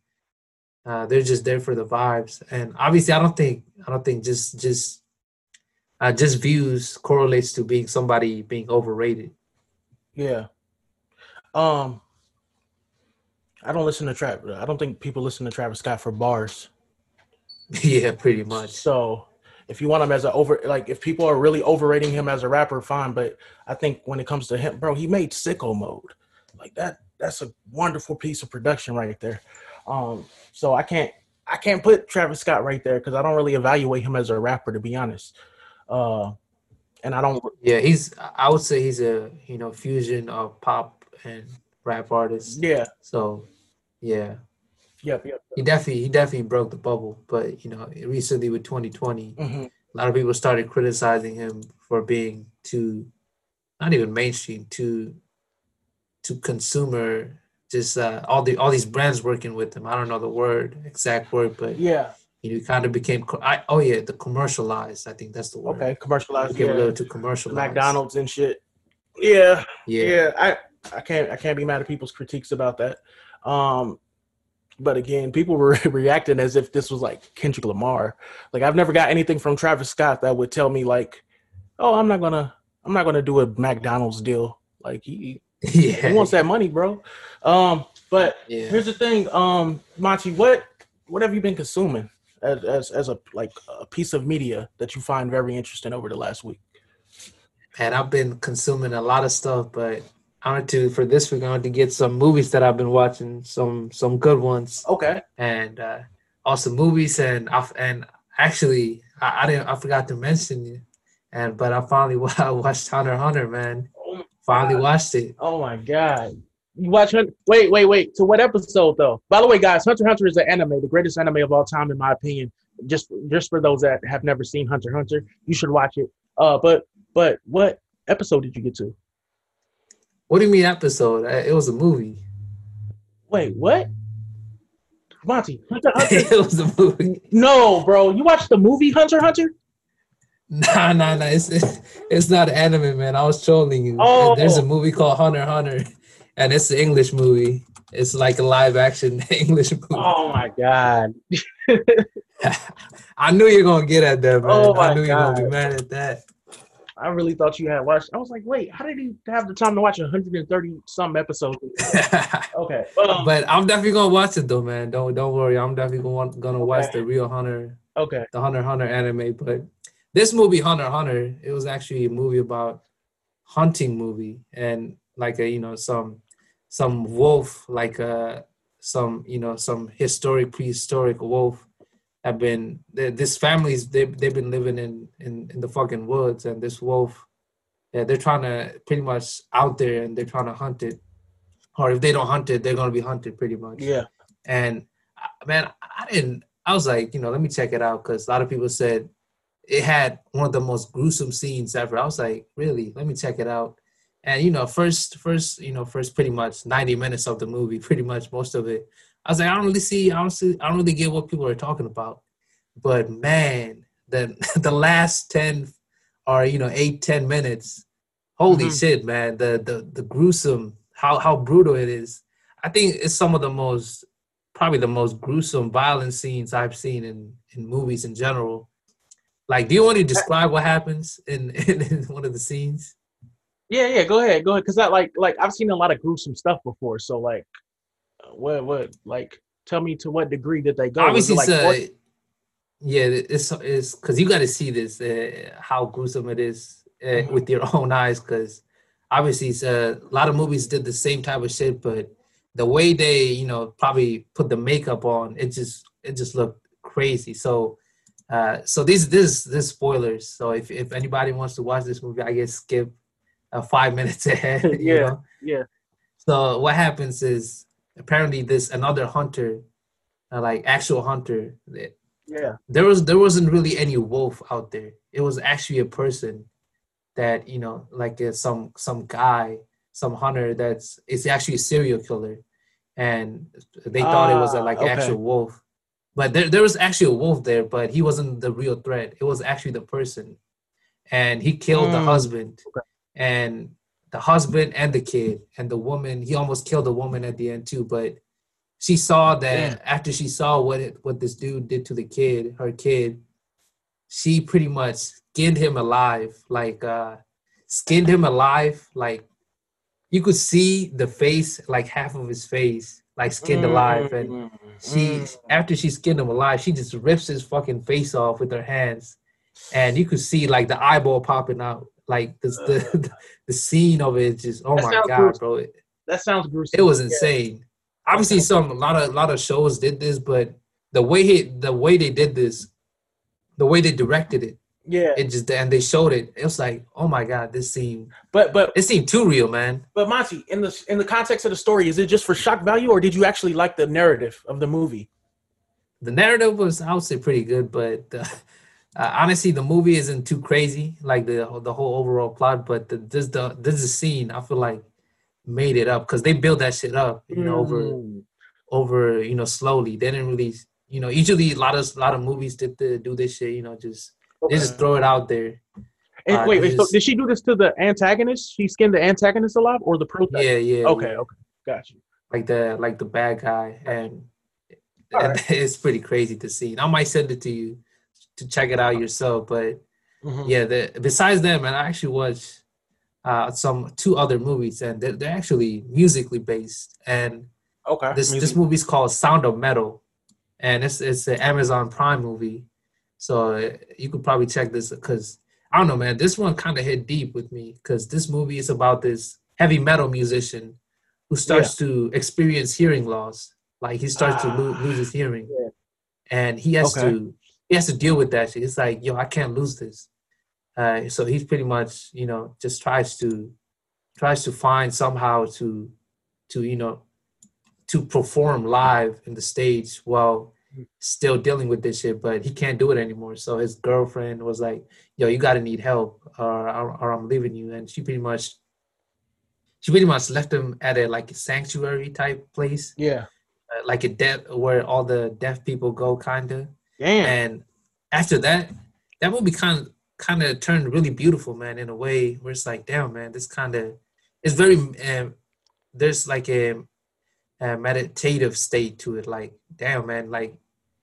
uh, they're just there for the vibes. And obviously, I don't think I don't think just just uh, just views correlates to being somebody being overrated. Yeah. Um I don't listen to trap. I don't think people listen to Travis Scott for bars. yeah, pretty much. So if you want him as a over like if people are really overrating him as a rapper, fine. But I think when it comes to him, bro, he made sicko mode. Like that that's a wonderful piece of production right there. Um so I can't I can't put Travis Scott right there because I don't really evaluate him as a rapper to be honest. Uh and I don't Yeah, he's. I would say he's a you know fusion of pop and rap artist. yeah, So, yeah, yep, yep. he definitely he definitely broke the bubble. But you know, recently with 2020, hmm a lot of people started criticizing him for being too, not even mainstream, too, too consumer. Just uh, all the all these brands working with him. I don't know the word exact word, but Yeah, you know, he kind of became. I, oh yeah, the commercialized. I think that's the word. okay. Commercialized. Became a little too commercialized. McDonald's and shit. Yeah, Yeah. yeah. I I can't I can't be mad at people's critiques about that. Um, but again, people were reacting as if this was like Kendrick Lamar. Like I've never got anything from Travis Scott that would tell me like, oh, I'm not gonna I'm not gonna do a McDonald's deal. Like he Yeah. he wants that money, bro. Um, but Yeah. here's the thing, um, Machi, what what have you been consuming as as as a like a piece of media that you find very interesting over the last week? And I've been consuming a lot of stuff, but wanted to for this week I wanted to get some movies that I've been watching, some some good ones, Okay. and uh, also movies and I and actually I, I didn't I forgot to mention you, and but I finally I watched Hunter Hunter, man. Oh Finally God. watched it. Oh my god. You watch Hunter? Wait, wait, wait. To what episode though? By the way, guys, Hunter Hunter is an anime, the greatest anime of all time, in my opinion. Just just for those that have never seen Hunter Hunter, you should watch it. Uh, but but what episode did you get to? What do you mean episode? It was a movie. Wait, what? Monty, Hunter Hunter. it was a movie. no, bro. You watched the movie Hunter Hunter? Nah, nah, nah. It's it's not anime, man. I was trolling you. Oh. There's a movie called Hunter Hunter, and it's an English movie. It's like a live action English movie. Oh my god. I knew you're gonna get at that, man. Oh my I knew you're gonna be mad at that. I really thought you had watched. I was like, wait, how did he have the time to watch 130 some episodes? Okay. Um, but I'm definitely gonna watch it though, man. Don't don't worry. I'm definitely gonna want, gonna watch the real Hunter, okay. the Hunter Hunter anime. But this movie, Hunter Hunter, it was actually a movie about hunting movie and like a you know some some wolf like uh some you know some historic prehistoric wolf have been this families they they've been living in, in in the fucking woods and this wolf yeah they're trying to pretty much out there and they're trying to hunt it. Or if they don't hunt it they're gonna be hunted pretty much. Yeah. and man I didn't I was like you know let me check it out because a lot of people said it had one of the most gruesome scenes ever. I was like really? Let me check it out. And you know first first you know first pretty much 90 minutes of the movie pretty much most of it I was like, I don't really see, I don't see, I don't really get what people are talking about. But man, the the last 10 or you know, eight, 10 minutes, holy Mhm. shit, man. The the the gruesome, how how brutal it is. I think it's some of the most probably the most gruesome violent scenes I've seen in, in movies in general. Like, do you want to describe what happens in, in, in one of the scenes? Yeah, yeah. Go ahead, go ahead. Cause that like like I've seen a lot of gruesome stuff before. So like, uh, what what like tell me to what degree did they go? Obviously it, like, it's, uh, yeah it's it's because you got to see this uh, how gruesome it is uh, Mhm. with your own eyes because obviously it's, uh, a lot of movies did the same type of shit but the way they you know probably put the makeup on it just it just looked crazy so uh so these this this spoilers so if, if anybody wants to watch this movie i guess skip uh, five minutes ahead you Yeah. know? yeah. So what happens is apparently this another hunter, uh, like actual hunter, that- Yeah. there was there wasn't really any wolf out there. It was actually a person that you know, like uh, some some guy, some hunter that's it's actually a serial killer, and they thought it was a, Ah, like okay. actual wolf. But there, there was actually a wolf there, but he wasn't the real threat. It was actually the person, and he killed the Mm, husband, okay. and the husband and the kid, and the woman. He almost killed the woman at the end too, but she saw that Damn. after she saw what it, what this dude did to the kid, her kid, she pretty much skinned him alive, like uh skinned him alive, like you could see the face, like half of his face, like skinned alive, and she mm. after she skinned him alive, she just rips his fucking face off with her hands, and you could see like the eyeball popping out, like this the the, scene of it just oh That my god, gruesome. bro, it, that sounds gruesome. it was Yeah. insane. Obviously, some a lot of a lot of shows did this, but the way he the way they did this, the way they directed it, Yeah. it just and they showed it. It was like, oh my god, this seemed But but it seemed too real, man. but Monty, in the in the context of the story, is it just for shock value, or did you actually like the narrative of the movie? The narrative was, I would say, pretty good, but uh, uh, honestly, the movie isn't too crazy, like the the whole overall plot. But the, this the this is scene I feel like made it up because they built that shit up, you know, over Mm. over you know slowly. They didn't really, you know, usually a lot of a lot of movies did the, do this shit, you know, just they just throw it out there. And uh, wait, wait. So did she do this to the antagonist? She skinned the antagonist alive, or the protagonist? Yeah, yeah. Okay. yeah. Okay. Got you. like the like the bad guy and, and right. it's pretty crazy to see. And I might send it to you to check it out yourself. But Mhm. yeah, the besides them, and I actually watched uh, some two other movies, and they're, they're actually musically based. And Okay. this this Music. movie's called Sound of Metal, and it's it's an Amazon Prime movie, so uh, you could probably check this because I don't know, man. This one kind of hit deep with me because this movie is about this heavy metal musician who starts to experience hearing loss, like he starts to lo- Ah. lose his hearing, Yeah. and he has Okay. to he has to deal with that shit. It's like, yo, I can't lose this. Uh, so he's pretty much, you know, just tries to tries to find somehow to to you know to perform live in the stage while still dealing with this shit, but he can't do it anymore. So his girlfriend was like, "Yo, you gotta need help, or or I'm leaving you." And she pretty much she pretty much left him at a like a sanctuary type place, Yeah. uh, like a deaf where all the deaf people go, kinda. Damn. And after that, that movie kind of kind of turned really beautiful, man, in a way where it's like, damn, man, this kind of it's very um, there's like a, a meditative state to it. Like, damn, man, like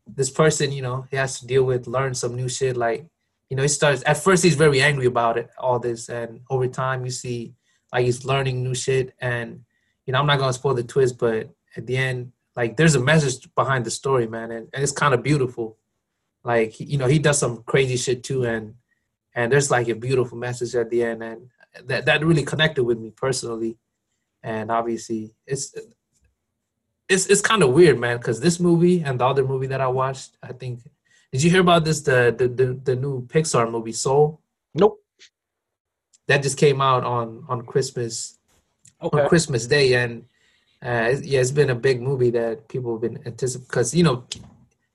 this person, you know, he has to deal with learn some new shit. Like, you know, he starts at first he's very angry about it, all this, and over time you see like he's learning new shit. And you know, I'm not gonna spoil the twist, but at the end, like there's a message behind the story, man, and, and it's kind of beautiful like you know he does some crazy shit too and and there's like a beautiful message at the end and that that really connected with me personally and obviously it's it's it's kind of weird man because this movie and the other movie that i watched i think Did you hear about this? The the the, the new Pixar movie Soul. Nope. That just came out on on Christmas Okay. on Christmas Day, and uh, yeah, it's been a big movie that people have been anticipating because you know,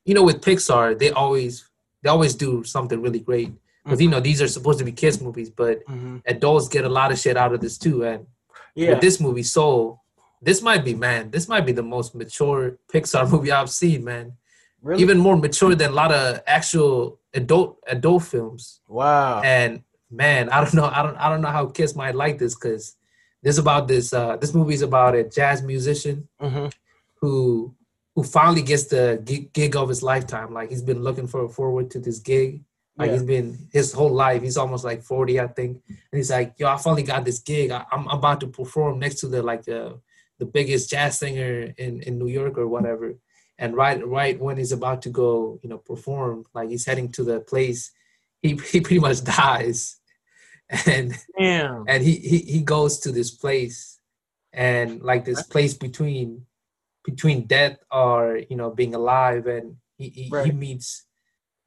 you know, with Pixar, they always they always do something really great because you know these are supposed to be kids movies, but hmm adults get a lot of shit out of this too. And Yeah. with this movie, Soul, this might be man, this might be the most mature Pixar movie I've seen, man. really? Even more mature than a lot of actual adult adult films. wow. And man, I don't know, I don't I don't know how kids might like this because this about this uh this movie is about a jazz musician hmm who who finally gets the gig, of his lifetime. Like he's been looking for forward to this gig. Like Yeah. he's been his whole life. He's almost like forty, I think. And he's like, "Yo, I finally got this gig. I, I'm about to perform next to the like the the biggest jazz singer in in New York or whatever." And right right when he's about to go, you know, perform, like he's heading to the place, he he pretty much dies, and Damn. and he he he goes to this place and like this place between between death or you know being alive and he he, he meets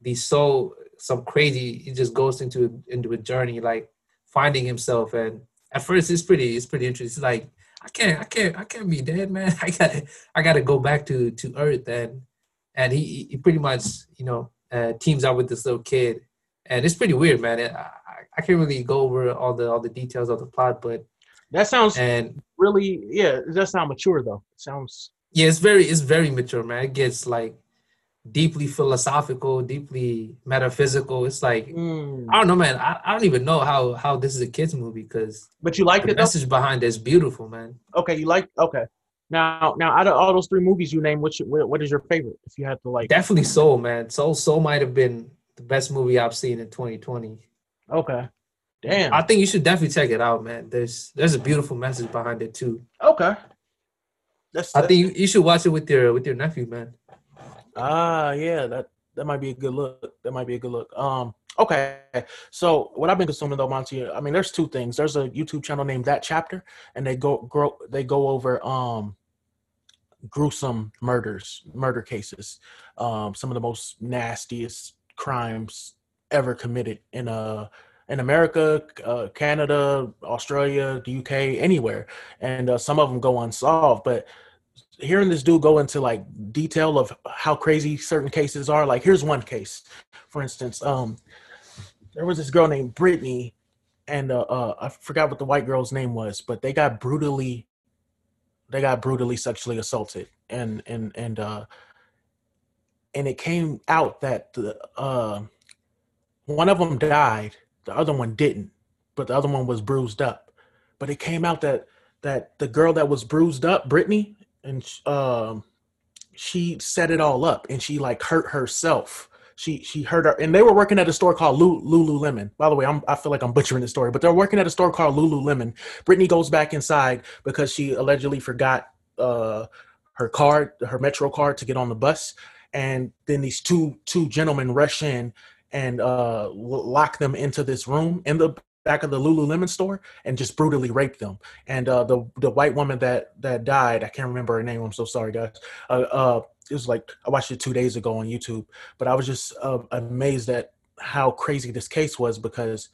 these so some crazy he just goes into into a journey like finding himself and at first it's pretty it's pretty interesting it's like i can't i can't i can't be dead man i gotta i gotta go back to to earth and and he he pretty much you know uh, teams up with this little kid and it's pretty weird man I, I I can't really go over all the all the details of the plot but That sounds and really. Yeah. It does sound mature though. It sounds. Yeah it's very it's very mature man it gets like deeply philosophical deeply metaphysical it's like Mm. i don't know man i, I don't even know how how this is a kids movie because But you like the it though. message behind it is beautiful man Okay. You like. Okay. Now, now, out of all those three movies you named, which what what is your favorite? If you had to like. definitely soul man soul soul might have been the best movie i've seen in 2020 Okay. Damn. i think you should definitely check it out man there's there's a beautiful message behind it too okay. That's. i think you, you should watch it with your with your nephew man Ah, yeah, that that might be a good look. That might be a good look. Um, okay. So what I've been consuming though, Monty, I mean, there's two things. There's a YouTube channel named That Chapter, and they go grow they go over um gruesome murders, murder cases, um, some of the most nastiest crimes ever committed in uh in America, uh, Canada, Australia, the UK, anywhere, and uh, some of them go unsolved, but hearing this dude go into like detail of how crazy certain cases are like here's one case. For instance um there was this girl named brittany and uh, uh i forgot what the white girl's name was but they got brutally they got brutally sexually assaulted. And and and uh and it came out that the uh one of them died the other one didn't but the other one was bruised up. But it came out that that the girl that was bruised up brittany and um she set it all up and she like hurt herself. She she hurt her and they were working at a store called lululemon. By the way i'm i feel like i'm butchering the story but they're working at a store called lululemon. Brittany goes back inside because she allegedly forgot uh her card her metro card to get on the bus. And then these two two gentlemen rush in and uh lock them into this room in the back of the lululemon store and just brutally raped them and uh, the the white woman that that died, I can't remember her name. I'm so sorry, guys. Uh, uh, it was like I watched it two days ago on YouTube, but I was just uh, amazed at how crazy this case was because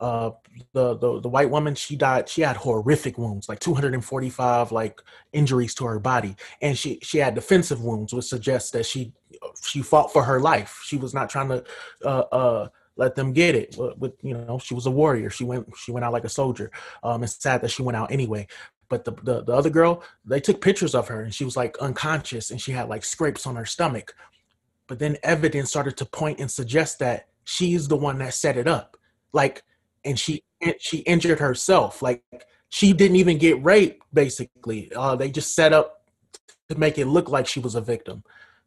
uh, the, the the white woman she died. She had horrific wounds, like 245 like injuries to her body, and she she had defensive wounds, which suggests that she she fought for her life. She was not trying to. Let them get it. But, you know, she was a warrior. She went she went out like a soldier. Um, it's sad that she went out anyway. But the, the the other girl, they took pictures of her and she was like unconscious and she had like scrapes on her stomach. But then evidence started to point and suggest that she's the one that set it up. Like, and she she injured herself. Like she didn't even get raped. Basically, uh, they just set up to make it look like she was a victim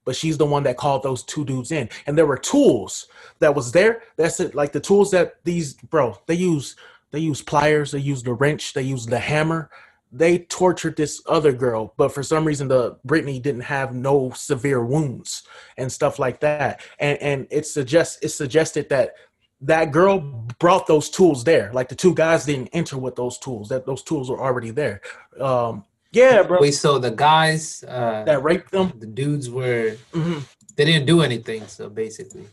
but she's the one that called those two dudes in. And there were tools that was there that's it like the tools that these bro they use they use pliers they use the wrench they use the hammer. They tortured this other girl but for some reason the brittany didn't have no severe wounds and stuff like that. And and it suggests it suggested that that girl brought those tools there. Like the two guys didn't enter with those tools that those tools were already there. Um yeah bro wait so the guys uh that raped them the dudes were Mhm. they didn't do anything. So basically,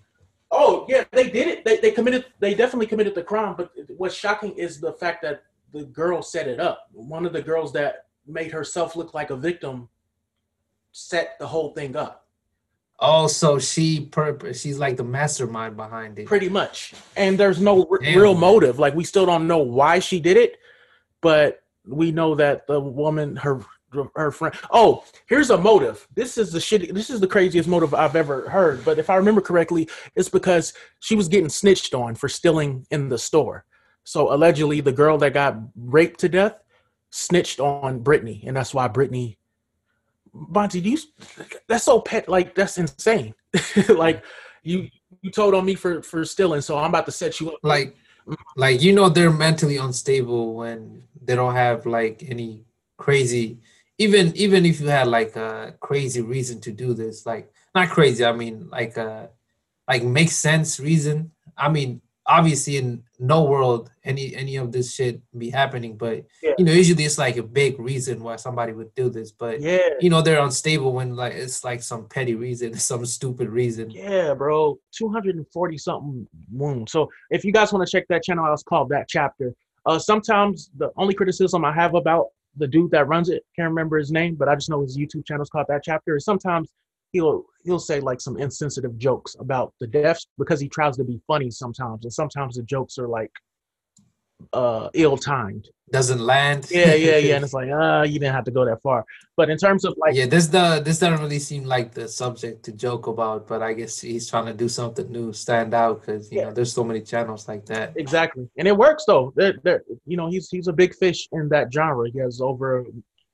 Oh yeah, they did it. They they committed. They definitely committed the crime. But what's shocking is the fact that the girl set it up. One of the girls that made herself look like a victim set the whole thing up. also she purpose she's like the mastermind behind it. pretty much and there's no r- real motive like we still don't know why she did it but we know that the woman her her friend oh here's a motive. This is the shit this is the craziest motive i've ever heard but if i remember correctly it's because she was getting snitched on for stealing in the store. So allegedly the girl that got raped to death snitched on brittany and that's why brittany Monty, do you that's so pet like that's insane. Like you you told on me for for stealing, so I'm about to set you up. Like, like you know, they're mentally unstable when they don't have like any crazy. Even even if you had like a crazy reason to do this, like not crazy. I mean, like a like makes sense reason. I mean, obviously in no world any any of this shit be happening, but Yeah. you know, usually it's like a big reason why somebody would do this. But yeah, you know, they're unstable when like it's like some petty reason, some stupid reason. yeah, bro, 240 something wounds. So if you guys want to check that channel, out, it's called that chapter. Uh, sometimes the only criticism I have about the dude that runs it, can't remember his name, but I just know his YouTube channel is called that chapter. Is sometimes he'll he'll say like some insensitive jokes about the deaths because he tries to be funny sometimes, and sometimes the jokes are like uh ill-timed. Doesn't land. Yeah, yeah, yeah. And it's like, ah, you didn't have to go that far. But in terms of like, yeah, this the this doesn't really seem like the subject to joke about, but I guess he's trying to do something new, stand out because you Yeah. know there's so many channels like that. exactly, and it works though. They're, they're, you know, he's he's a big fish in that genre. He has over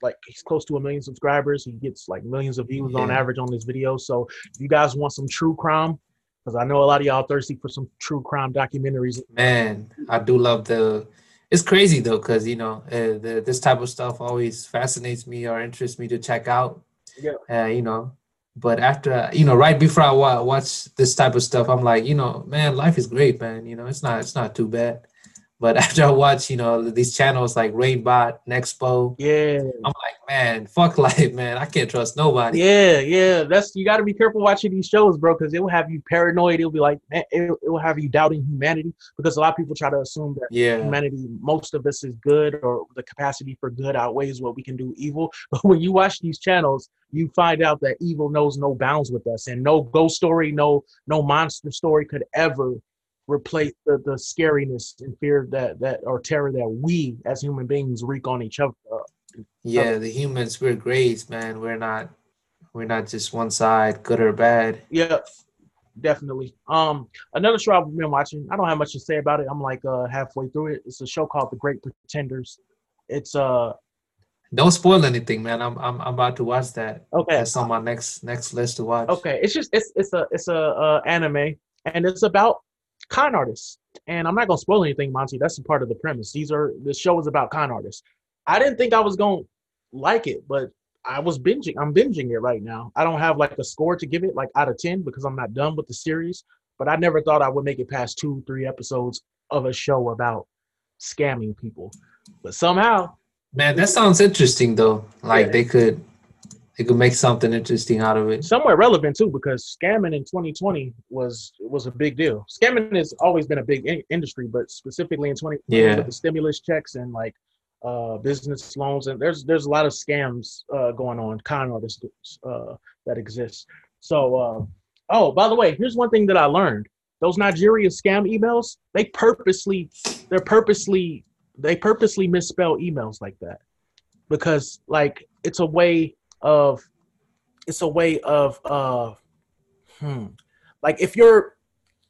like he's close to a million subscribers. He gets like millions of views on average on his videos. So if you guys want some true crime, because I know a lot of y'all thirsty for some true crime documentaries. Man, I do love the. It's crazy though, because you know uh, the, this type of stuff always fascinates me or interests me to check out. Yeah. Uh, you know, but after you know, right before I watch this type of stuff, I'm like, you know, man, life is great, man. You know, it's not it's not too bad. But after I watch, you know, these channels like Rainbot, Nexpo, Yeah, I'm like, man, fuck life, man. I can't trust nobody. yeah, yeah. That's you got to be careful watching these shows, bro, because it will have you paranoid. It'll be like man, it, it will have you doubting humanity because a lot of people try to assume that Yeah. humanity, most of us is good, or the capacity for good outweighs what we can do evil. But when you watch these channels, you find out that evil knows no bounds with us, and no ghost story, no no monster story could ever replace the, the scariness and fear that that or terror that we as human beings wreak on each other. Yeah, the humans, we're greys, man. We're not we're not just one side, good or bad. yeah, definitely. Um, another show I've been watching. I don't have much to say about it. I'm like uh halfway through it. It's a show called The Great Pretenders. It's uh Don't spoil anything, man. I'm I'm, I'm about to watch that. okay. That's on my next next list to watch. Okay, it's just it's it's a it's a uh, anime and it's about con artists. And I'm not gonna spoil anything, Monty. That's a part of the premise. These are the show is about con artists. I didn't think I was gonna like it, but I was binging. I'm binging it right now. I don't have like a score to give it like out of ten because I'm not done with the series. But I never thought I would make it past two, three episodes of a show about scamming people. But somehow, Man, that sounds interesting though. Like Yeah. they could they could make something interesting out of it. Somewhere relevant too because scamming in 2020 was was a big deal. Scamming has always been a big in- industry, but specifically in 2020 Yeah. with the stimulus checks and like uh, business loans and there's there's a lot of scams uh, going on, con artists uh, that exist. So, uh, oh, by the way, here's one thing that I learned: those Nigeria scam emails, they purposely they're purposely they purposely misspell emails like that because like it's a way of it's a way of uh hmm like if you're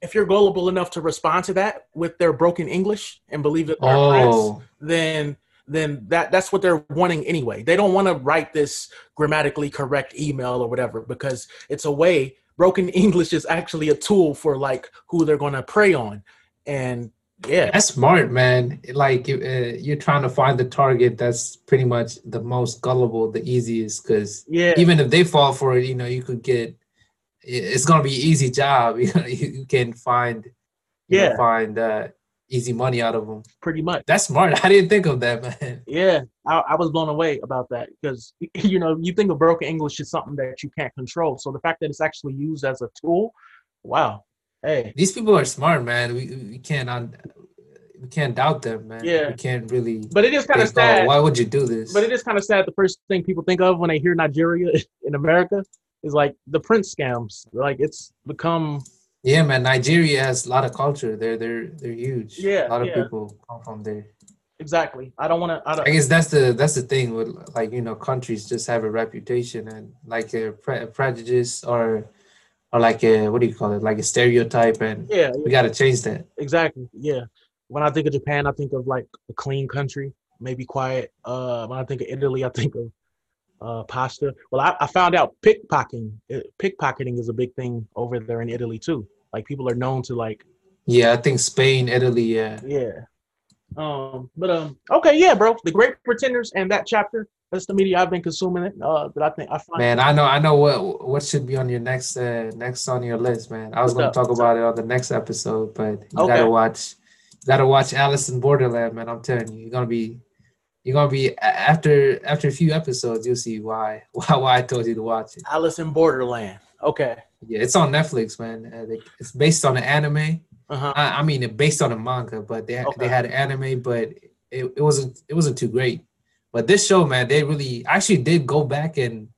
if you're gullible enough to respond to that with their broken english and believe that they're Oh, then then that that's what they're wanting anyway. They don't want to write this grammatically correct email or whatever because it's a way broken english is actually a tool for like who they're going to prey on. And yeah that's smart, man. Like uh, you're trying to find the target that's pretty much the most gullible, the easiest. Because yeah even if they fall for it, you know, you could get. It's gonna be an easy job. You know, you can find. You know, Yeah. find uh, easy money out of them. pretty much. That's smart. I didn't think of that, man. Yeah, I, I was blown away about that because you know you think of broken English is something that you can't control. So the fact that it's actually used as a tool, wow. Hey, These people are smart, man. We we can't un- we can't doubt them, man. Yeah. we can't really. but it is kind of oh, sad. why would you do this? But it is kind of sad. The first thing people think of when they hear Nigeria in America is like the Prince scams. Like it's become yeah, man. Nigeria has a lot of culture. They're they're they're huge. Yeah, a lot of yeah. people come from there. exactly. I don't want to. I I don't. guess that's the that's the thing with like you know countries just have a reputation and like a, pre- a prejudice or or like a what do you call it like a stereotype and Yeah, we got to change that. exactly. Yeah. When I think of Japan, I think of like a clean country, maybe quiet. Uh, when I think of Italy, I think of uh, pasta. Well, I, I found out pickpocketing. uh, Pickpocketing is a big thing over there in Italy too. Like people are known to like Yeah, I think Spain, Italy, yeah. Yeah. Um, but um, okay, yeah, bro. The Great Pretenders and that chapter. That's the media I've been consuming it. Uh, that I think I find. Man, I know, I know what what should be on your next uh, next on your list, man. I was gonna talk What's about it on the next episode, but you Okay. gotta watch, you gotta watch Alice in Borderland, man. I'm telling you, you're gonna be, you're gonna be after after a few episodes, you'll see why why why I told you to watch it. Alice in Borderland. Okay. Yeah, it's on Netflix, man. Uh, it's based on an anime. Uh huh. I, I mean, it based on a manga, but they Okay. they had an anime, but it, it wasn't it wasn't too great. But this show, man, they really actually did go back and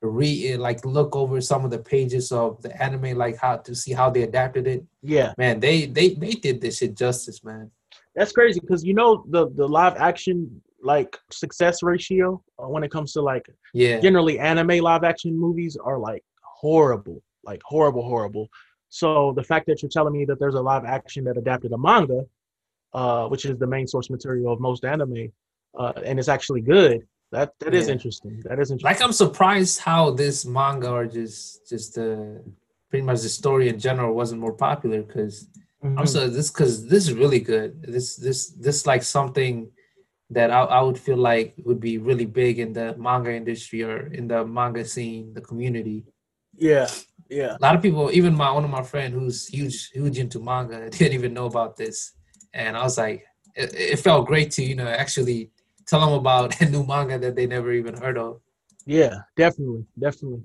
read like look over some of the pages of the anime, like how to see how they adapted it. Yeah, Man, they they they did this shit justice, man. that's crazy because you know the the live action like success ratio uh, when it comes to like Yeah, generally anime live action movies are like horrible, like horrible, horrible. So the fact that you're telling me that there's a live action that adapted a manga, uh, which is the main source material of most anime, uh, and it's actually good. That that is Yeah. interesting. That is interesting. like I'm surprised how this manga or just just uh pretty much the story in general wasn't more popular because I'm Mhm. so this because this is really good. This this this like something that I, I would feel like would be really big in the manga industry or in the manga scene, the community. yeah, yeah, A lot of people, even my one of my friend who's huge huge into manga, didn't even know about this, and I was like, it, it felt great to you know actually tell them about a new manga that they never even heard of. yeah. Definitely, definitely.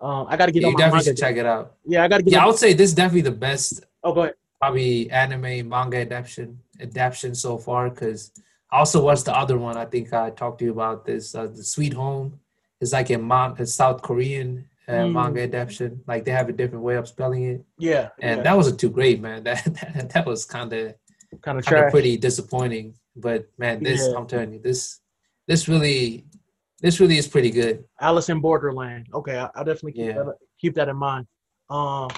Um, I got to get you definitely should check it out. Yeah, I got to get. Yeah, I would say this is definitely the best oh, go ahead. probably anime manga adaptation adaptation so far because I also watched the other one. I think I talked to you about this. Uh, the Sweet Home is like a, mon- a South Korean uh, Mm. manga adaptation. Like they have a different way of spelling it, Yeah, and yeah. that wasn't too great, man. That that, that was kind of kind of kind of trash. pretty disappointing. But man, this Yeah. I'm telling you, this this really this really is pretty good. Alice in Borderland. Okay, I, will definitely keep Yeah. that keep that in mind. Um,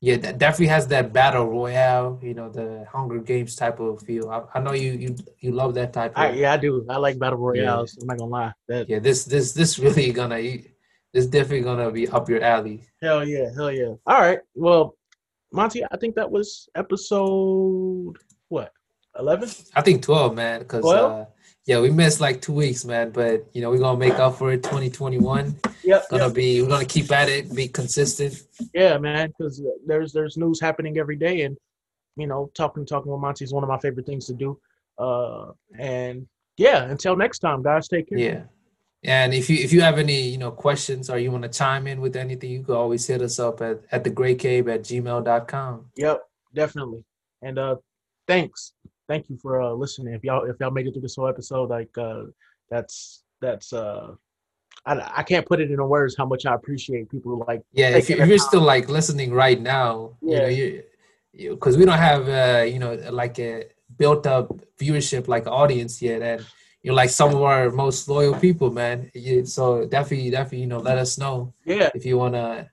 Yeah, that definitely has that battle royale, you know, the Hunger Games type of feel. I, I know you you you love that type of. I, yeah, I do. I like battle royales. I'm not gonna lie. That yeah this this this really gonna this definitely gonna be up your alley hell yeah, hell yeah. All right. Well, Monty, I think that was episode what eleven. i think 12 man because uh yeah we missed like two weeks man but you know we're gonna make up for it 2021 Yep. gonna yep. be we're gonna keep at it be consistent Yeah, man. Because there's there's news happening every day, and you know, talking talking with Monty is one of my favorite things to do. Uh, and yeah, until next time, guys, take care. yeah and if you if you have any you know questions or you want to chime in with anything you can always hit us up at at the grey cave at gmail.com Yep, definitely. And uh thanks. Thank you for uh listening. If y'all if y'all made it through this whole episode, like uh that's that's uh I, I can't put it into words how much I appreciate people who like Yeah, if, you, if you're still like listening right now, you know, Yeah. you because we don't have uh, you know like a built up viewership like audience yet, and you're like some of our most loyal people, man. You, so definitely, definitely, you know, let us know yeah, if you wanna.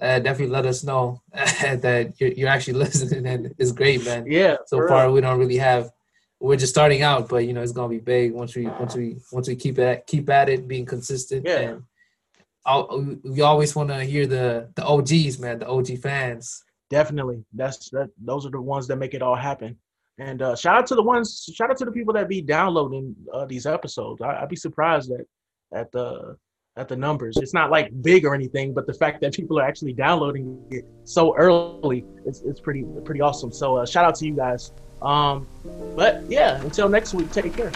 Uh, definitely let us know that you're, you're actually listening, and it's great, man. yeah. So far, real. we don't really have. We're just starting out, but you know, it's gonna be big once we once we once we keep at keep at it, being consistent. Yeah. And I'll, we always want to hear the the OGs, man, the OG fans. definitely. That's that those are the ones that make it all happen. And uh shout out to the ones shout out to the people that be downloading uh, these episodes. I, I'd be surprised at at the at the numbers. It's not like big or anything, but the fact that people are actually downloading it so early, it's it's pretty pretty awesome. So uh, shout out to you guys. Um, but yeah, until next week, take care.